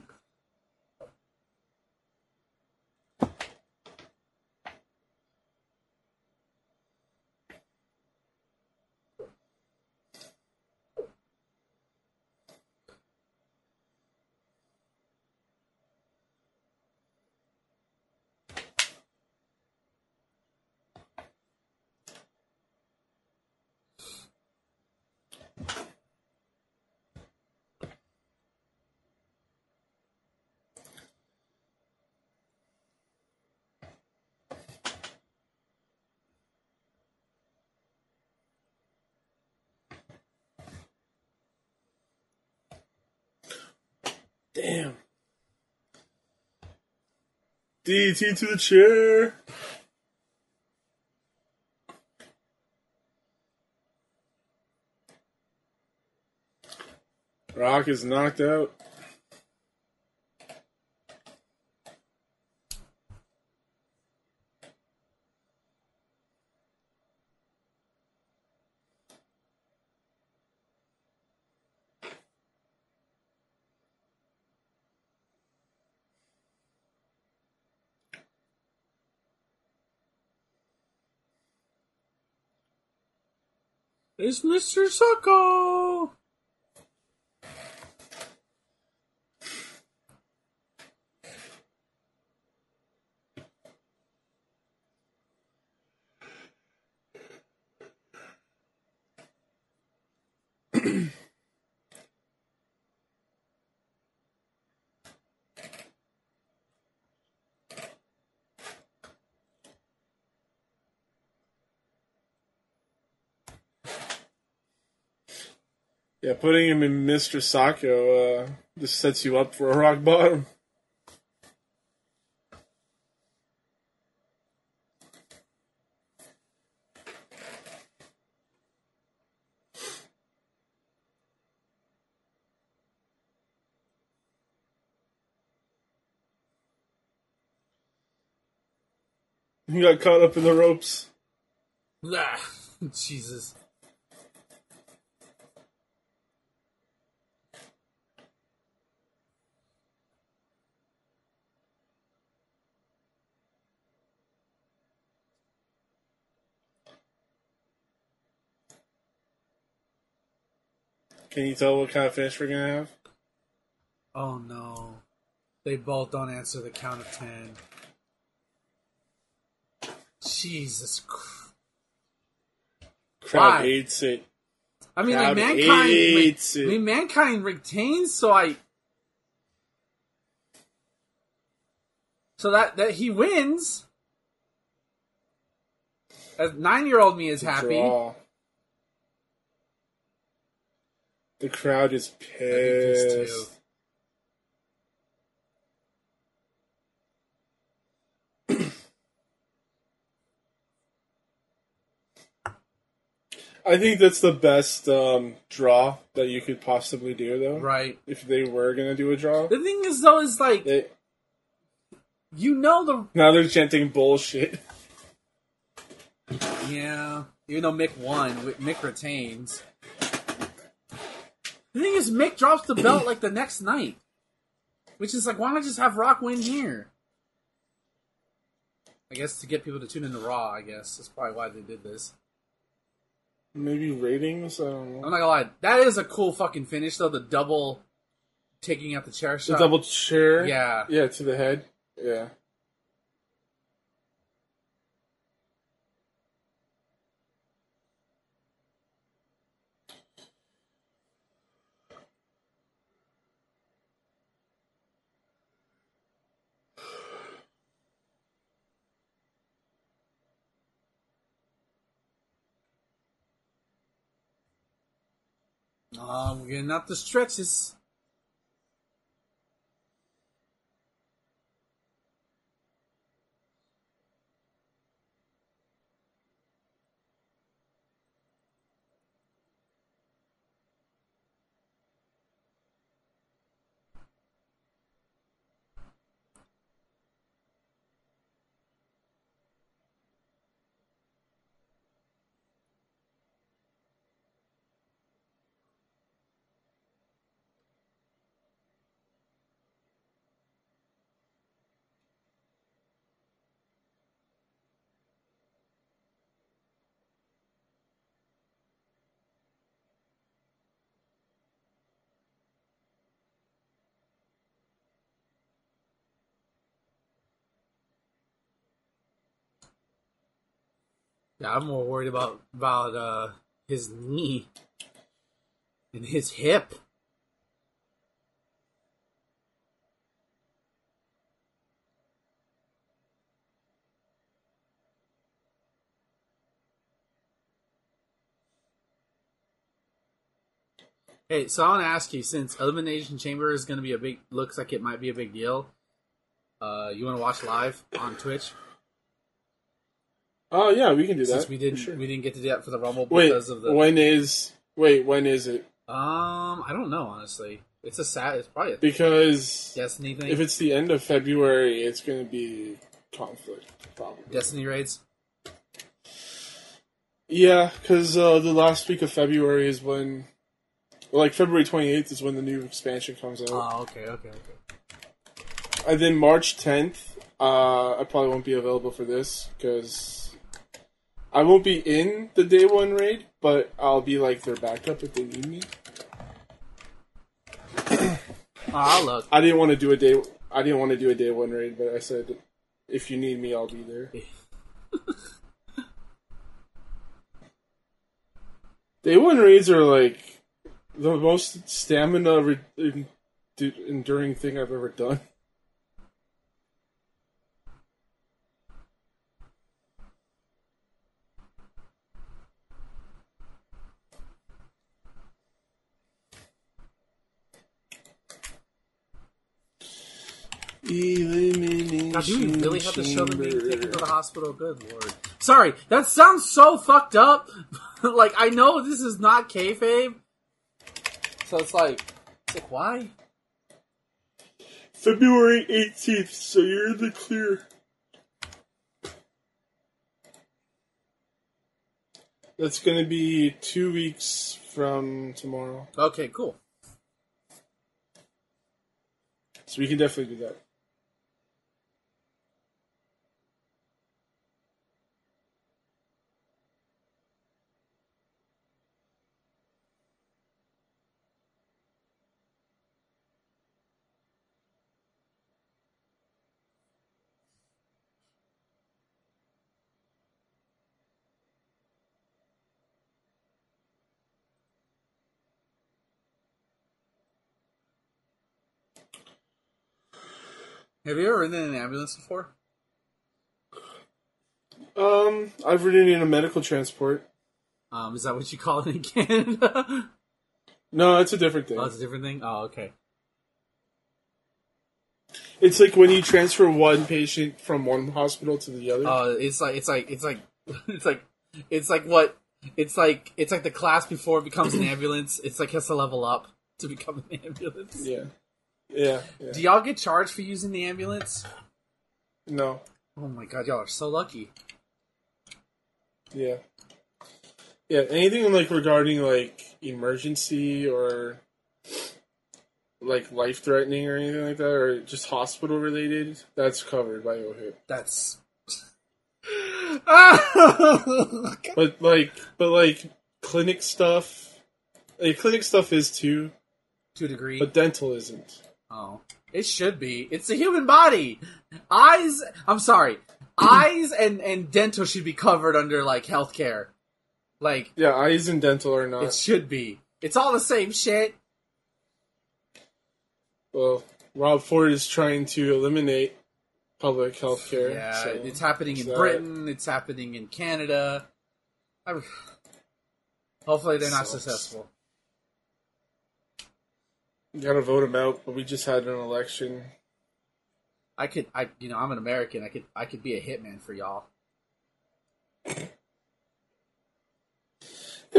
Damn. DT to the chair. Rock is knocked out. It's Mr. Socko. Yeah, putting him in Mr. Socko uh, just sets you up for a rock bottom. He got caught up in the ropes. Ah, Jesus. Can you tell what kind of finish we're gonna have? Oh no. They both don't answer the count of ten. Jesus Christ. Crowd Why? hates it. I mean, Crowd like mankind. hates I it. mean, mankind retains, so I. So that that he wins. As nine-year-old me is happy. Draw. The crowd is I think this too. pissed. I think that's the best um, draw that you could possibly do, though. right. If they were gonna do a draw, The thing is, though, is like they, you know the now they're chanting bullshit. yeah. Even though Mick won, Mick retains. The thing is, Mick drops the belt like the next night, which is like, why not just have Rock win here? I guess to get people to tune into Raw. I guess that's probably why they did this. Maybe ratings. I don't I'm not gonna lie, that is a cool fucking finish though. The double taking out the chair shot. The double chair. Yeah. Yeah, to the head. Yeah. Oh, we're getting out the stretches. Yeah, I'm more worried about about uh his knee and his hip. Hey, so I want to ask you, since Elimination Chamber is going to be a big, looks like it might be a big deal. Uh, you want to watch live on Twitch? Oh yeah, we can do that. We didn't, sure. we didn't get to do that for the Rumble Wait, because of the. when is? Wait, when is it? Um, I don't know honestly. It's a sad. It's probably a Because Destiny thing. if it's the end of February, it's going to be conflict. Probably. Destiny raids. Yeah, because uh, the last week of February is when, well, like February twenty eighth is when the new expansion comes out, Oh, okay, okay, okay. and then March tenth, uh, I probably won't be available for this because I won't be in the day one raid, but I'll be like their backup if they need me. Oh, ah, I'll look. I didn't want to do a day. I didn't want to do a day one raid, but I said if you need me, I'll be there. day one raids are like the most stamina re- enduring thing I've ever done. God, do we really have to show them being taken to the hospital? Good lord. Sorry, that sounds so fucked up. like I know this is not kayfabe, so it's like, it's like why? February 18th, so you're in the clear. That's going to be two weeks from tomorrow. Okay, cool. So we can definitely do that. Have you ever ridden in an ambulance before? Um, I've ridden in a medical transport. Um, is that what you call it in Canada? No, it's a different thing. oh, it's a different thing. Oh, okay. It's like when you transfer one patient from one hospital to the other. Uh, it's like it's like it's like it's like it's like what It's like it's like the class before it becomes an ambulance. It's like has to level up to become an ambulance. Yeah. Yeah. yeah. Do y'all get charged for using the ambulance? No. Oh my god, y'all are so lucky. Yeah. Yeah, anything like regarding like emergency or like life threatening or anything like that, or just hospital related, that's covered by OHIP. That's But like, but like clinic stuff, like clinic stuff is too, to a degree. but dental isn't. Oh, it should be. It's a human body. Eyes. I'm sorry. Eyes and and dental should be covered under like healthcare. Like Yeah, eyes and dental are not. it should be. It's all the same shit. well, Rob Ford is trying to eliminate public health care. Yeah, so it's happening in that- Britain. It's happening in Canada. I, hopefully, they're not successful. Gotta vote him out, but we just had an election. I could, I you know, I'm an American. I could, I could be a hitman for y'all. Yeah,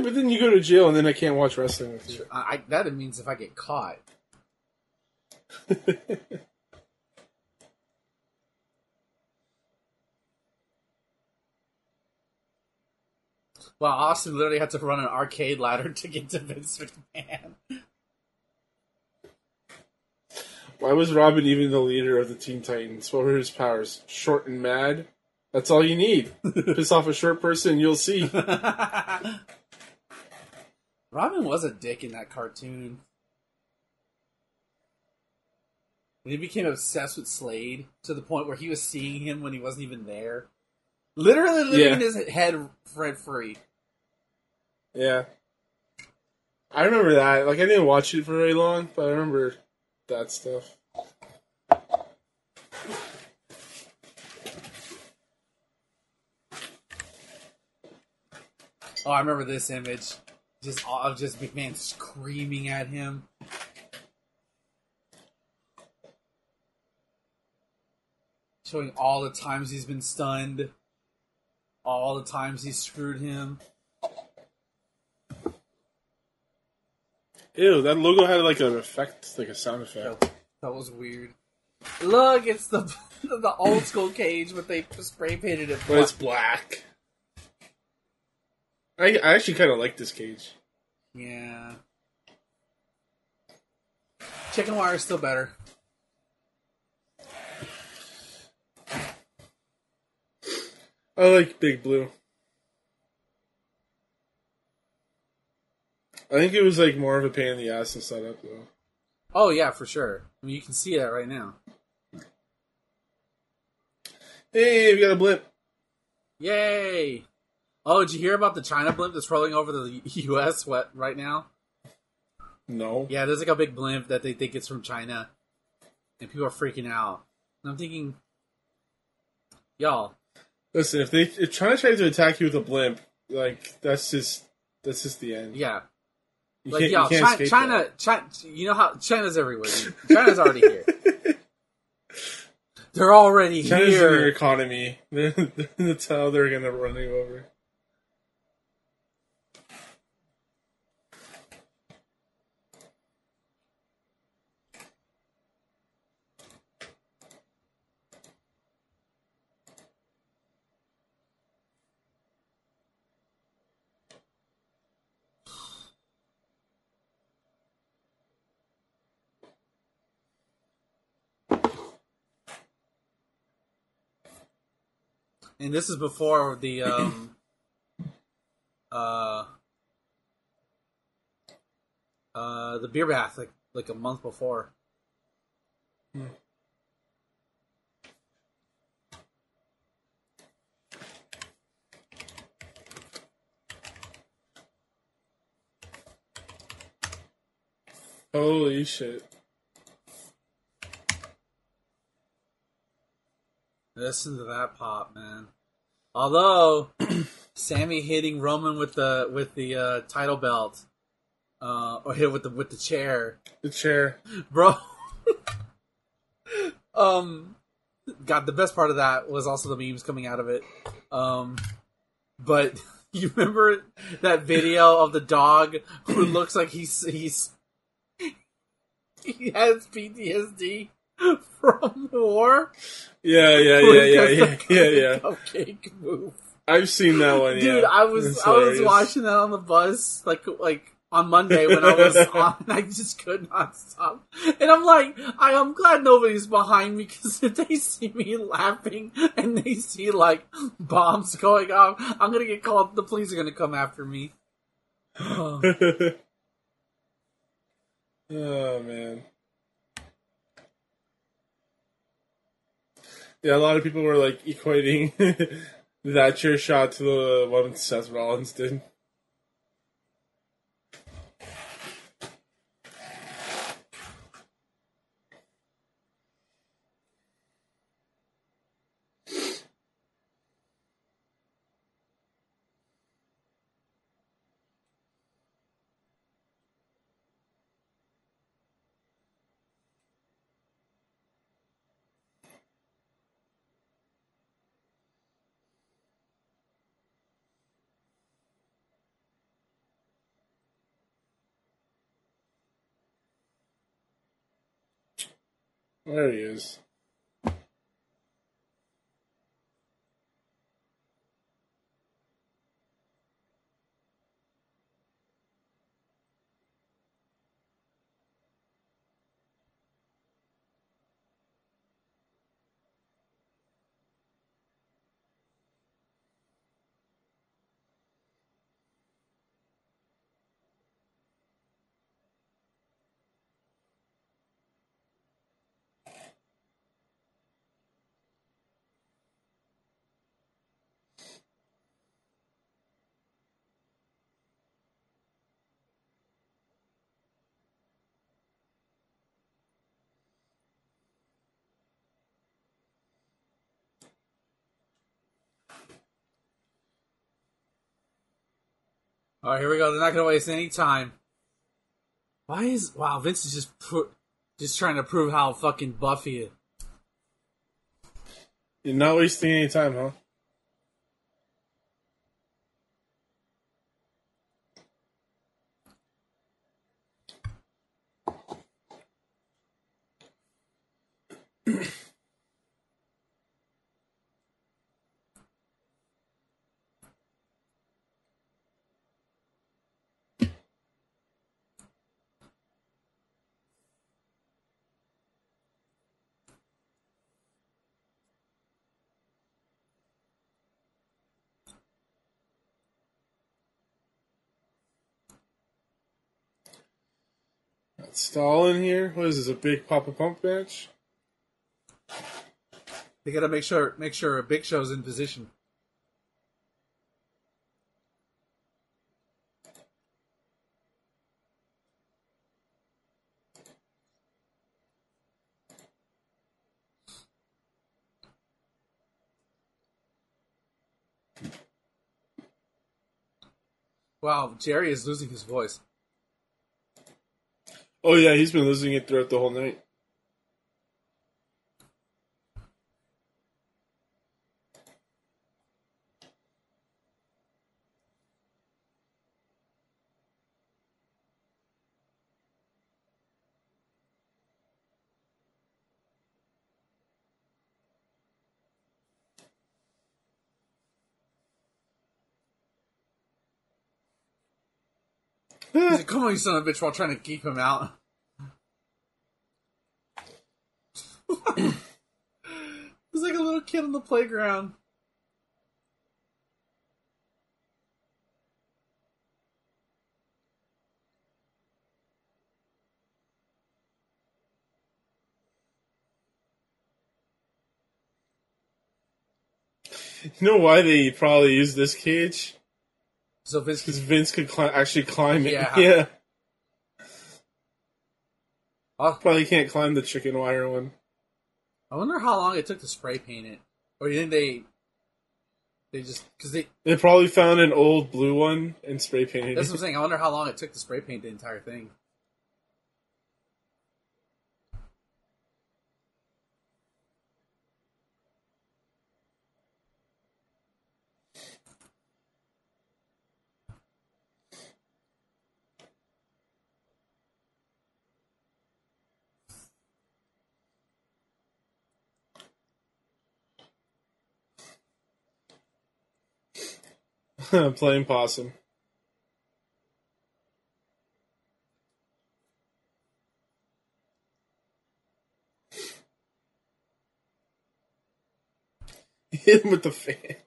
but then you go to jail and then I can't watch wrestling with you. I, I that means if I get caught. Well, Austin literally had to run an arcade ladder to get to Vince McMahon. Why was Robin even the leader of the Teen Titans? What were his powers? Short and mad? That's all you need. Piss off a short person, you'll see. Robin was a dick in that cartoon. And he became obsessed with Slade to the point where he was seeing him when he wasn't even there. Literally living Yeah. in his head rent free. Yeah. I remember that. Like, I didn't watch it for very long, but I remember that stuff. Oh, I remember this image. Just of just McMahon screaming at him. Showing all the times he's been stunned. All the times he screwed him. Ew, that logo had like an effect, like a sound effect. That was weird. Look, it's the the old school cage, but they spray painted it. But it's black. I, I actually kind of like this cage. Yeah. Chicken wire is still better. I like Big Blue. I think it was like more of a pain in the ass to set up though. Oh yeah, for sure. I mean, you can see that right now. Hey, we got a blip. Yay! Oh, did you hear about the China blimp that's rolling over the U.S. What right now? No. Yeah, there's like a big blimp that they think it's from China, and people are freaking out. And I'm thinking, y'all, Listen, if they if China tries to attack you with a blimp, like that's just that's just the end. yeah, like y'all, China, China. China, you know how China's everywhere. China's already here. They're already here. China's in their here. economy. that's how they're gonna run you over. And this is before the um uh uh the beer bath, like like a month before. Holy shit! Listen to that pop, man. Although Sami hitting Roman with the with the uh, title belt, uh, or hit with the with the chair, The chair. bro. um, God, the best part of that was also the memes coming out of it. Um, but You remember that video of the dog who looks like he's he's he has PTSD from war? Yeah, yeah, yeah, yeah, yeah, yeah, the yeah. Cupcake move. I've seen that one. Dude, yeah. I was I was watching that on the bus like like on Monday when I was on. I just could not stop, and I'm like, I, I'm glad nobody's behind me because if they see me laughing and they see like bombs going off, I'm gonna get called. The police are gonna come after me. Oh. oh man. Yeah, a lot of people were like equating that chair shot to the one Seth Rollins did. There he is. All right, here we go. They're not gonna waste any time. Why is wow? Vince is just just trying to prove how fucking Buffy is. You're not wasting any time, huh? Stall in here. What is this? A big Papa Pump match? They gotta make sure make sure a Big Show's in position. Wow, Jerry is losing his voice. Oh yeah, he's been losing it throughout the whole night. He's like, Come on, you son of a bitch, while trying to keep him out. He's like a little kid on the playground. You know why they probably use this cage? So Vince Because Vince could cli- actually climb it. Yeah. yeah. Oh, Probably can't climb the chicken wire one. I wonder how long it took to spray paint it. Or do you think they they just because they They probably found an old blue one and spray painted that's what. I'm saying. I wonder how long it took to spray paint the entire thing. Playing possum. Hit him with the fan.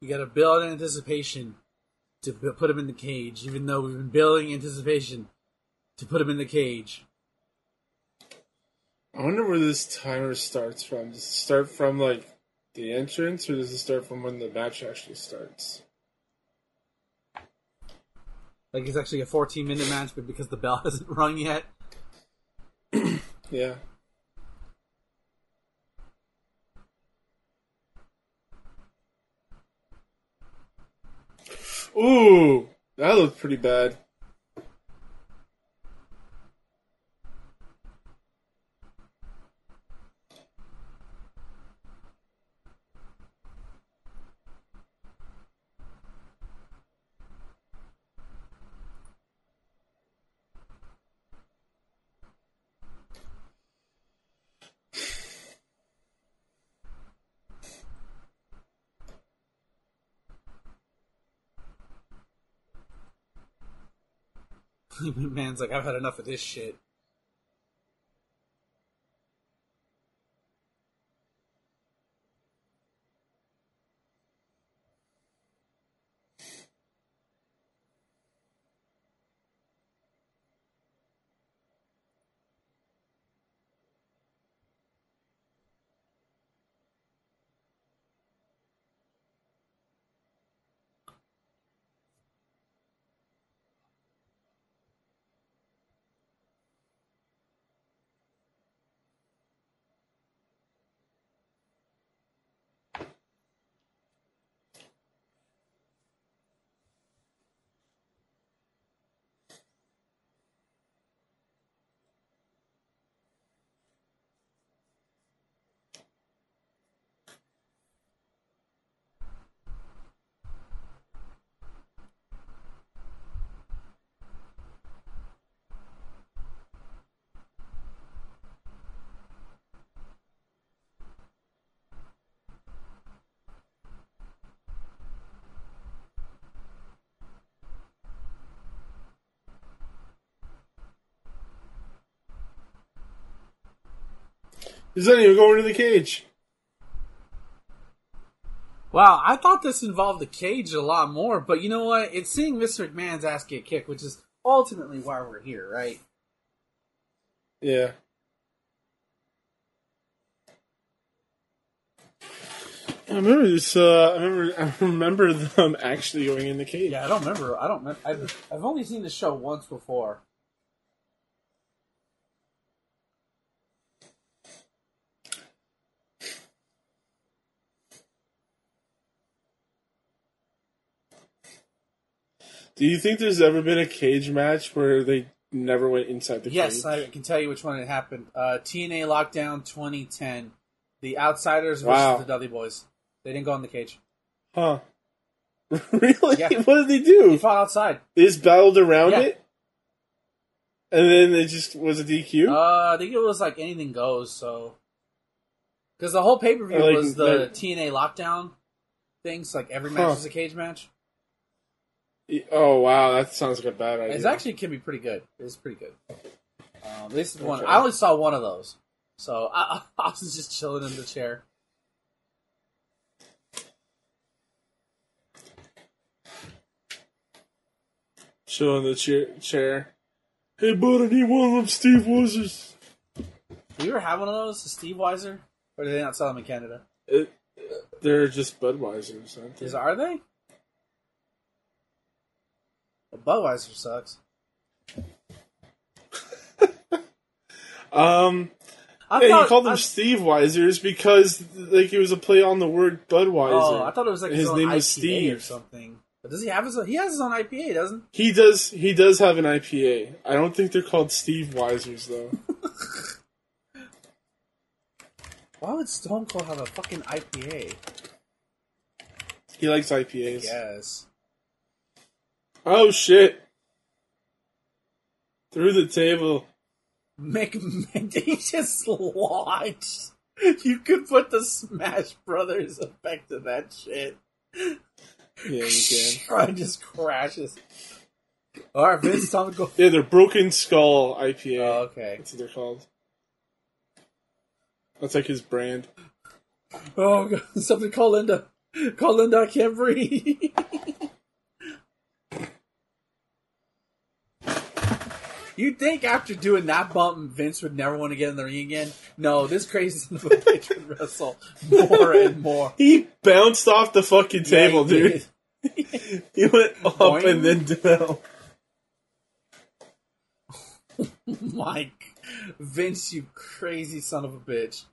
You got to build anticipation to put him in the cage, even though we've been building anticipation to put him in the cage. I wonder where this timer starts from. Does it start from like the entrance, or does it start from when the match actually starts? Like it's actually a 14 minute match, but because the bell hasn't rung yet, Yeah. Ooh, that looks pretty bad. McMahon's like, I've had enough of this shit. He's not even going to the cage. Wow, I thought this involved the cage a lot more, but you know what? It's seeing Mr. McMahon's ass get kicked, which is ultimately why we're here, right? Yeah. I remember this. Uh, I remember. I remember them actually going in the cage. Yeah, I don't remember. I don't. Remember. I've I've only seen the show once before. Do you think there's ever been a cage match where they never went inside the Yes, cage? Yes, I can tell you which one it happened. Uh, TNA Lockdown 2010. The Outsiders versus Wow. the Dudley Boys. They didn't go in the cage. Huh? really? Yeah. What did they do? They fought outside. They just battled around Yeah. it, and then it just was a DQ. Uh, I think it was like anything goes. So Because the whole pay per view like was the that- TNA lockdown things. Like every match Huh. is a cage match. Oh wow, that sounds like a bad idea. It's actually can be pretty good. It's pretty good. Um, this is one. I only saw one of those, so I, I was just chilling in the chair. chill in the chair. chair. Hey, bud, I need one of them Steve Wozers. Do you ever have one of those, the Steve Weiser, or do they not sell them in Canada? It, they're just Budweisers, aren't they? Is are they? Well, Budweiser sucks. Um, I yeah, thought, he called them I, Steve Weisers because like it was a play on the word Budweiser. oh, I thought it was like his, his name IPA was or something. But does he have his? Own, he has his own IPA, doesn't? He does. He does have an IPA. I don't think they're called Steve Weisers though. Why would Stone Cold have a fucking IPA? he likes IPAs. Yes. Oh shit! Through the table. Mick just launched. You could put the Smash Brothers effect to that shit. Yeah, you can. Just crashes. All right, Vince, time to go. Yeah, they're Broken Skull IPA. Oh, okay. That's what they're called. That's like his brand. Oh, God. something call Linda. Call Linda. I can't breathe. You'd think after doing that bump, Vince would never want to get in the ring again. No, this crazy son of a bitch would wrestle more and more. He bounced off the fucking table, Yeah, dude. He went up Boing. and then down. Mike, Vince, you crazy son of a bitch.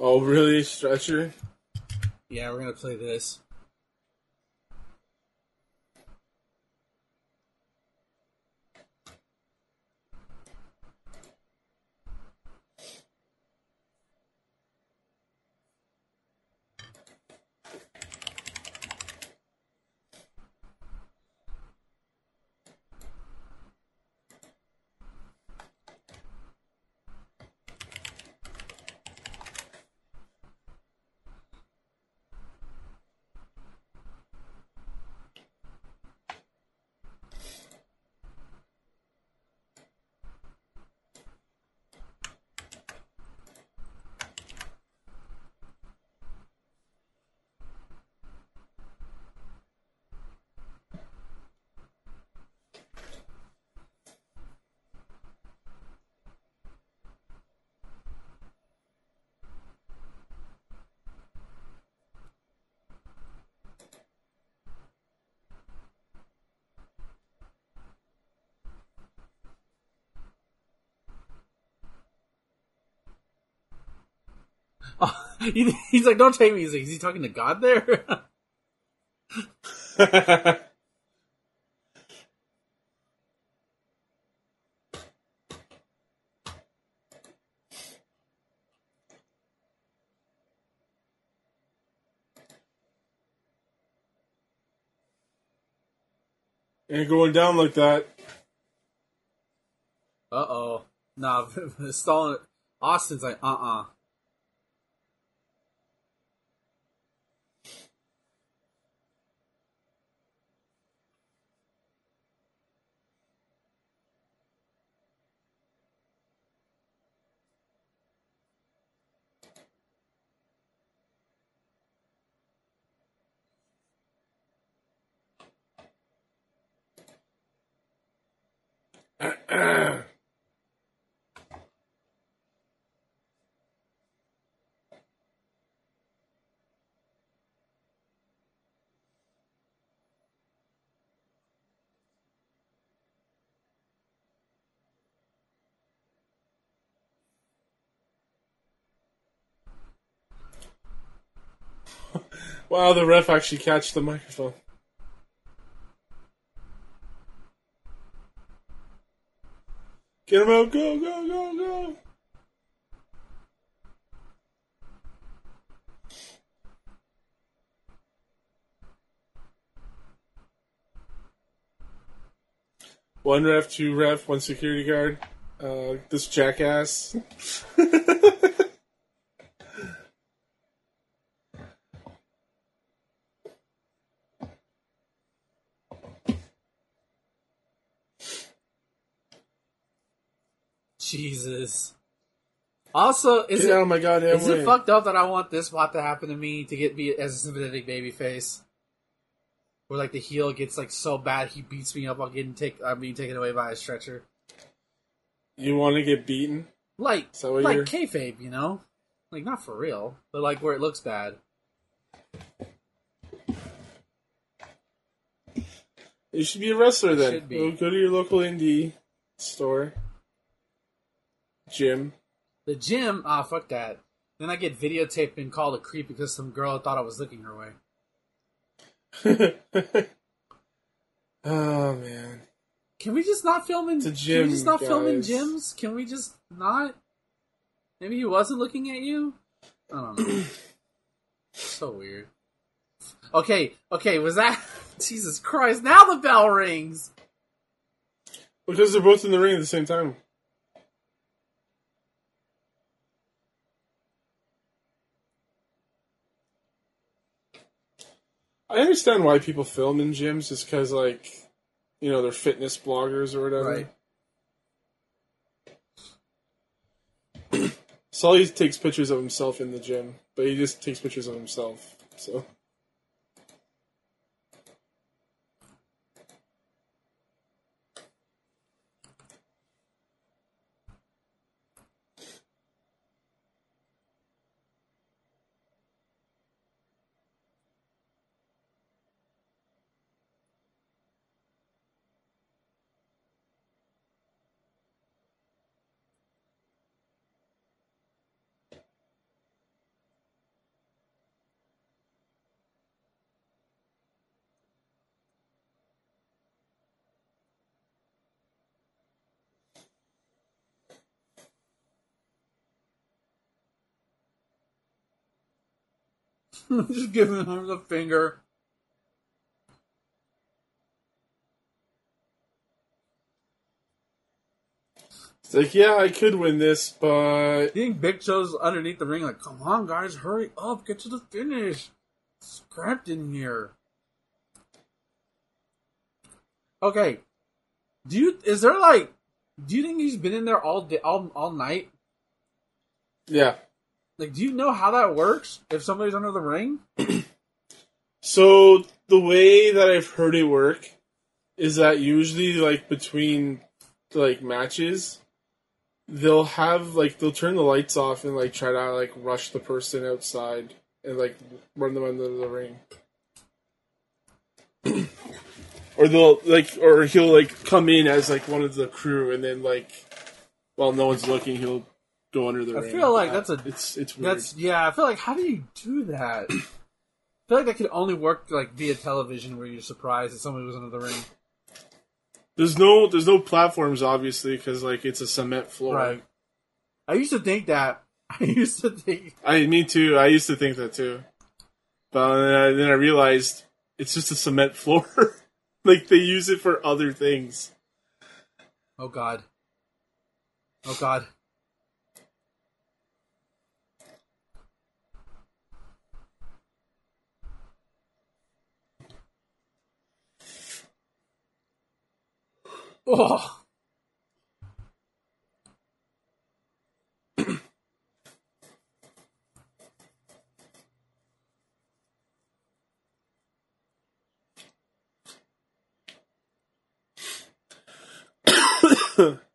Oh, really, stretcher? Yeah, we're gonna play this. He's like, "Don't take me." He's like, "Is he talking to God there?" and going down like that. Uh oh. Nah, Stalin. Austin's like, uh uh Wow, the ref actually catched the microphone. Get him out! Go, go, go, go! One ref, two ref, one security guard. Uh, this jackass. Jesus. Also, is Get it of my goddamn is way. it fucked up that I want this spot to happen to me to get me as a sympathetic baby face? Where like the heel gets like so bad he beats me up while getting take I'm being taken away by a stretcher. You want to get beaten? Like what like you're- kayfabe, you know? Like not for real, but like where it looks bad. You should be a wrestler then. Should be. Go, go to your local indie store, gym. The gym, ah, fuck that. Then I get videotaped and called a creep because some girl thought I was looking her way. oh man, Can we just not film in? A Can we just not film in gyms? Can we just not? Maybe he wasn't looking at you. I don't know. so weird. Okay, okay. Was that Jesus Christ? Now the bell rings. because they're both in the ring at the same time. I understand why people film in gyms, just because like, you know, they're fitness bloggers or whatever. Right. Sully takes pictures of himself in the gym, but he just takes pictures of himself. So just giving her the finger. it's like, yeah, I could win this, but You think Big Show's underneath the ring? Like, come on, guys, hurry up, get to the finish. Scrapped in here. Okay, do you? Is there like? Do you think he's been in there all day, all all night? yeah. Like, do you know how that works? If somebody's under the ring, So the way that I've heard it work is that usually like between like matches they'll have like they'll turn the lights off and like try to like rush the person outside and like run them under the ring. or they'll like or he'll like come in as like one of the crew and then like while no one's looking he'll go under the I feel like that's a- it's it's weird. that's yeah. I feel like how do you do that? I feel like that could only work like via television, where you're surprised that somebody was under the ring. There's no there's no platforms obviously because like it's a cement floor. Right. I used to think that. I used to think. I me too. I used to think that too, but then I, then I realized it's just a cement floor. like they use it for other things. Oh God. Oh God. Oh.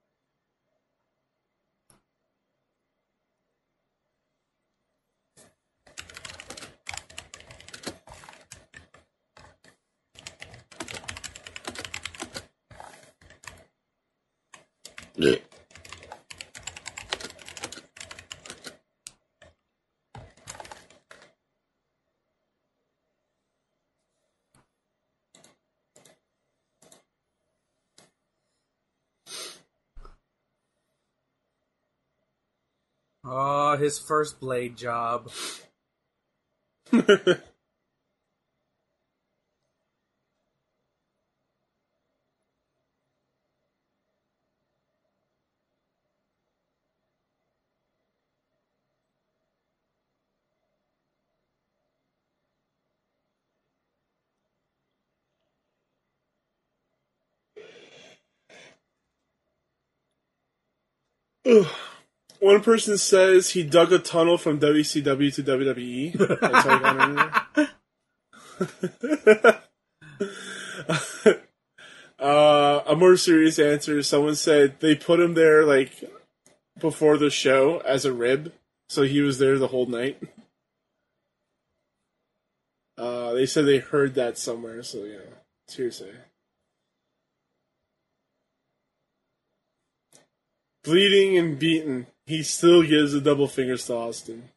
his first blade job. One person says he dug a tunnel from WCW to WWE. That's how he got in there. uh, a more serious answer: someone said they put him there like before the show as a rib, so he was there the whole night. Uh, they said they heard that somewhere, so yeah, seriously. bleeding and beaten, he still gives the double fingers to Austin.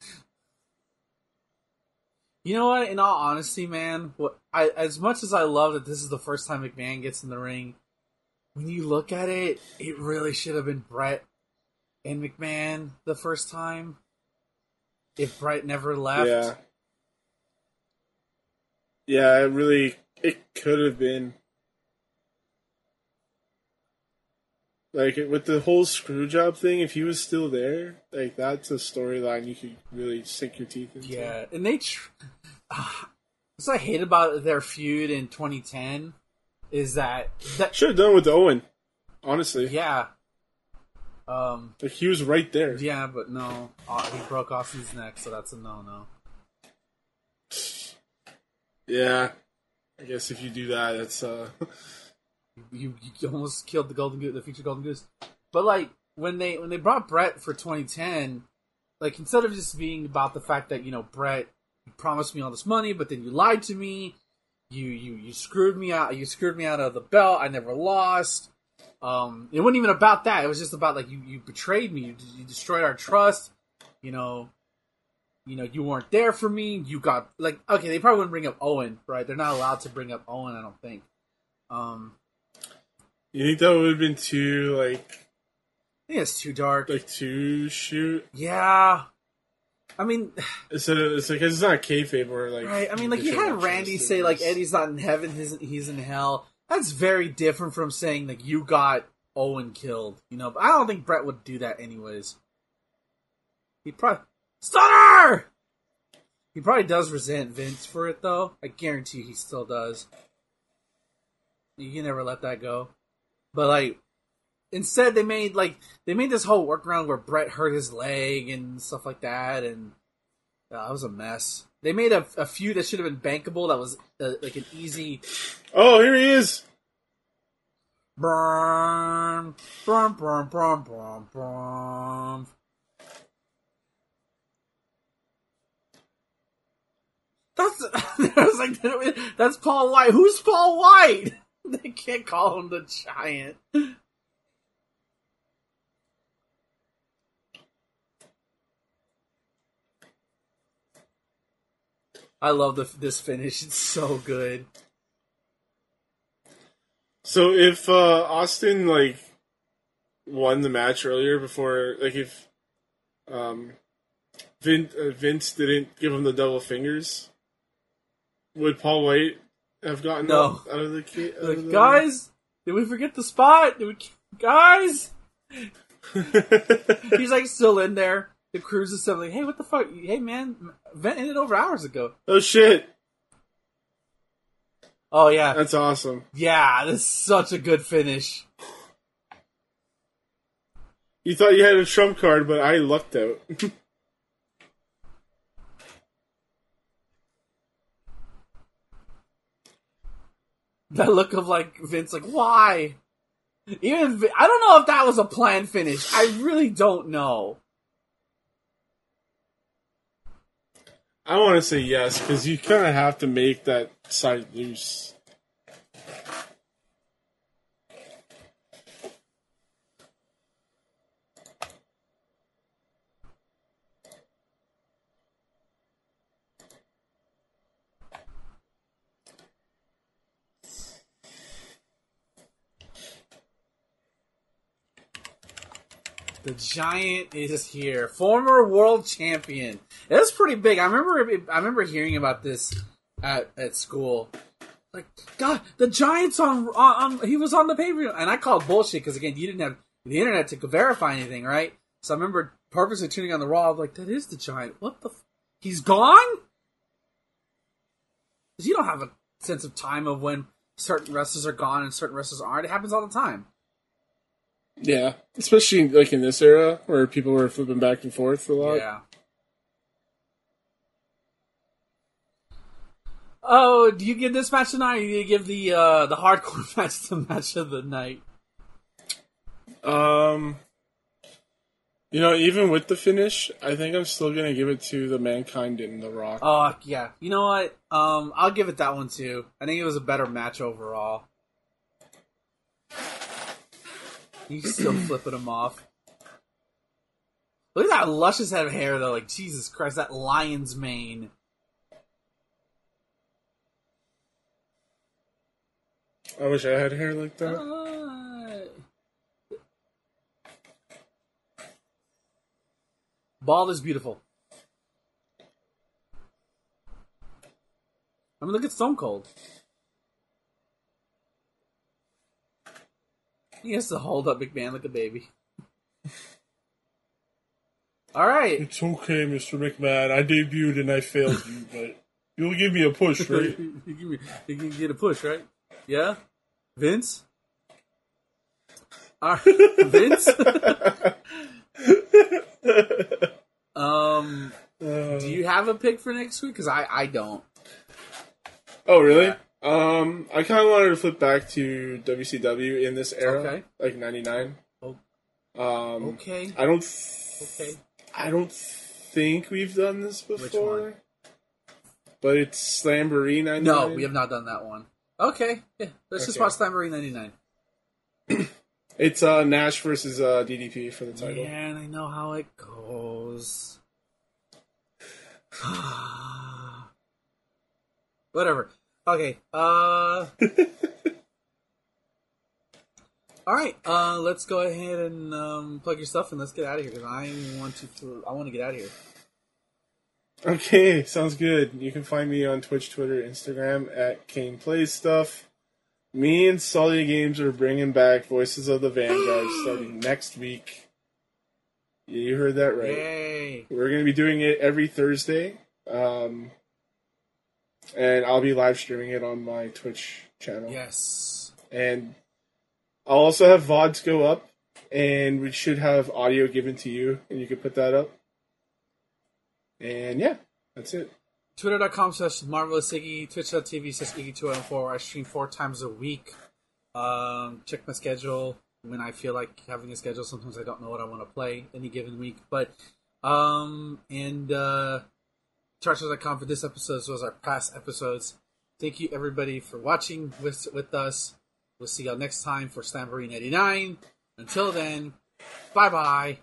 You know what? In all honesty, man, what I as much as I love that this is the first time McMahon gets in the ring, when you look at it, it really should have been Bret and McMahon the first time. If Bret never left, Yeah. Yeah, it really it could have been like with the whole screw job thing. If he was still there, like that's a storyline you could really sink your teeth into. Yeah, and they. Tr- what I hate about their feud in 2010 is that that should have done with Owen. Honestly, yeah, um, like he was right there. yeah, but no, uh, he broke Austin's neck, so that's a no no. Yeah, I guess if you do that, it's uh. You, you almost killed the golden goose, the future golden goose. But like when they when they brought Bret for 2010, like instead of just being about the fact that you know Bret you promised me all this money, but then you lied to me, you you you screwed me out, you screwed me out of the belt. I never lost. Um, it wasn't even about that. It was just about like you you betrayed me, you, you destroyed our trust. You know, you know you weren't there for me. You got like okay, they probably wouldn't bring up Owen, right? They're not allowed to bring up Owen, I don't think. Um, You think that would have been too like I think it's too dark. like too shoot? Yeah. I mean, it's like it's not kayfabe or like right. I mean, like you had Randy say like Eddie's not in heaven, he's, he's in hell. That's very different from saying like you got Owen killed. You know, but I don't think Bret would do that anyways. He probably stunner. He probably does resent Vince for it though. I guarantee he still does. You can never let that go. But like instead they made like they made this whole workaround where Bret hurt his leg and stuff like that, and uh, that was a mess. They made a, a feud that should have been bankable. That was uh, like an easy Oh, here he is. burn, burn, burn, burn, burn, burn. That's was like that's Paul Wight. Who's Paul Wight? They can't call him the giant. I love the this finish. It's so good. So if uh, Austin like won the match earlier before, like if um, Vin, uh, Vince didn't give him the double fingers, would Paul Wight have gotten No. out of the key? Like, the- guys, did we forget the spot? Did we, guys? He's like still in there. The crew's is still hey, what the fuck? Hey, man, vent ended over hours ago. oh shit! Oh yeah, That's awesome. yeah. that's such a good finish. You thought you had a trump card, but I lucked out. That look of like Vince, like why? Even I don't know if that was a planned finish. I really don't know. I want to say yes because you kind of have to make that side loose. The Giant is here, former world champion. It was pretty big. I remember. I remember hearing about this at at school. Like, God, the Giant's on. on, on he was on the pay per view, and I called bullshit because again, you didn't have the internet to verify anything, right? So I remember purposely tuning on the Raw. I'm like, that is the Giant. What the? F- He's gone. Because you don't have a sense of time of when certain wrestlers are gone and certain wrestlers aren't. It happens all the time. Yeah, especially like in this era where people were flipping back and forth a lot. Yeah. Oh, do you give this match tonight, or do you give the uh, the hardcore match the match of the night? Um, you know, even with the finish, I think I'm still gonna give it to the Mankind and the Rock. Oh, yeah. You know what? Um, I'll give it that one too. I think it was a better match overall. You still flipping him off. Look at that luscious head of hair, though. Like Jesus Christ, that lion's mane. I wish I had hair like that. Uh, Bald is beautiful. I mean, look at Stone Cold. He has to hold up McMahon like a baby. All right. It's okay, Mr. McMahon. I debuted and I failed you, but you'll give me a push, right? you, give me, you can get a push, right? Yeah? Vince? All right. Vince? um, Uh, do you have a pick for next week? Because I, I don't. oh, really? Um, I kind of wanted to flip back to WCW in this era, Okay. like '99. Oh. Um, Okay. I don't. Th- Okay. I don't think we've done this before. But it's Slamboree '99. No, we have not done that one. Okay. Yeah. Let's just watch Slamboree 99. It's uh, Nash versus uh, DDP for the title. Yeah, and I know how it goes. Whatever. Okay. Uh. All right. Uh, let's go ahead and um, plug your stuff and let's get out of here because I want to. I want to get out of here. Okay, sounds good. You can find me on Twitch, Twitter, Instagram at Kane Plays Stuff. Me and Sully Games are bringing back Voices of the Vanguard starting next week. Yeah, you heard that right. Yay! We're going to be doing it every Thursday. Um, and I'll be live streaming it on my Twitch channel. Yes. And I'll also have VODs go up, and we should have audio given to you, and you can put that up. And yeah, that's it. Twitter.com slash marvelous Iggy, twitch.tv slash Iggy204. I stream four times a week. Um, check my schedule when I feel like having a schedule. Sometimes I don't know what I want to play any given week. But, um, and, uh, chartshow.com for this episode as well as our past episodes. Thank you everybody for watching with, with us. We'll see y'all next time for Slamboree 99. Until then, bye bye.